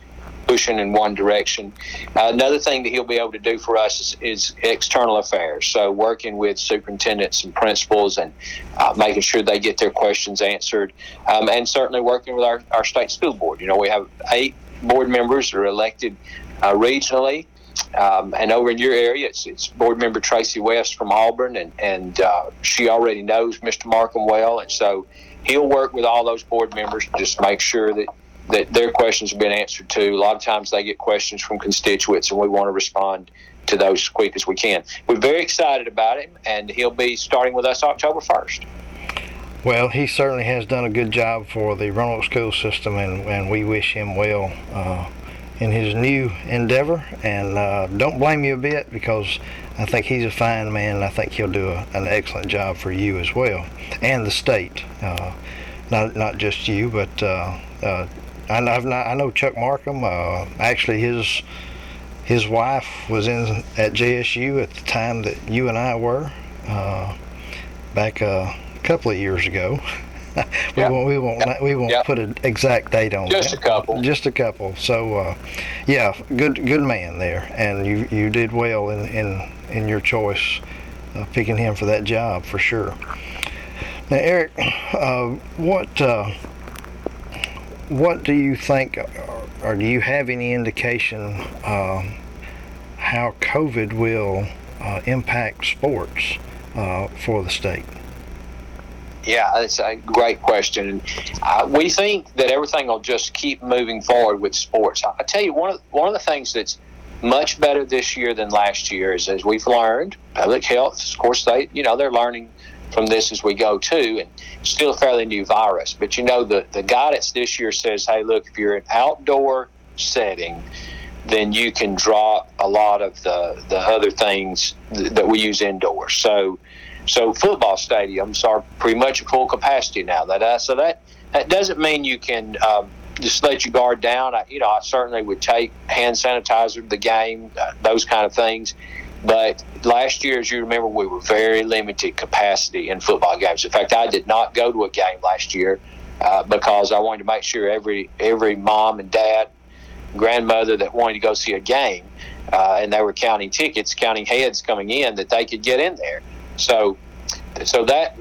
pushing in one direction. Uh, another thing that he'll be able to do for us is, is external affairs. So working with superintendents and principals and uh, making sure they get their questions answered, um, and certainly working with our, our state school board. You know, we have eight board members that are elected uh, regionally. Um, and over in your area, it's, it's board member Tracy West from Auburn, and, and uh, she already knows Mr. Markham well. And so he'll work with all those board members to just make sure that that their questions have been answered too. A lot of times they get questions from constituents, and we want to respond to those as quick as we can. We're very excited about him, and he'll be starting with us October 1st. Well, he certainly has done a good job for the Roanoke school system, and, and we wish him well uh, in his new endeavor. And uh, don't blame you a bit because I think he's a fine man, and I think he'll do a, an excellent job for you as well, and the state. Uh, not not just you, but uh, uh, I know, not, I know Chuck Markham. Uh, actually, his his wife was in at JSU at the time that you and I were uh, back a couple of years ago. we yeah. won't we won't yeah. we won't yeah. put an exact date on just that. a couple just a couple so uh, yeah good good man there and you you did well in in in your choice of picking him for that job for sure now Eric uh, what uh, what do you think, or do you have any indication uh, how COVID will uh, impact sports uh, for the state? Yeah, that's a great question. Uh, we think that everything will just keep moving forward with sports. I, I tell you, one of one of the things that's much better this year than last year is as we've learned, public health. Of course, they you know they're learning from this as we go too, and still a fairly new virus. But you know, the the guidance this year says, hey, look, if you're an outdoor setting, then you can drop a lot of the the other things th- that we use indoors. So, so football stadiums are pretty much at full capacity now. That uh, so that that doesn't mean you can. Um, just let your guard down. I, you know, I certainly would take hand sanitizer to the game, uh, those kind of things. But last year, as you remember, we were very limited capacity in football games. In fact, I did not go to a game last year uh, because I wanted to make sure every every mom and dad, grandmother that wanted to go see a game, uh, and they were counting tickets, counting heads coming in, that they could get in there. So, so that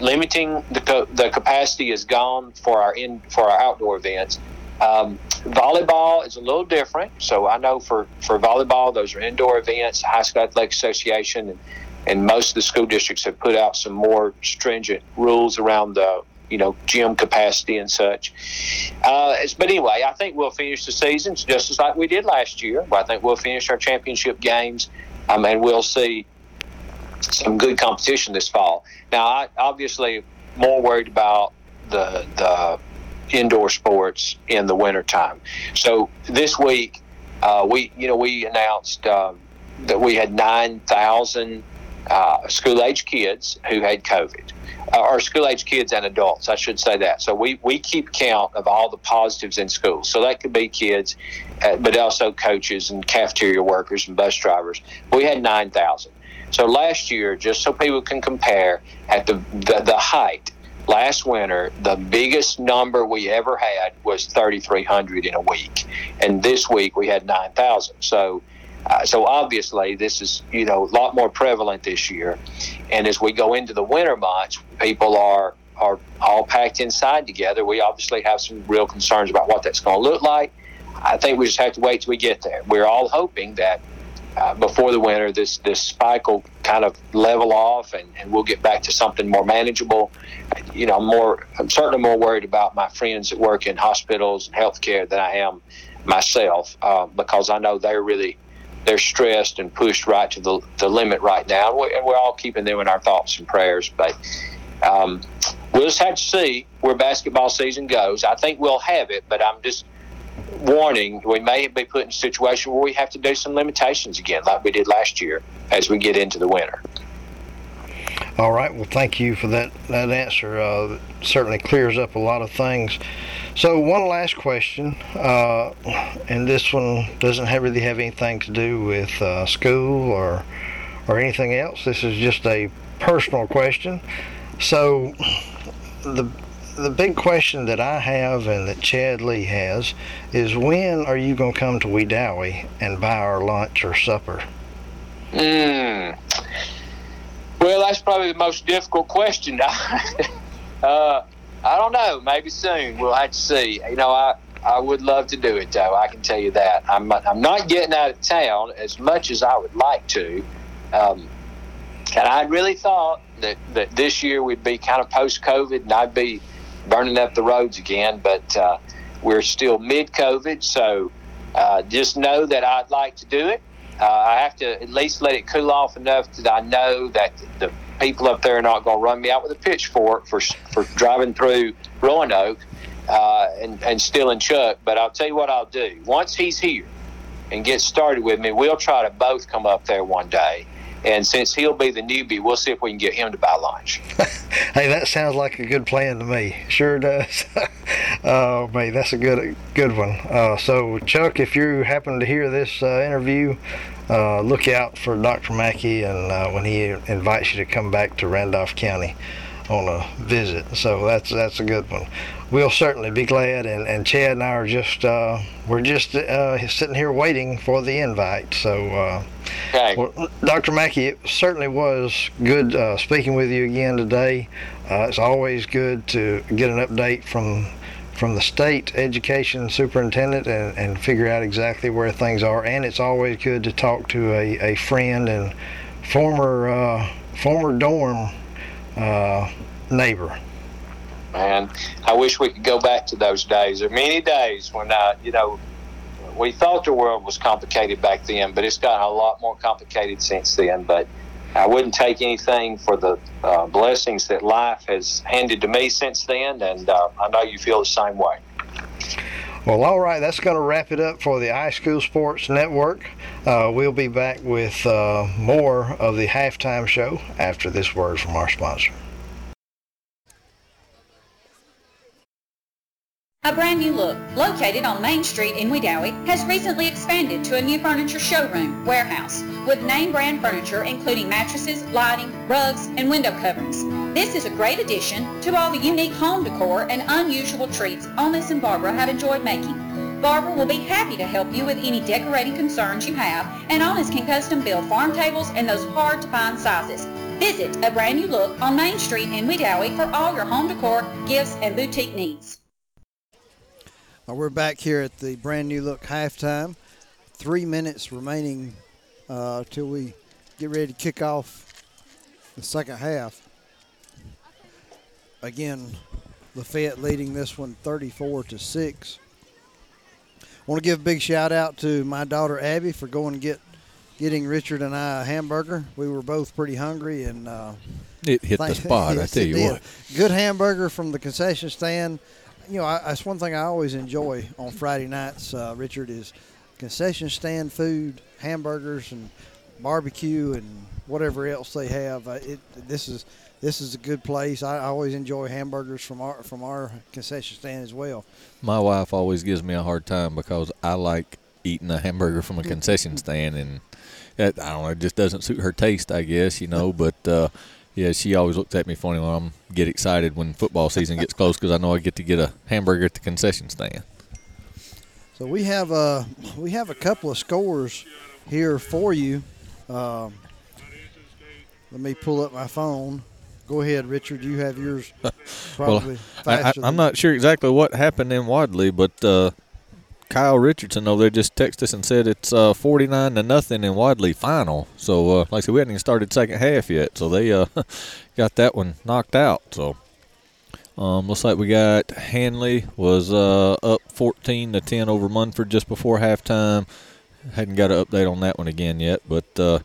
limiting the, the capacity is gone for our in for our outdoor events. Um, volleyball is a little different. So I know for, for volleyball, those are indoor events. High School Athletic Association and, and most of the school districts have put out some more stringent rules around the you know gym capacity and such. Uh, but anyway, I think we'll finish the season just as like we did last year. I think we'll finish our championship games, um, and we'll see some good competition this fall. Now, I obviously more worried about the the indoor sports in the wintertime. So this week, uh, we you know we announced um, that we had nine thousand uh, school age kids who had COVID, uh, or school age kids and adults, I should say that. So we we keep count of all the positives in schools. So that could be kids, uh, but also coaches and cafeteria workers and bus drivers. We had nine thousand. So last year, just so people can compare, at the, the, the height last winter, the biggest number we ever had was 3,300 in a week, and this week we had 9,000. So. Uh, so obviously, this is you know a lot more prevalent this year, and as we go into the winter months, people are are all packed inside together. We obviously have some real concerns about what that's going to look like. I think we just have to wait till we get there. We're all hoping that uh, before the winter, this this spike will kind of level off, and, and we'll get back to something more manageable. You know, more I'm certainly more worried about my friends that work in hospitals and healthcare than I am myself, uh, because I know they're really they're stressed and pushed right to the, the limit right now, and we're, we're all keeping them in our thoughts and prayers. But um, we'll just have to see where basketball season goes. I think we'll have it, but I'm just warning we may be put in a situation where we have to do some limitations again, like we did last year, as we get into the winter. All right. Well, thank you for that that answer. Uh, certainly clears up a lot of things. So, one last question, uh, and this one doesn't have, really have anything to do with uh, school or or anything else. This is just a personal question. So, the the big question that I have and that Chad Lee has is when are you going to come to Wedowee and buy our lunch or supper? Mm. Well, that's probably the most difficult question. uh, I don't know. Maybe soon. We'll have to see. You know, I, I would love to do it, though. I can tell you that. I'm, I'm not getting out of town as much as I would like to. Um, and I really thought that, that this year we'd be kind of post COVID and I'd be burning up the roads again, but uh, we're still mid COVID. So uh, just know that I'd like to do it. Uh, I have to at least let it cool off enough that I know that the people up there are not going to run me out with a pitchfork for for driving through Roanoke uh, and, and stealing Chuck. But I'll tell you what I'll do. Once he's here and gets started with me, we'll try to both come up there one day and since he'll be the newbie, we'll see if we can get him to buy lunch. hey, that sounds like a good plan to me. Sure does. oh man, that's a good good one. Uh, so Chuck, if you happen to hear this uh, interview, uh, look out for Dr. Mackey and uh, when he invites you to come back to Randolph County on a visit. So that's that's a good one. We'll certainly be glad, and, and Chad and I are just uh, we're just uh, sitting here waiting for the invite. So, uh, okay. well, Dr. Mackey, it certainly was good uh, speaking with you again today. Uh, it's always good to get an update from from the state education superintendent and, and figure out exactly where things are. And it's always good to talk to a, a friend and former uh, former dorm uh, neighbor. Man, I wish we could go back to those days. There are many days when, uh, you know, we thought the world was complicated back then, but it's gotten a lot more complicated since then. But I wouldn't take anything for the uh, blessings that life has handed to me since then, and uh, I know you feel the same way. Well, all right, that's going to wrap it up for the iSchool Sports Network. Uh, we'll be back with uh, more of the halftime show after this word from our sponsor. A brand new look, located on Main Street in Wedowee, has recently expanded to a new furniture showroom, warehouse, with name brand furniture including mattresses, lighting, rugs, and window coverings. This is a great addition to all the unique home decor and unusual treats Onis and Barbara have enjoyed making. Barbara will be happy to help you with any decorating concerns you have, and Onis can custom build farm tables in those hard-to-find sizes. Visit A Brand New Look on Main Street in Wedowee for all your home decor, gifts, and boutique needs. We're back here at the brand new look halftime. Three minutes remaining uh, till we get ready to kick off the second half. Again, Lafayette leading this one 34 to 6. I want to give a big shout out to my daughter Abby for going and get getting Richard and I a hamburger. We were both pretty hungry and uh, it hit the spot. I tell you what, good hamburger from the concession stand you know, I, that's one thing I always enjoy on Friday nights, uh, Richard, is concession stand food, hamburgers, and barbecue, and whatever else they have. Uh, it this is this is a good place. I, I, always enjoy hamburgers from our from our concession stand as well. My wife always gives me a hard time because I like eating a hamburger from a concession stand, and it, I don't know, it just doesn't suit her taste, I guess, you know. But uh, Yeah, she always looks at me funny when I'm get excited when football season gets close because I know I get to get a hamburger at the concession stand. So we have a we have a couple of scores here for you. Um, let me pull up my phone. Go ahead, Richard. You have yours probably well, I, am not sure exactly what happened in Wadley, but uh, Kyle Richardson over there just texted us and said it's uh, 49 to nothing in Wadley final. So, uh, like I said, we hadn't even started second half yet, so they uh, got that one knocked out. So, um, looks like we got Handley was uh, up 14 to 10 over Munford just before halftime. Hadn't got an update on that one again yet, but uh,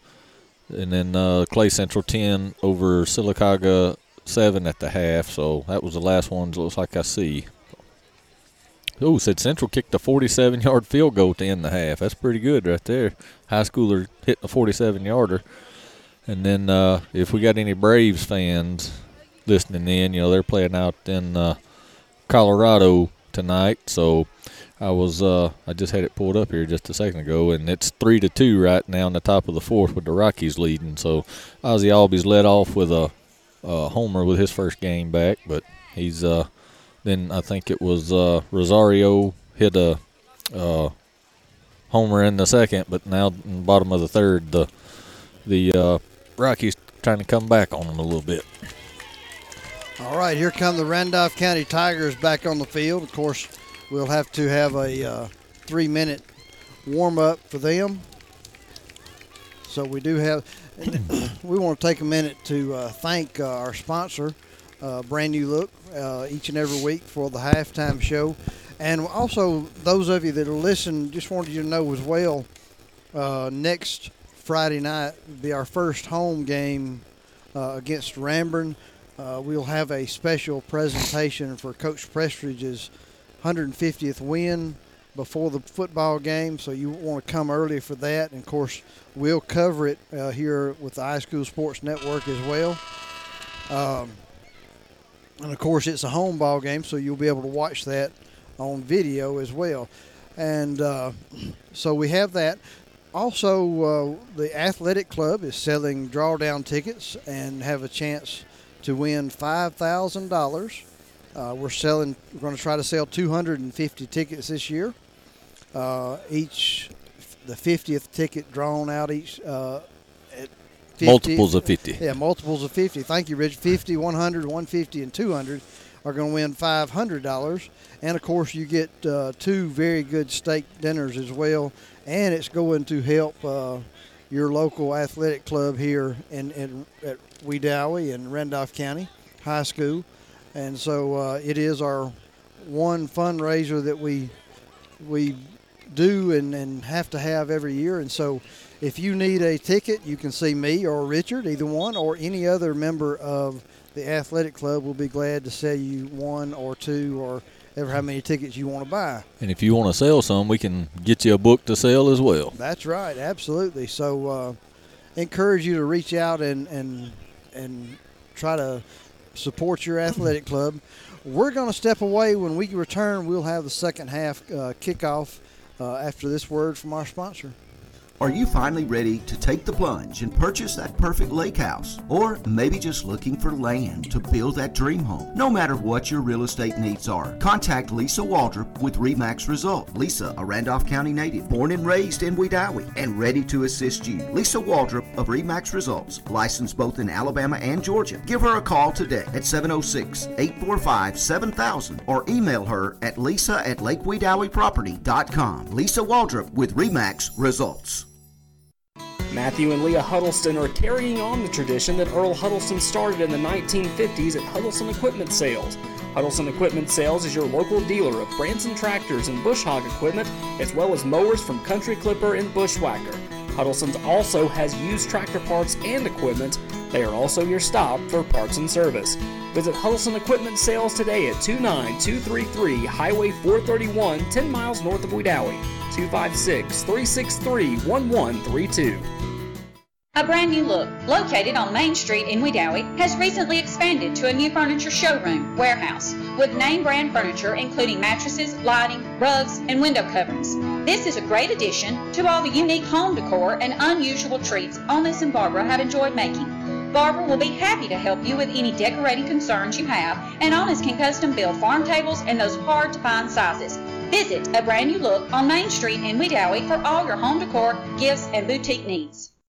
and then uh, Clay Central 10 over Sylacauga 7 at the half. So that was the last one. Looks like I see. Oh, said Central kicked a 47 yard field goal to end the half. That's pretty good right there. High schooler hitting a 47 yarder. And then uh, if we got any Braves fans listening in, you know, they're playing out in uh, Colorado tonight. So I was uh, I just had it pulled up here just a second ago, and it's three to two right now in the top of the fourth with the Rockies leading. So Ozzie Albies led off with a, a homer with his first game back, but he's uh, then I think it was uh, Rosario hit a uh, homer in the second, but now in the bottom of the third, the the uh, Rockies trying to come back on them a little bit. All right, here come the Randolph County Tigers back on the field. Of course, we'll have to have a uh, three-minute warm-up for them. So we do have. we want to take a minute to uh, thank uh, our sponsor, uh, Brand New Look, uh, each and every week for the halftime show. And also, those of you that are listening, just wanted you to know as well, uh, next Friday night will be our first home game uh, against Ramburn. Uh, we'll have a special presentation for Coach Prestridge's 150th win before the football game, so you want to come early for that. And of course, we'll cover it uh, here with the High School Sports Network as well. Um, and of course, it's a home ball game, so you'll be able to watch that on video as well. And uh, so we have that. Also, uh, the athletic club is selling drawdown tickets and have a chance to win five thousand uh, dollars. We're selling. We're going to try to sell 250 tickets this year. Uh, each, the 50th ticket drawn out each uh, 50. Multiples of 50. Yeah, multiples of 50. Thank you, Rich. 50, 100, 150, and 200 are going to win $500. And of course, you get uh, two very good steak dinners as well. And it's going to help uh, your local athletic club here in, in at Wedowee in Randolph County High School. And so uh, it is our one fundraiser that we we do and, and have to have every year. And so if you need a ticket, you can see me or Richard, either one, or any other member of the athletic club will be glad to sell you one or two or ever how many tickets you want to buy. And if you want to sell some, we can get you a book to sell as well. That's right, absolutely. So uh, encourage you to reach out and and and try to support your athletic club. We're going to step away. When we return, we'll have the second half uh, kickoff uh, after this word from our sponsor. Are you finally ready to take the plunge and purchase that perfect lake house? Or maybe just looking for land to build that dream home? No matter what your real estate needs are, contact Lisa Waldrop with REMAX Result. Lisa, a Randolph County native, born and raised in Wedowee, and ready to assist you. Lisa Waldrop of REMAX Results, licensed both in Alabama and Georgia. Give her a call today at 706 845 7000 or email her at lisa at lakewedoweeproperty.com. Lisa Waldrop with REMAX Results. Matthew and Leah Huddleston are carrying on the tradition that Earl Huddleston started in the 1950s at Huddleston Equipment Sales. Huddleston Equipment Sales is your local dealer of Branson tractors and bush hog equipment, as well as mowers from Country Clipper and Bushwhacker. Huddleston's also has used tractor parts and equipment. They are also your stop for parts and service. Visit Huddleston Equipment Sales today at 29233 Highway 431, 10 miles north of Wedowee. 256 363 1132. A brand new look, located on Main Street in Wedowee, has recently expanded to a new furniture showroom, warehouse, with name brand furniture including mattresses, lighting, rugs, and window coverings. This is a great addition to all the unique home decor and unusual treats Onis and Barbara have enjoyed making. Barbara will be happy to help you with any decorating concerns you have, and Onis can custom build farm tables and those hard to find sizes. Visit A Brand New Look on Main Street in Wedowee for all your home decor, gifts, and boutique needs.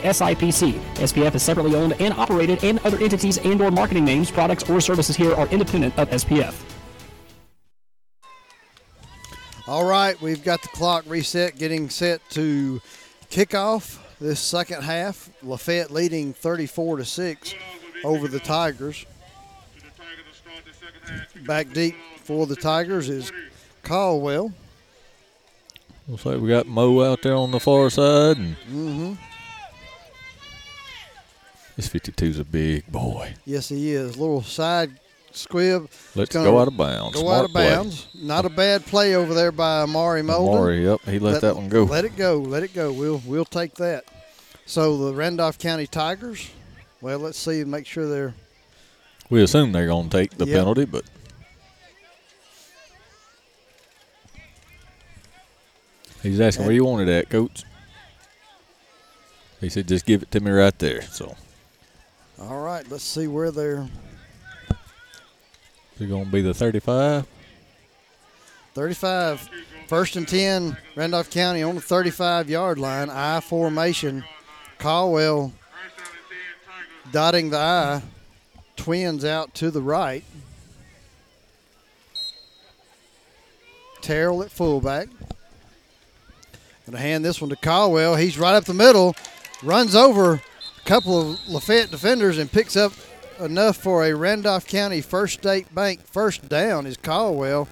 SIPC. SPF is separately owned and operated, and other entities and or marketing names, products, or services here are independent of SPF. All right, we've got the clock reset, getting set to kick off this second half. Lafayette leading 34 to 6 over the Tigers. Back deep for the Tigers is Caldwell. Looks like we got Mo out there on the far side, and Mm-hmm. This 52 is a big boy. Yes, he is. Little side squib. Let's go out of bounds. Go Smart out of play. bounds. Not a bad play over there by Amari Molden. Amari, yep, he let that one go. Let it go. Let it go. We'll we'll take that. So the Randolph County Tigers. Well, let's see. Make sure they're We assume they're going to take the Yep. penalty, but he's asking where you wanted at, coach. He said, "Just give it to me right there." So all right. Let's see where they're. it going to be the 35? 35. First and 10, Randolph County on the 35 yard line. I formation. Caldwell dotting the I. Twins out to the right. Terrell at fullback. Going to hand this one to Caldwell. He's right up the middle, runs over couple of Lafayette defenders and picks up enough for a Randolph County First State Bank first down. Is Caldwell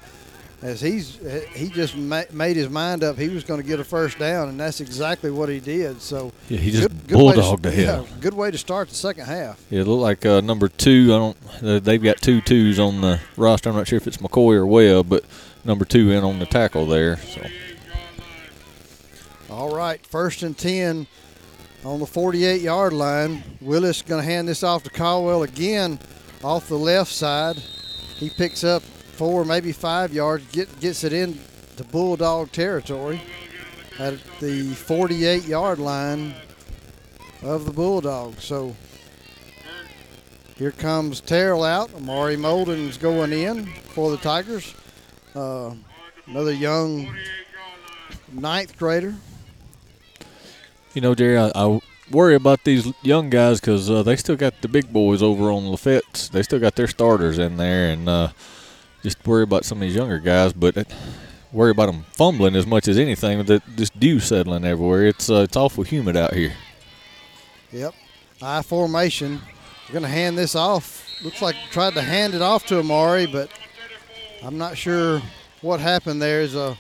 as he's he just ma- made his mind up he was going to get a first down, and that's exactly what he did. So Yeah, he just way to- bulldogged ahead. yeah, good way to start the second half. Yeah, it looked like uh, number two. I don't. Uh, they've got two twos on the roster. I'm not sure if it's McCoy or Webb, but number two in on the tackle there. So All right, first and 10 on the 48 yard line. Willis going to hand this off to Caldwell again off the left side. He picks up four, maybe five yards, get, gets it in to Bulldog territory at the 48 yard line of the Bulldogs. So here comes Terrell out. Amari Molden's going in for the Tigers. Uh, another young ninth grader. You know, Jerry, I, I worry about these young guys because uh, they still got the big boys over on Lafayette. They still got their starters in there, and uh, just worry about some of these younger guys. But worry about them fumbling as much as anything with this dew settling everywhere. It's uh, it's awful humid out here. Yep. I formation. We're to hand this off. Looks like tried to hand it off to Amari, but I'm not sure what happened there. Is a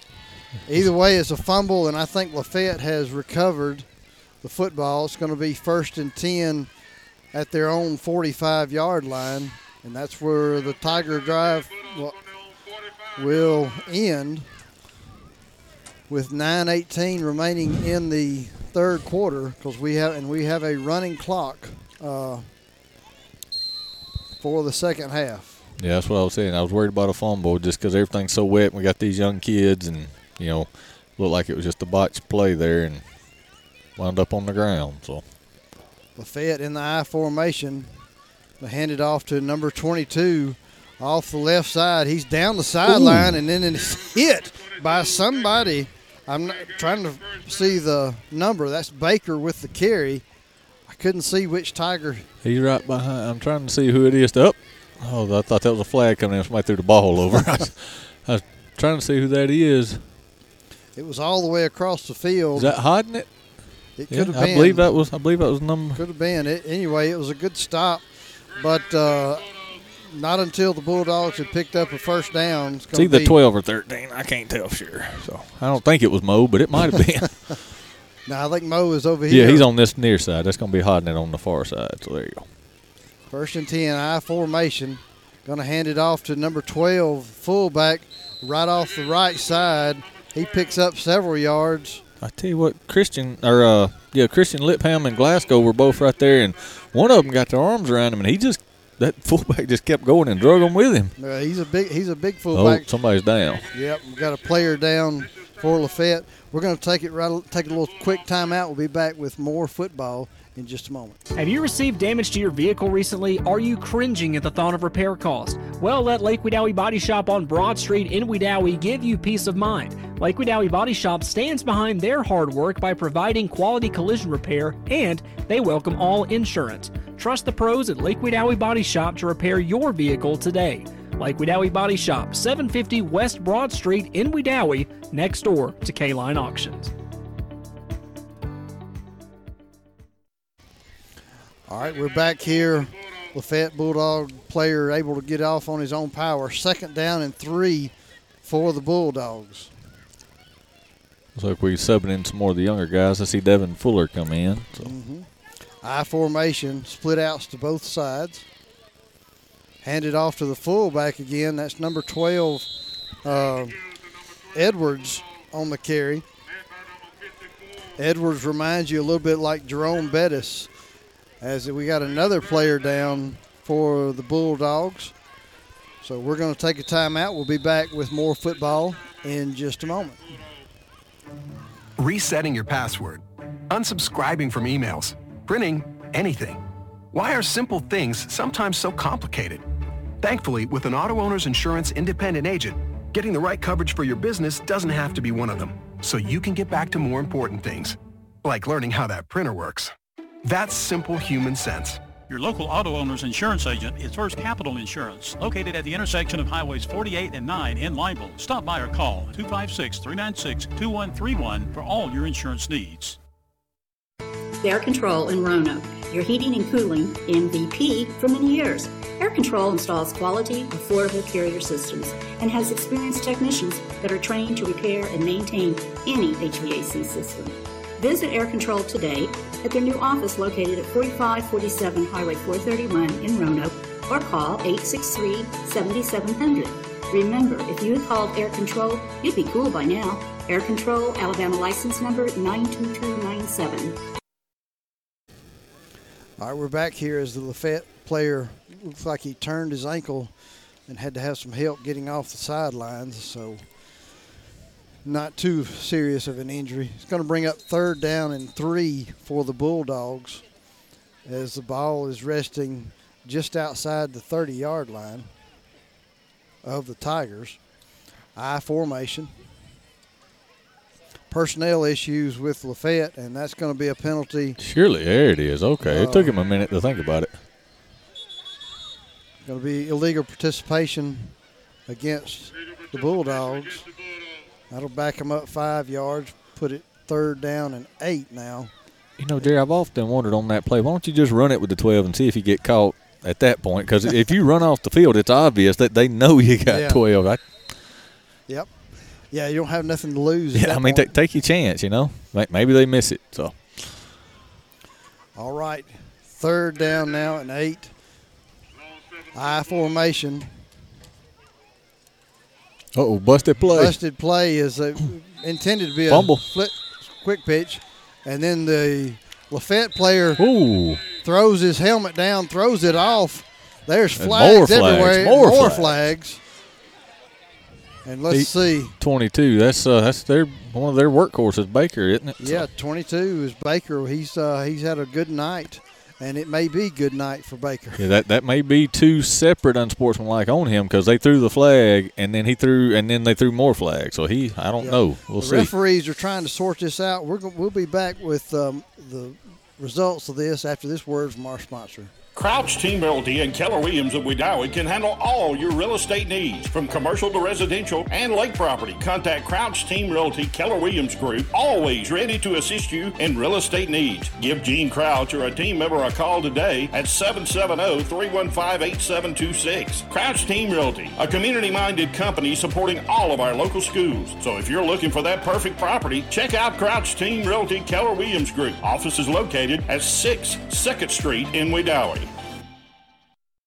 either way, it's a fumble, and I think Lafayette has recovered the football. It's going to be first and ten at their own 45 yard line, and that's where the Tiger drive will, end with 9:18 remaining in the third quarter because we have and we have a running clock uh, for the second half. Yeah, that's what I was saying. I was worried about a fumble just because everything's so wet. We got these young kids, and you know, looked like it was just a botched play there, and wound up on the ground. So Lafayette in the I formation. They hand it off to number 22 off the left side. He's down the sideline and then it's hit by somebody. I'm not trying to see the number. That's Baker with the carry. I couldn't see which Tiger. he's right behind. I'm trying to see who it is. Up. Oh, I thought that was a flag coming in. Somebody threw the ball over. I, was, I was trying to see who that is. It was all the way across the field. Is that hiding it? It Yeah, could have been. I believe that was. I believe that was number. Could have been. It, anyway, it was a good stop, but uh, not until the Bulldogs had picked up a first down. It's It's either be- 12 or 13. I can't tell for sure. So I don't think it was Mo, but it might have been. No, I think Mo is over here. yeah, he's on this near side. That's going to be hiding it on the far side. So there you go. First and 10, I formation. Going to hand it off to number 12, fullback, right off the right side. He picks up several yards. I tell you what, Christian or uh, yeah, Christian Lipham and Glasgow were both right there, and one of them got their arms around him, and he just that fullback just kept going and drug him with him. Uh, he's a big he's a big fullback. Oh, somebody's down. Yep, we got a player down for Lafayette. We're going to take it right take a little quick timeout. We'll be back with more football in just a moment. Have you received damage to your vehicle recently? Are you cringing at the thought of repair costs? Well, let Lake Wedowee Body Shop on Broad Street in Wedowee give you peace of mind. Lake Wedowee Body Shop stands behind their hard work by providing quality collision repair and they welcome all insurance. Trust the pros at Lake Wedowee Body Shop to repair your vehicle today. Lake Wedowee Body Shop, 750 West Broad Street in Wedowee, next door to K-Line Auctions. All right, we're back here. Lafayette Bulldog player able to get off on his own power. Second down and three for the Bulldogs. Looks like we're subbing in some more of the younger guys. I see Devin Fuller come in. So. Mm-hmm. I formation, split outs to both sides. Handed off to the fullback again. That's number 12, uh, Edwards on the carry. Edwards reminds you a little bit like Jerome Bettis as we got another player down for the Bulldogs. So we're going to take a timeout. We'll be back with more football in just a moment. Resetting your password, unsubscribing from emails, printing anything. Why are simple things sometimes so complicated? Thankfully, with an auto owner's insurance independent agent, getting the right coverage for your business doesn't have to be one of them, so you can get back to more important things, like learning how that printer works. That's simple human sense. Your local auto owner's insurance agent is First Capital Insurance, located at the intersection of Highways 48 and 9 in Lineville. Stop by or call 256-396-2131 for all your insurance needs. Air Control in Roanoke, your heating and cooling MVP for many years. Air Control installs quality, affordable carrier systems and has experienced technicians that are trained to repair and maintain any HVAC system. Visit Air Control today at their new office located at 4547 Highway 431 in Roanoke or call 863-7700. Remember, if you had called Air Control, you'd be cool by now. Air Control, Alabama license number 92297. All right, we're back here as the Lafayette player looks like he turned his ankle and had to have some help getting off the sidelines. So not too serious of an injury. It's going to bring up third down and three for the Bulldogs as the ball is resting just outside the 30 yard line of the Tigers. I formation. Personnel issues with Lafayette, and that's going to be a penalty. Surely, there it is. Okay, uh, it took him a minute to think about it. Going to be illegal participation against the Bulldogs. That'll back them up five yards, put it third down and eight now. You know, Jerry, I've often wondered on that play. Why don't you just run it with the 12 and see if you get caught at that point? Because if you run off the field, it's obvious that they know you got yeah. 12. I, yep. Yeah, you don't have nothing to lose. Yeah, I mean, t- take your chance, you know. Maybe they miss it. So. All right. Third down now and eight. I formation. Oh, busted play. Busted play is a, intended to be Fumble. a flip, quick pitch, and then the Lafayette player Ooh. throws his helmet down, throws it off. There's flags, more flags everywhere. More, more flags. flags. And let's He- see. 22. That's uh, that's their one of their workhorses, Baker, isn't it? Yeah, 22 is Baker. He's uh, he's had a good night, and it may be good night for Baker. Yeah, that that may be two separate unsportsmanlike on him because they threw the flag and then he threw and then they threw more flags. So he, I don't Yeah. know. We'll the see. referees are trying to sort this out. We're we'll be back with um, the results of this after this word from our sponsor. Crouch Team Realty and Keller Williams of Wedowee can handle all your real estate needs, from commercial to residential and lake property. Contact Crouch Team Realty Keller Williams Group, always ready to assist you in real estate needs. Give Gene Crouch or a team member a call today at 770-315-8726. Crouch Team Realty, a community-minded company supporting all of our local schools. So if you're looking for that perfect property, check out Crouch Team Realty Keller Williams Group. Office is located at 6 2nd Street in Wedowee.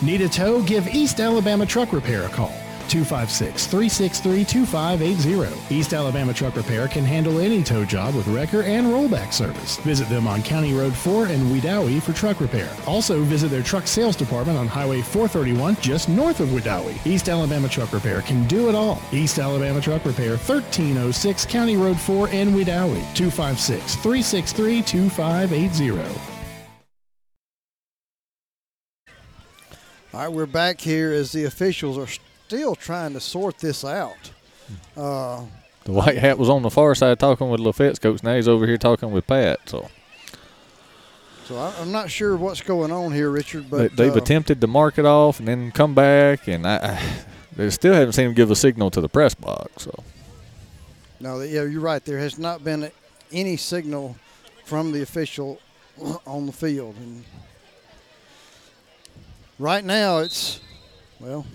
Need a tow? Give East Alabama Truck Repair a call. 256-363-2580. East Alabama Truck Repair can handle any tow job with wrecker and rollback service. Visit them on County Road 4 in Wedowee for truck repair. Also visit their truck sales department on Highway 431 just north of Wedowee. East Alabama Truck Repair can do it all. East Alabama Truck Repair 1306 County Road 4 in Wedowee. 256-363-2580. All right, we're back here as the officials are still trying to sort this out. Uh, The white hat was on the far side talking with Lafayette's coach. Now he's over here talking with Pat. So so I, I'm not sure what's going on here, Richard. But they, have uh, attempted to mark it off and then come back, and I, I they still haven't seen him give a signal to the press box. So No, yeah, you're right. There has not been any signal from the official on the field, and right now it's well,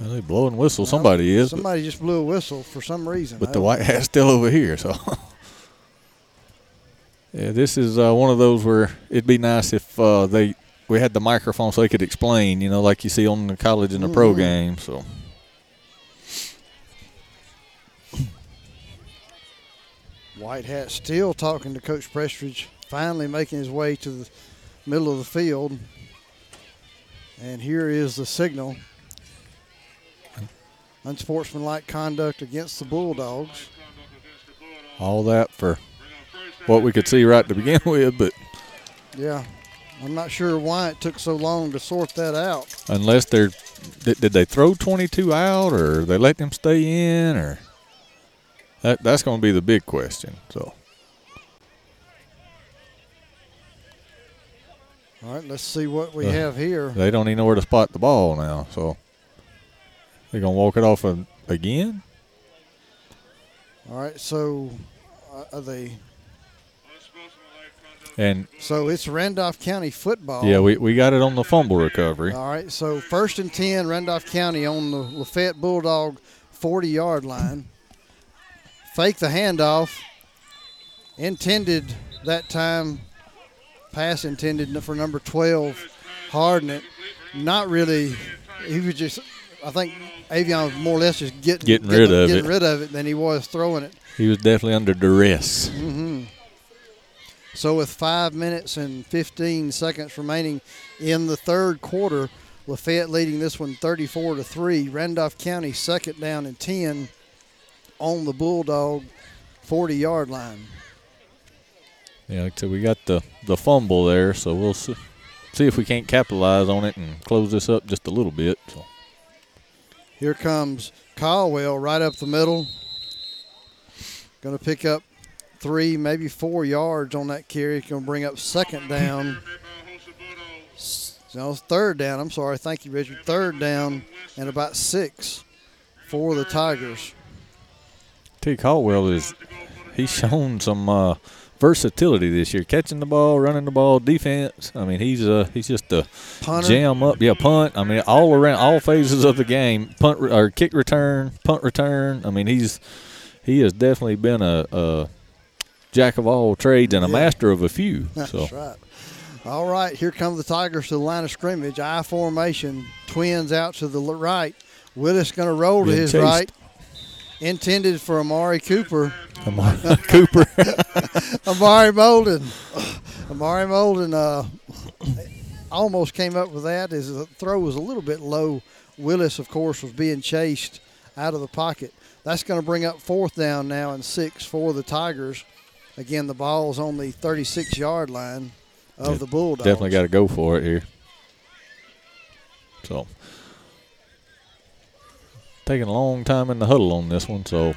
well, they blow and whistle. Somebody is, somebody just blew a whistle for some reason. but the white hat's still over here. So yeah, this is uh, one of those where it'd be nice if uh, they we had the microphone so they could explain. You know, like you see on the college and the pro Mhm. game. So. White hat still talking to Coach Prestridge, finally making his way to the middle of the field. And here is the signal. Unsportsmanlike conduct against the Bulldogs. all that for what we could see right to begin with, but Yeah, I'm not sure why it took so long to sort that out. unless they're did, did they throw 22 out or they let them stay in or that that's going to be the big question. So All right, let's see what we Uh, have here. they don't even know where to spot the ball now. So they're going to walk it off a- again. All right, so uh, are they? And So it's Randolph County football. yeah, we, we got it on the fumble recovery. All right, so first and 10, Randolph County on the Lafayette Bulldog 40 yard line. Fake the handoff. Intended that time, pass intended for number 12, Harden. It Not really, he was just, I think Avion was more or less just getting, Getting rid of getting it. rid of it than he was throwing it. He was definitely under duress. hmm So with five minutes and 15 seconds remaining in the third quarter, Lafayette leading this one 34 to three. Randolph County second down and 10 on the Bulldog 40 yard line. Yeah, like I said, we got the, the fumble there, so we'll see, see if we can't capitalize on it and close this up just a little bit. So. Here comes Caldwell right up the middle. Going to pick up three, maybe four yards on that carry. Going to bring up second down. No, third down. I'm sorry. Thank you, Richard. Third down and about six for the Tigers. T. Caldwell is he's shown some uh, versatility this year, catching the ball, running the ball, defense. I mean, he's uh he's just a Punter. jam up, yeah, punt. I mean, all around, all phases of the game, punt re- or kick return, punt return. I mean, he's he has definitely been a, a jack of all trades and a Yeah. master of a few. That's so right. All right, here come the Tigers to the line of scrimmage. I formation. Twins out to the right. Willis going to roll to Being his chased. right. Intended for Amari Cooper. Amari Cooper. Amari Molden. Amari Molden uh, almost came up with that. His throw was a little bit low. Willis, of course, was being chased out of the pocket. That's going to bring up fourth down now and six for the Tigers. Again, the ball's on the 36 yard line of the Bulldogs. definitely got to go for it here. So taking a long time in the huddle on this one. So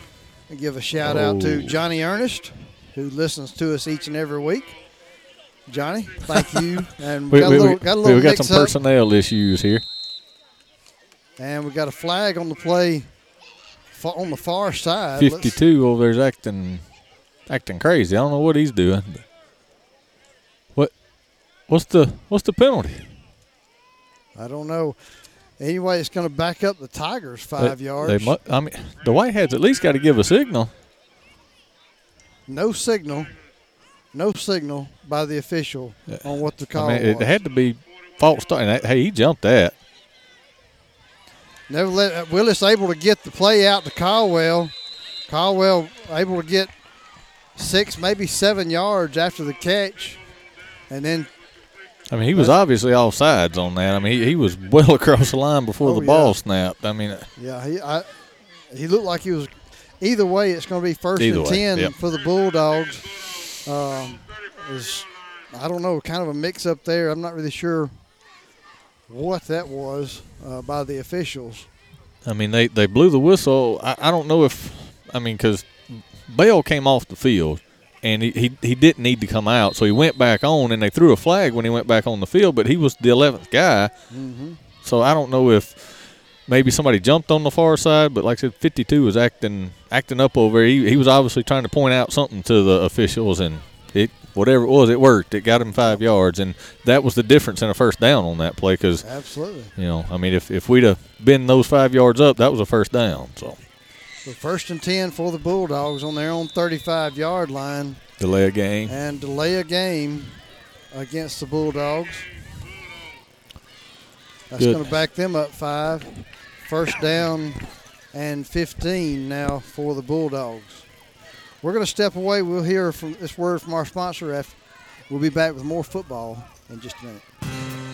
And give a shout out to Oh. Johnny Ernest, who listens to us each and every week. Johnny. Thank you. And we, got, we, a little, we, got a little we got some mix-up. personnel issues here. And we got a flag on the play on the far side. Let's- 52 over there's acting acting crazy. I don't know what he's doing. What what's the what's the penalty? I don't know. Anyway, it's going to back up the Tigers five They- yards. They I mean, the Whiteheads at least got to give a signal. no signal. No signal by the official on what the call I mean, it was. had to be false start. Hey, he jumped that. Never let uh, Willis able to get the play out to Caldwell. Caldwell able to get six, maybe seven yards after the catch, and then I mean, he was obviously off sides on that. I mean, he, he was well across the line before Oh, the ball yeah. snapped. I mean, yeah, he I, he looked like he was. Either way, it's going to be first and way, ten yep. for the Bulldogs. Um, is I don't know, kind of a mix up there. I'm not really sure what that was uh, by the officials. I mean, they, they blew the whistle. I, I don't know if, I mean, because Bell came off the field and he, he, he didn't need to come out. So he went back on and they threw a flag when he went back on the field, but he was the 11th guy. Mm-hmm. So I don't know if maybe somebody jumped on the far side, but like I said, 52 was acting acting up over. there. He, he was obviously trying to point out something to the officials, and it whatever it was, it worked. It got him five yards, and that was the difference in a first down on that play. Because Absolutely. you know, I mean, if if we'd have been those five yards up, that was a first down. So So first and ten for the Bulldogs on their own 35 yard line. delay a game. and delay a game against the Bulldogs. That's going to back them up five. First down and 15 now for the Bulldogs. We're going to step away. We'll hear from this word from our sponsor. After. We'll be back with more football in just a minute.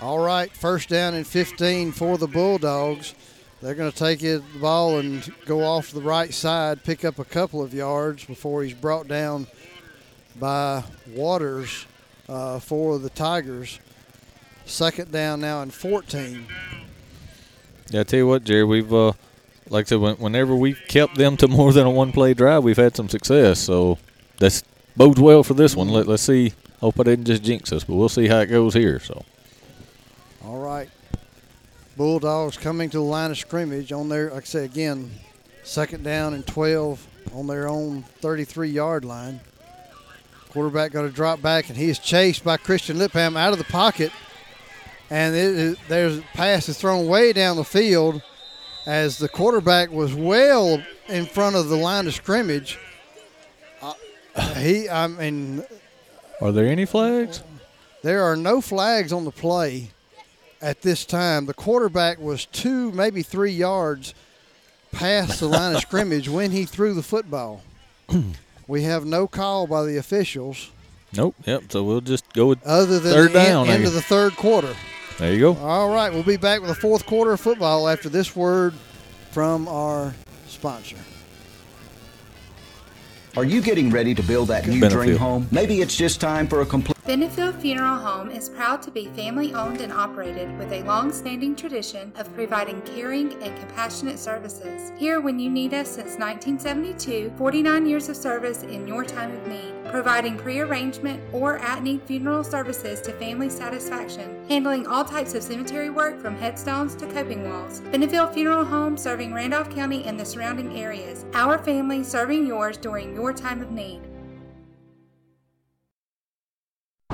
All right, first down and 15 for the Bulldogs. They're going to take it, the ball and go off the right side, pick up a couple of yards before he's brought down by Waters uh, for the Tigers. Second down now and 14. Yeah, I tell you what, Jerry, we've uh, like I said, when, whenever we've kept them to more than a one-play drive, we've had some success. So that's bodes well for this one. Let, let's see. Hope I didn't just jinx us, but we'll see how it goes here. So All right. Bulldogs coming to the line of scrimmage on their, like I say again, second down and 12 on their own 33 yard line. Quarterback going to drop back, and he is chased by Christian Lipham out of the pocket. And it is, there's a pass is thrown way down the field as the quarterback was well in front of the line of scrimmage. Uh, he, I mean, are there any flags? there are no flags on the play at this time. The quarterback was two, maybe three yards past the line of scrimmage when he threw the football. we have no call by the officials nope. Yep. So we'll just go with other than third the down. I end of the third quarter. there you go. All right, we'll be back with the fourth quarter of football after this word from our sponsor. Are you getting ready to build that new Benefield. dream home? Maybe it's just time for a complete. Benefield Funeral Home is proud to be family owned and operated with a long standing tradition of providing caring and compassionate services. Here when you need us since 1972, 49 years of service in your time of need, providing pre-arrangement or at-need funeral services to family satisfaction, handling all types of cemetery work from headstones to coping walls. Benefield Funeral Home serving Randolph County and the surrounding areas. Our family serving yours during your time of need.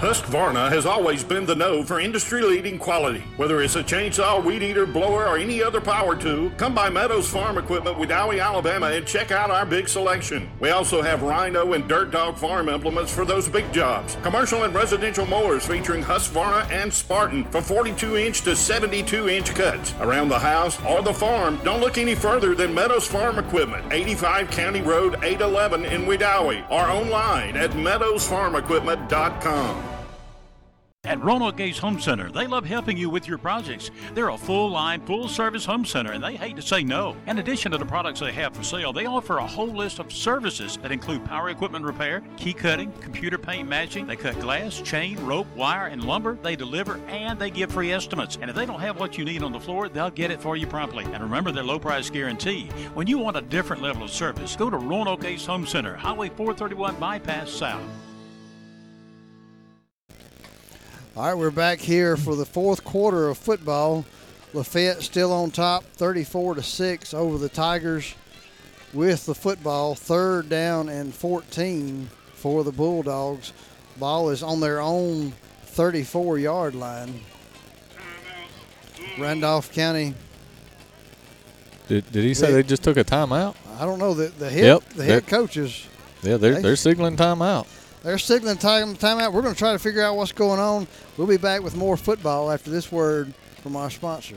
Husqvarna has always been the know for industry leading quality. Whether it's a chainsaw, weed eater, blower, or any other power tool, come by Meadows Farm Equipment Wedowee, Alabama and check out our big selection. We also have Rhino and Dirt Dog farm implements for those big jobs. Commercial and residential mowers featuring Husqvarna and Spartan for 42 inch to 72 inch cuts. Around the house or the farm, don't look any further than Meadows Farm Equipment, 85 County Road 811 in Wedowee, or online at meadowsfarmequipment.com. At Roanoke Home Center, they love helping you with your projects. They're a full line, full service home center, and they hate to say no. In addition to the products they have for sale, they offer a whole list of services that include power equipment repair, key cutting, computer paint matching. They cut glass, chain, rope, wire, and lumber. They deliver and they give free estimates. And if they don't have what you need on the floor, they'll get it for you promptly. And remember their low price guarantee. When you want a different level of service, go to Roanoke Home Center, Highway 431 Bypass South. All right, we're back here for the fourth quarter of football. Lafayette still on top, 34 to 6 over the Tigers with the football. Third down and 14 for the Bulldogs. Ball is on their own 34 yard line. Randolph County. Did, did he say They- they just took a timeout? I don't know the the head Yep, the head coaches. Yeah, they're They- they're signaling timeout. They're signaling time timeout. We're going to try to figure out what's going on. We'll be back with more football after this word from our sponsor.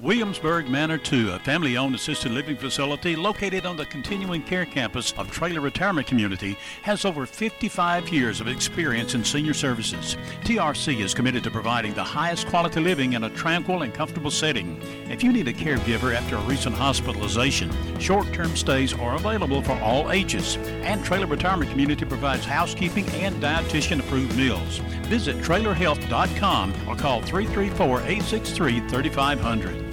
Williamsburg Manor 2, a family owned assisted living facility located on the continuing care campus of Traylor Retirement Community, has over 55 years of experience in senior services. TRC is committed to providing the highest quality living in a tranquil and comfortable setting. If you need a caregiver after a recent hospitalization, short term stays are available for all ages. And Traylor Retirement Community provides housekeeping and dietitian approved meals. Visit traylorhealth.com or call 334 863 3500.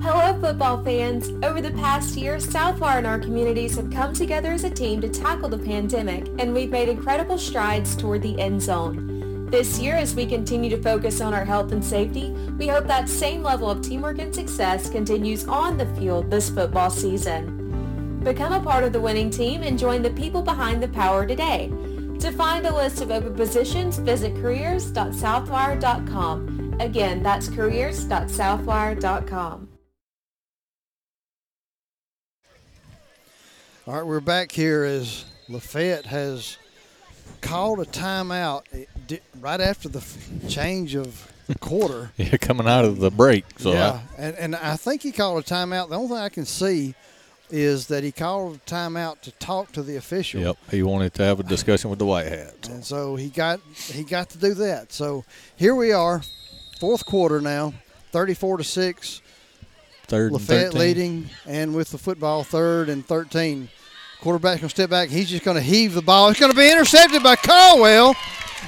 Hello, football fans. Over the past year, Southwire and our communities have come together as a team to tackle the pandemic, and we've made incredible strides toward the end zone. This year, as we continue to focus on our health and safety, we hope that same level of teamwork and success continues on the field this football season. Become a part of the winning team and join the people behind the power today. To find a list of open positions, visit careers.southwire.com. Again, that's careers.southwire.com. All right, we're back here as Lafayette has called a timeout eh, right after the change of quarter. Yeah, coming out of the break. So yeah, and, and I think he called a timeout. The only thing I can see is that he called a timeout to talk to the official. yep, he wanted to have a discussion with the White Hats. And so he got he got to do that. So here we are, fourth quarter now, thirty-four to six. Third and Lafayette 13. leading, and with the football, third and thirteen. Quarterback's gonna step back. He's just gonna heave the ball. It's gonna be intercepted by Caldwell.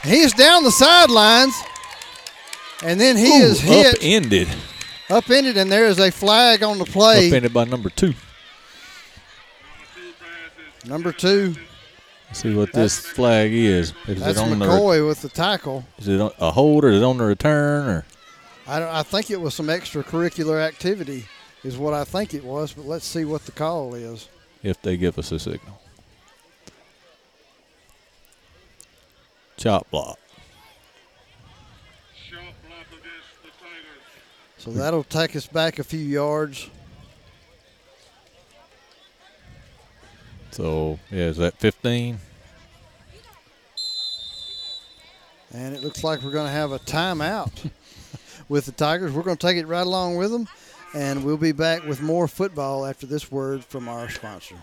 He's down the sidelines, and then he Ooh, is hit upended. upended, and there is a flag on the play. Upended by number two. Number two. Let's see what this flag is. Is That's it on the McCoy with the tackle. is it a hold or is it on the return or I, don't, I think it was some extracurricular activity, is what I think it was. But let's see what the call is. If they give us a signal? Chop block. So that'll take us back a few yards. So yeah, is that 15? And it looks like we're going to have a timeout with the Tigers. We're going to take it right along with them. And we'll be back with more football after this word from our sponsor.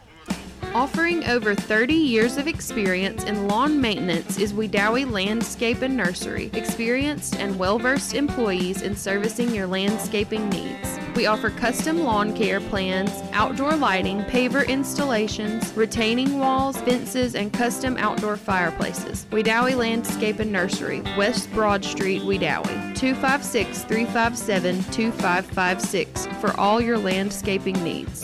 Offering over 30 years of experience in lawn maintenance is Wedowee Landscape and Nursery. Experienced and well versed employees in servicing your landscaping needs. We offer custom lawn care plans, outdoor lighting, paver installations, retaining walls, fences, and custom outdoor fireplaces. Wedowee Landscape and Nursery, West Broad Street, Wedowee. 256 357 2556 for all your landscaping needs.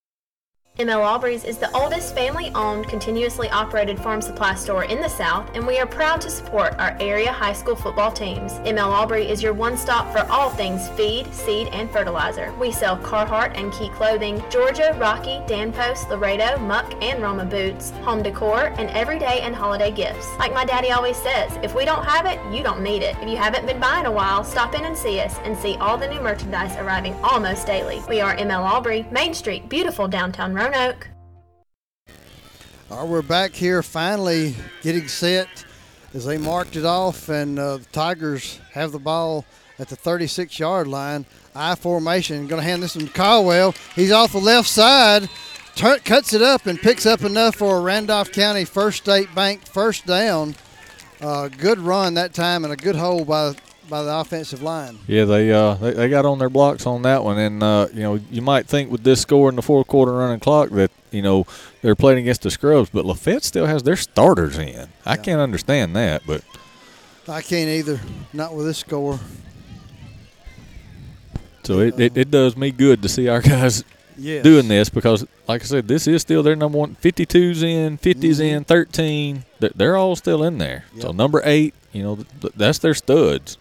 ML Aubrey's is the oldest family-owned, continuously operated farm supply store in the South, and we are proud to support our area high school football teams. ML Aubrey is your one-stop for all things feed, seed, and fertilizer. We sell Carhartt and Key clothing, Georgia, Rocky, Dan Post, Laredo, Muck, and Roma boots, home decor, and everyday and holiday gifts. Like my daddy always says, if we don't have it, you don't need it. If you haven't been buying a while, stop in and see us and see all the new merchandise arriving almost daily. We are ML Aubrey, Main Street, beautiful downtown Roanoke. All right, we're back here finally getting set as they marked it off, and uh, the Tigers have the ball at the 36 yard line. I formation. Going to hand this one to Caldwell. He's off the left side, tur- cuts it up, and picks up enough for a Randolph County First State Bank first down. Uh, good run that time and a good hold by by the offensive line. Yeah, they uh they, they got on their blocks on that one, and uh you know you might think with this score in the fourth quarter running clock that you know they're playing against the scrubs, but Lafayette still has their starters in. I can't understand that, but I can't either. Not with this score. so it, it, it does me good to see our guys Yes. doing this because, like I said, this is still their number one. 52's in, 50's in, 13. They're, they're all still in there. So number eight, you know, that's their studs.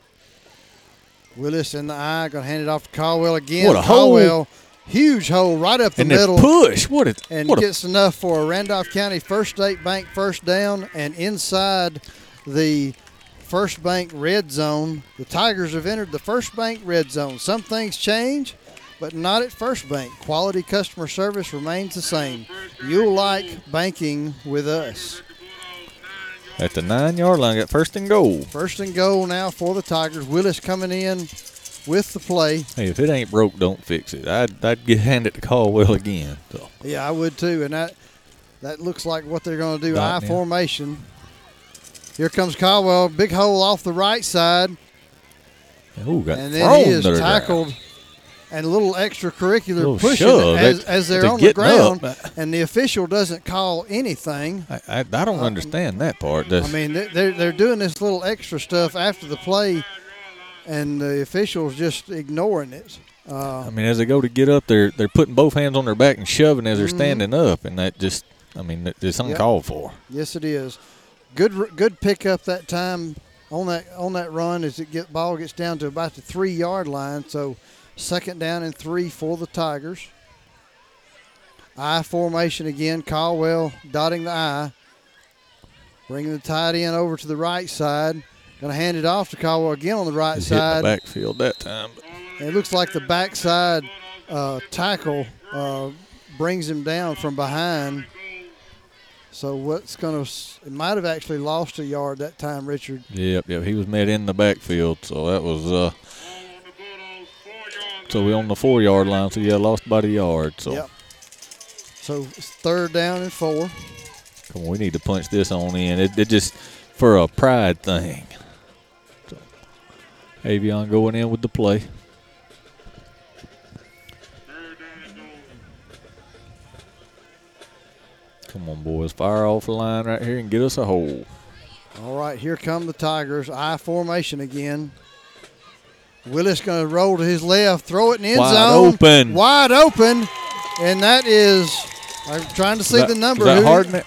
Willis in the eye, going to hand it off to Caldwell again. What a hole. Huge hole right up the And middle. push. What a- and what a- gets enough for a Randolph County First State Bank first down, and inside the First Bank red zone, the Tigers have entered the First Bank red zone. Some things change, but not at First Bank. Quality customer service remains the same. You'll like banking with us. At the nine yard line, got first and goal. First and goal now for the Tigers. Willis coming in with the play. Hey, if it ain't broke, don't fix it. I'd, I'd get hand it to Caldwell again. So Yeah, I would too, and that that looks like what they're going to do. Right I now. formation. Here comes Caldwell, big hole off the right side, Ooh, got and then he is tackled, and a little extracurricular Little pushing shove. as, as they're they're on the getting ground, up. and the official doesn't call anything. I, I, I don't understand that part. I That's- mean, they- they're they're doing this little extra stuff after the play, and the officials just ignoring it. Uh, I mean, as they go to get up, they're they're putting both hands on their back and shoving as they're Mhm. standing up, and that just, I mean, that- it's uncalled for. Yes, it is. Good, r- good pickup that time on that on that run as it get ball gets down to about the three yard line. So second down and three for the Tigers. I formation again. Caldwell dotting the I, bringing the tight end over to the right side. Going to hand it off to Caldwell again on the right He's hitting the side. backfield that time. It looks like the backside uh, tackle uh, brings him down from behind. So what's going to? It might have actually lost a yard that time, Richard. Yep, yep. He was met in the backfield, so that was. uh So we're on the four yard line, so yeah, lost by the yard. So Yep. So it's third down and four. come on, we need to punch this on in. It, it just for a pride thing. So, Avion going in with the play. Come on, boys, fire off the line right here and get us a hole. All right, here come the Tigers. I formation again. Willis going to roll to his left, throw it in the end Wide zone. open. Wide open. And that is, I'm trying to see that- the number. is that?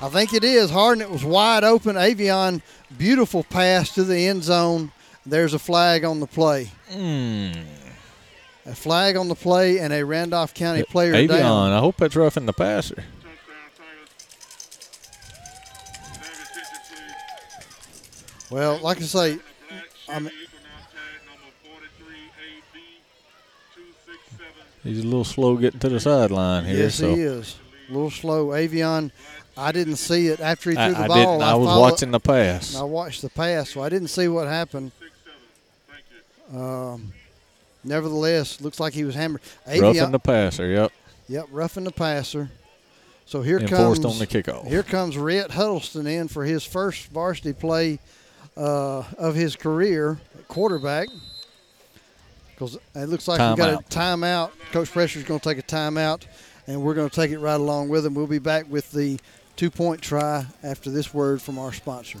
I think it is. Hardnett was wide open. Avion, beautiful pass to the end zone. There's a flag on the play. Mm. A flag on the play and a Randolph County player Avion, down. I hope that's roughing the passer. Well, like I say, I'm, He's a little slow getting to the sideline here. yes, so he is. A little slow. Avion, I didn't see it after he threw I- the I ball. didn't. I was followed- watching the pass. I watched the pass, so I didn't see what happened. Um, nevertheless, looks like he was hammered. Roughing the passer. Yep. Yep, roughing the passer. So here enforced comes on the kickoff. Here comes Rhett Huddleston in for his first varsity play uh, of his career, quarterback. Because it looks like we got a timeout. Coach Prestridge's going to take a timeout, and we're going to take it right along with him. We'll be back with the two-point try after this word from our sponsor.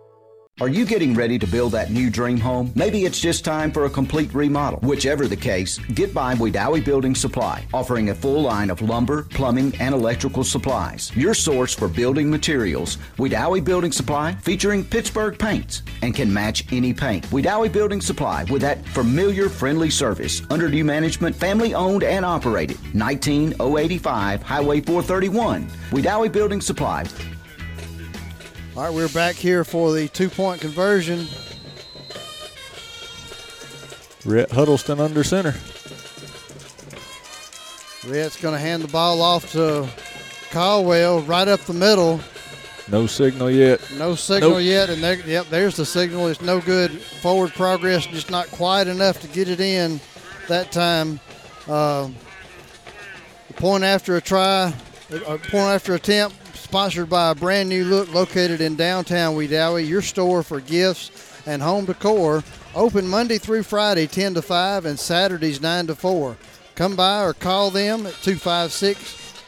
Are you getting ready to build that new dream home? Maybe it's just time for a complete remodel. Whichever the case, get by Wedowee Building Supply, offering a full line of lumber, plumbing, and electrical supplies. Your source for building materials, Wedowee Building Supply, featuring Pittsburgh paints and can match any paint. Wedowee Building Supply with that familiar, friendly service. Under new management, family owned and operated. 19085 Highway 431. Wedowee Building Supply. All right, we're back here for the two-point conversion. Rhett Huddleston under center. Rhett's going to hand the ball off to Caldwell right up the middle. No signal yet. No signal Nope. yet, and there, yep, there's the signal. It's no good. Forward progress, just not quite enough to get it in that time. Uh, point after a try, a point after attempt, sponsored by a brand new look located in downtown Wedowee, your store for gifts and home decor. Open Monday through Friday, 10 to 5, and Saturdays, 9 to 4. Come by or call them at 256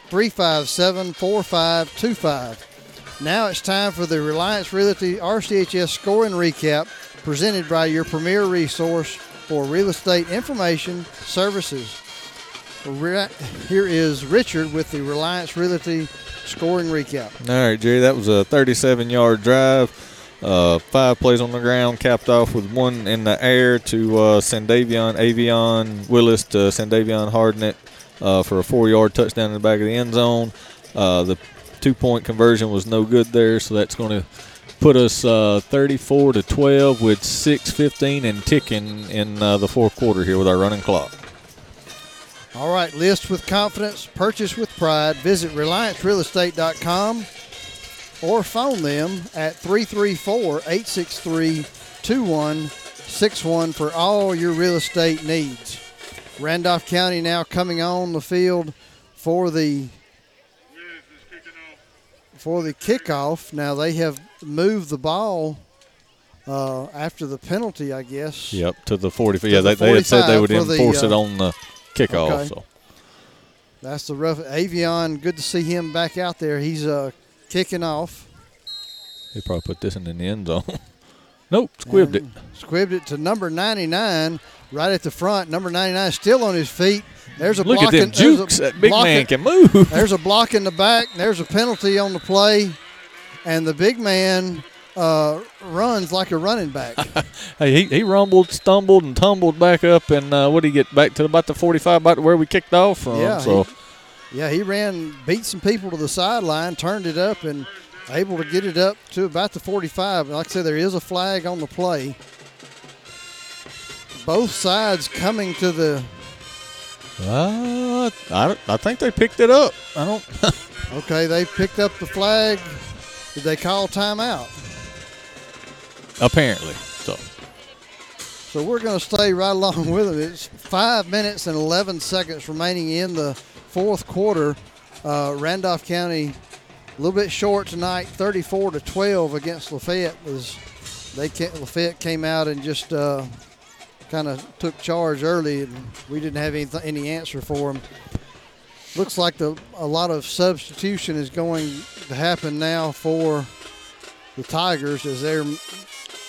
357 4525. Now it's time for the Reliance Realty RCHS scoring recap presented by your premier resource for real estate information services. Re- Here is Richard with the Reliance Realty scoring recap. All right, Jerry, that was a 37 yard drive. Uh, five plays on the ground, capped off with one in the air to uh, Sandavian, Avion Willis to Sandavian Hardnett uh, for a four yard touchdown in the back of the end zone. Uh, the two point conversion was no good there, so that's going to put us uh, 34 to 12 with 6:15 and ticking in uh, the fourth quarter here with our running clock. All right, list with confidence, purchase with pride. Visit RelianceRealEstate.com or phone them at 334 863 2161 for all your real estate needs. Randolph County now coming on the field for the for the kickoff. Now they have moved the ball uh, after the penalty, I guess. Yep, to the 40. To Yeah, the they, they had said they would for the, enforce it uh, on the kickoff. okay. So That's the rough. Avion, good to see him back out there. He's uh, kicking off. He probably put this in the end zone. nope, squibbed it. Squibbed it to number 99 right at the front. Number 99 still on his feet. There's a Look block at them in- jukes. That big man in- can move. There's a block in the back. There's a penalty on the play, and the big man uh, runs like a running back. Hey, he, he rumbled, stumbled, and tumbled back up, and uh, what did he get back to about the 45, about where we kicked off from? yeah, so he, yeah, he ran, beat some people to the sideline, turned it up, and able to get it up to about the 45. Like I said, there is a flag on the play. Both sides coming to the. uh, I, I think they picked it up. I don't. Okay, they picked up the flag. Did they call timeout? Apparently. So So we're going to stay right along with them. It's five minutes and 11 seconds remaining in the fourth quarter. Uh, Randolph County a little bit short tonight, 34 to 12 against Lafayette. Was they Lafayette came out and just uh, kind of took charge early, and we didn't have any any answer for them. Looks like the a lot of substitution is going to happen now for the Tigers as they're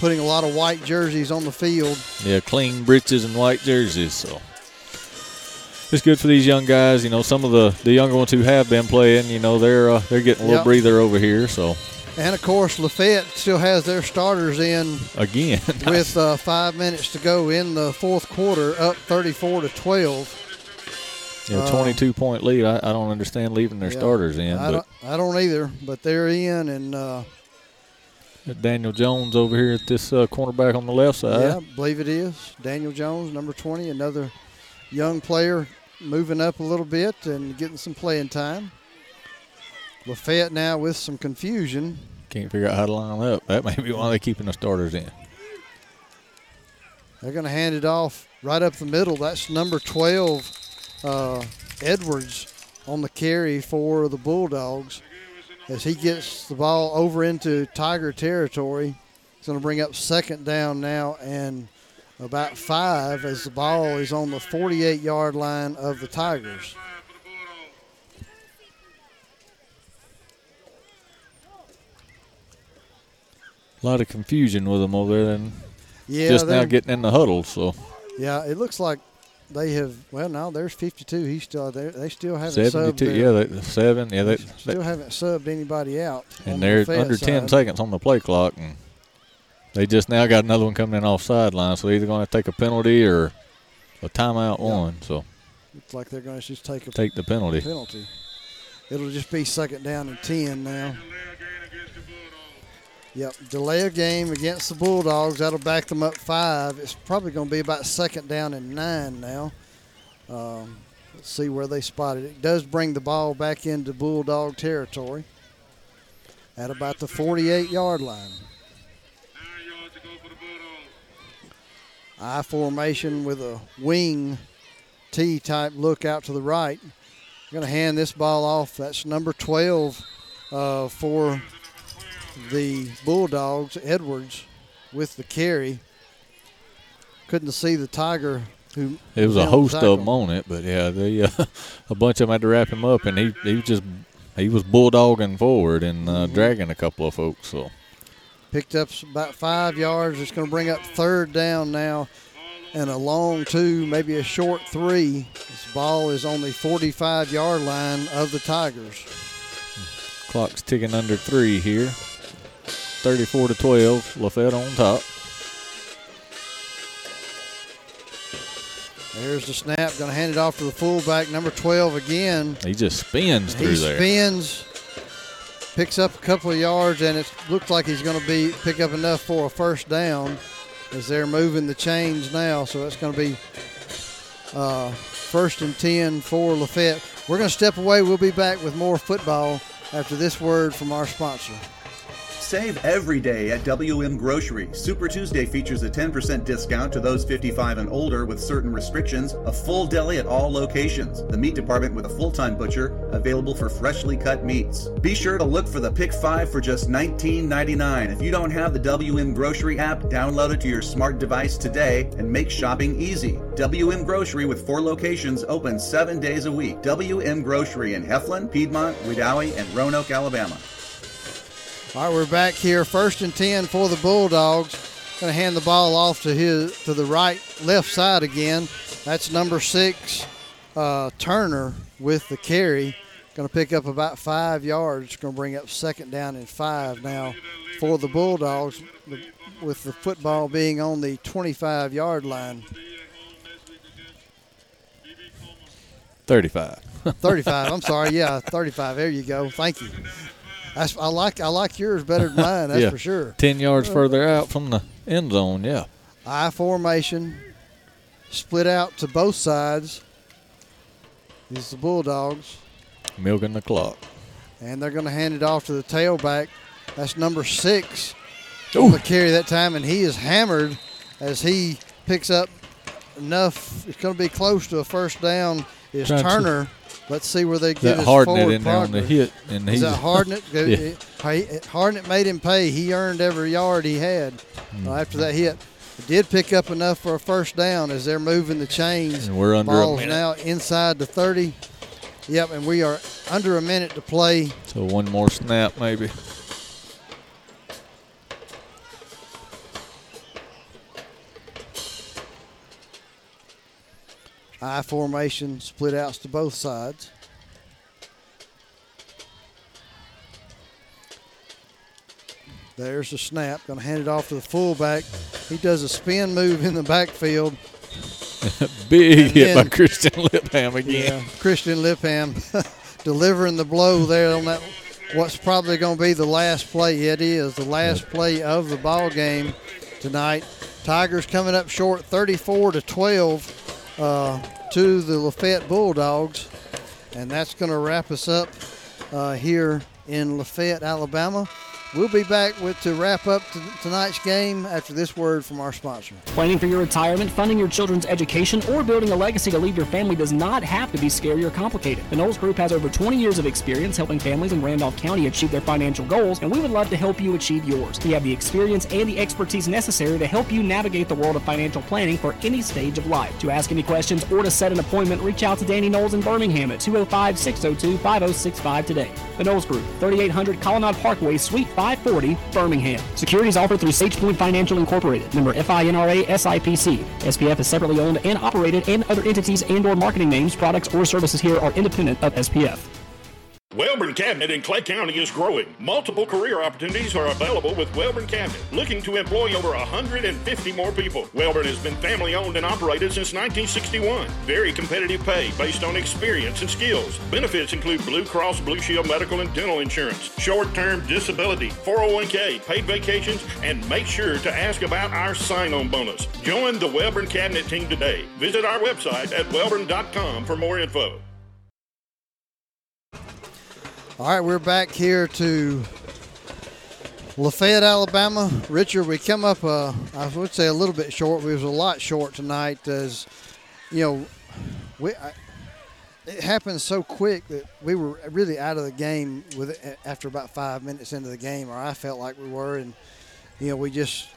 putting a lot of white jerseys on the field. yeah, clean breeches and white jerseys. So it's good for these young guys. You know, some of the, the younger ones who have been playing. You know, they're uh, they're getting a little Yep. breather over here. So And of course, Lafayette still has their starters in again, with uh, five minutes to go in the fourth quarter, up 34 to 12. Yeah, Uh, 22 point lead. I, I don't understand leaving their yeah, starters in. I but don't, I don't either, but they're in, and uh, Daniel Jones over here at this uh, cornerback on the left side. yeah, I believe it is Daniel Jones, number 20, another young player moving up a little bit and getting some playing time. Lafayette now with some confusion. Can't figure out how to line up. That may be why they're keeping the starters in. They're going to hand it off right up the middle. That's number 12, uh, Edwards, on the carry for the Bulldogs. As he gets the ball over into Tiger territory, he's going to bring up second down now and about five as the ball is on the 48 yard line of the Tigers. A lot of confusion with them over there, and Yeah, just now getting in the huddle. So Yeah, it looks like they have. Well, now there's 52. He's still there. They still haven't 72. subbed Yeah, they, seven. Yeah, they, still they haven't subbed anybody out. and they're Lafayette under 10 side. seconds on the play clock, and they just now got another one coming in off sideline. So they're either going to take a penalty or a timeout one. So it's like they're going to just take a Take the penalty. Penalty. It'll just be second down and ten now. Yep, delay a game against the Bulldogs. That'll back them up five. It's probably going to be about second down and nine now. Um, let's see where they spotted it. It does bring the ball back into Bulldog territory at about the 48 yard line. I formation with a wing T type look out to the right. Going to hand this ball off. That's number 12 uh, for the Bulldogs, Edwards, with the carry. Couldn't see the Tiger who. it was a host of them on it, but yeah, they uh, a bunch of them had to wrap him up, and he he was just he was bulldogging forward and uh, Mm-hmm. dragging a couple of folks. So Picked up about five yards. It's going to bring up third down now and a long two, maybe a short three. This ball is on the 45 yard line of the Tigers. clock's ticking under three here. 34 to 12. Lafayette on top. There's the snap. Going to hand it off to the fullback, number 12 again. He just spins through he there. spins, picks up a couple of yards, and it looks like he's going to be pick up enough for a first down as they're moving the chains now. So it's going to be uh, first and 10 for Lafayette. We're going to step away. We'll be back with more football after this word from our sponsor. Save every day at WM Grocery. Super Tuesday features a 10% discount to those 55 and older with certain restrictions, a full deli at all locations, the meat department with a full time butcher, available for freshly cut meats. Be sure to look for the Pick 5 for just $19.99. If you don't have the WM Grocery app, download it to your smart device today and make shopping easy. WM Grocery with four locations open seven days a week. WM Grocery in Heflin, Piedmont, Wedowee, and Roanoke, Alabama. All right, we're back here. First and ten for the Bulldogs. Going to hand the ball off to his to the right, left side again. That's number six, uh, Turner with the carry. Going to pick up about five yards. Going to bring up second down and five now for the Bulldogs, with the football being on the 25 yard line. 35. 35. I'm sorry. Yeah, 35. There you go. Thank you. That's, I like I like yours better than mine. That's yeah. for sure. 10 yards further out from the end zone, yeah. I formation, split out to both sides. These the Bulldogs, Milking the clock. and they're going to hand it off to the tailback. That's number six on the carry that time, and he is hammered as he picks up enough. It's going to be close to a first down. Is Turner? Let's see where they get That Hardnett forward in there on the hit, and he's- that Hardnett? Go- Yeah. he- Hardnett made him pay. He earned every yard he had Hmm. uh, after that hit. It did pick up enough for a first down as they're moving the chains. And we're under a Ball's minute. now inside the 30. Yep, and we are under a minute to play. So one more snap, maybe. I formation, split outs to both sides. There's the snap. Going to hand it off to the fullback. He does a spin move in the backfield Big And hit by Christian Lipham again. Yeah, Christian Lipham delivering the blow there on that. What's probably going to be the last play? It is the last play of the ball game tonight. Tigers coming up short, 34 to 12, uh, to the Lafayette Bulldogs, and that's going to wrap us up uh, here in Lafayette, Alabama. We'll be back with to wrap up tonight's game after this word from our sponsor. Planning for your retirement, funding your children's education, or building a legacy to leave your family does not have to be scary or complicated. The Knowles Group has over 20 years of experience helping families in Randolph County achieve their financial goals, and we would love to help you achieve yours. We have the experience and the expertise necessary to help you navigate the world of financial planning for any stage of life. To ask any questions or to set an appointment, reach out to Danny Knowles in Birmingham at 205 602 5065 today. The Knowles Group, 3800 Colonnade Parkway, Suite 540, Birmingham. Securities offered through SagePoint Financial Incorporated, member FINRA SIPC. SPF is separately owned and operated, and other entities and/or marketing names, products, or services here are independent of SPF. Wellborn Cabinet in Clay County is growing. Multiple career opportunities are available with Wellborn Cabinet, looking to employ over 150 more people. Wellborn has been family owned and operated since 1961. Very competitive pay based on experience and skills. Benefits include Blue Cross Blue Shield medical and dental insurance, short term disability, 401k, paid vacations, and make sure to ask about our sign on bonus. Join the Wellborn Cabinet team today. Visit our website at wellborn.com for more info. All right, we're back here to Lafayette, Alabama. Richard, we come up, uh, I would say a little bit short. We was a lot short tonight as, you know, we, I, it happened so quick that we were really out of the game with it after about five minutes into the game, or I felt like we were. And, you know, we just,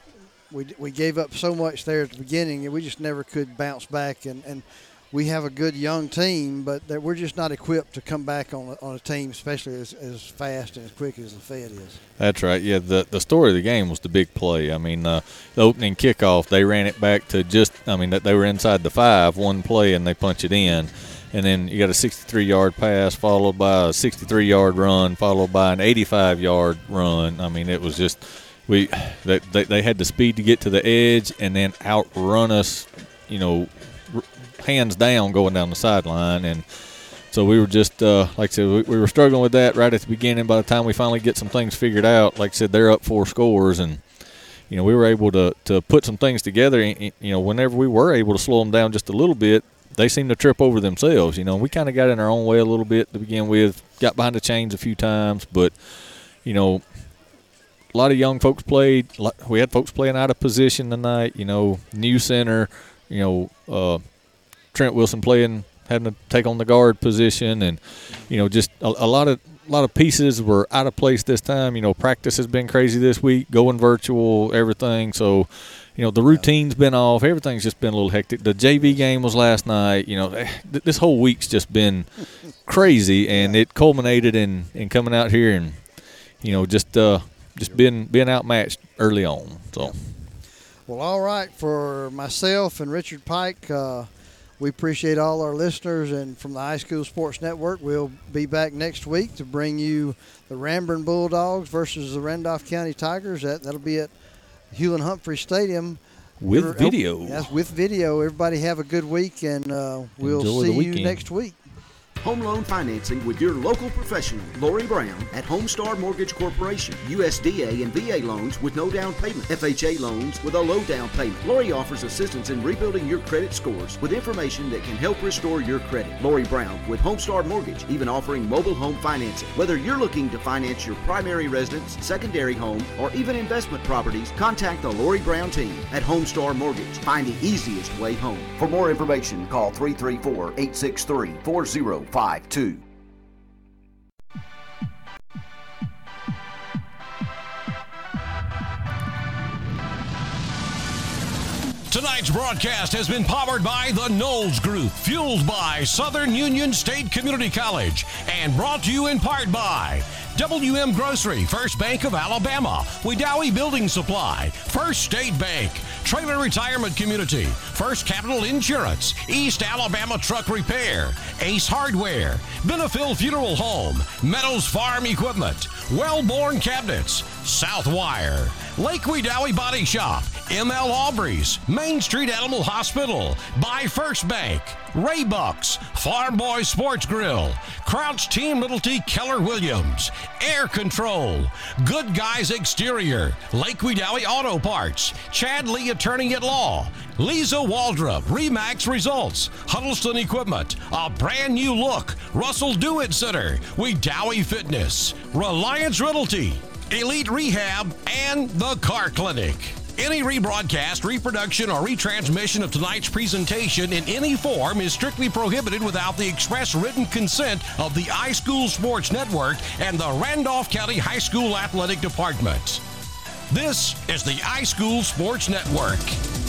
we, we gave up so much there at the beginning and we just never could bounce back. And, and we have a good young team, but that we're just not equipped to come back on a, on a team, especially as, as fast and as quick as the Fed is. That's right. Yeah, the the story of the game was the big play. I mean, uh, the opening kickoff, they ran it back to just. I mean, that they were inside the five, one play, and they punch it in, and then you got a 63-yard pass followed by a 63-yard run, followed by an 85-yard run. I mean, it was just we they, they they had the speed to get to the edge and then outrun us. You know, hands down going down the sideline and. So we were just, uh, like I said, we, we were struggling with that right at the beginning. By the time we finally get some things figured out, like I said, they're up four scores, and you know we were able to to put some things together. And, you know, whenever we were able to slow them down just a little bit, they seemed to trip over themselves. You know, we kind of got in our own way a little bit to begin with, got behind the chains a few times, but you know, a lot of young folks played. We had folks playing out of position tonight. You know, new center. You know, uh, Trent Wilson playing having to take on the guard position, and you know, just a, a lot of a lot of pieces were out of place this time. You know, practice has been crazy this week, going virtual, everything. So, you know, the routine's been off. Everything's just been a little hectic. The JV game was last night. You know, eh, this whole week's just been crazy, and it culminated in in coming out here and you know just uh just being being outmatched early on. So. Well, all right. For myself and Richard Pike, uh, we appreciate all our listeners. And from the High School Sports Network, we'll be back next week to bring you the Ranburne Bulldogs versus the Randolph County Tigers. That, that'll be at Hewlin Humphrey Stadium. With Every- video. Yes, with video. Everybody have a good week, and uh, we'll Enjoy see you next week. Home loan financing with your local professional, Lori Brown at Homestar Mortgage Corporation. USDA and VA loans with no down payment. FHA loans with a low down payment. Lori offers assistance in rebuilding your credit scores with information that can help restore your credit. Lori Brown with Homestar Mortgage, even offering mobile home financing. Whether you're looking to finance your primary residence, secondary home, or even investment properties, contact the Lori Brown team at Homestar Mortgage. Find the easiest way home. For more information, call 334 863 4052. Tonight's broadcast has been powered by the Knowles Group, fueled by Southern Union State Community College, and brought to you in part by WM Grocery, First Bank of Alabama, Wedowee Building Supply, First State Bank, Traylor Retirement Community, First Capital Insurance, East Alabama Truck Repair, Ace Hardware, Benefill Funeral Home, Meadows Farm Equipment, Wellborn Cabinets, Southwire, Lake Wedowee Body Shop, ML Aubreys, Main Street Animal Hospital, by First Bank, Raybucks, Farm Boy Sports Grill, Crouch Team Little T Keller Williams, Air Control, Good Guys Exterior, Lake Wedowee Auto Parts, Chad Lee Attorney at Law, Lisa Waldrop, Remax Results, Huddleston Equipment, a brand new look, Russell Do-It Center, Wedowee Fitness, Reliance Realty, Elite Rehab, and the Car Clinic. Any rebroadcast, reproduction, or retransmission of tonight's presentation in any form is strictly prohibited without the express written consent of the iSchool Sports Network and the Randolph County High School Athletic Department. This is the iSchool Sports Network.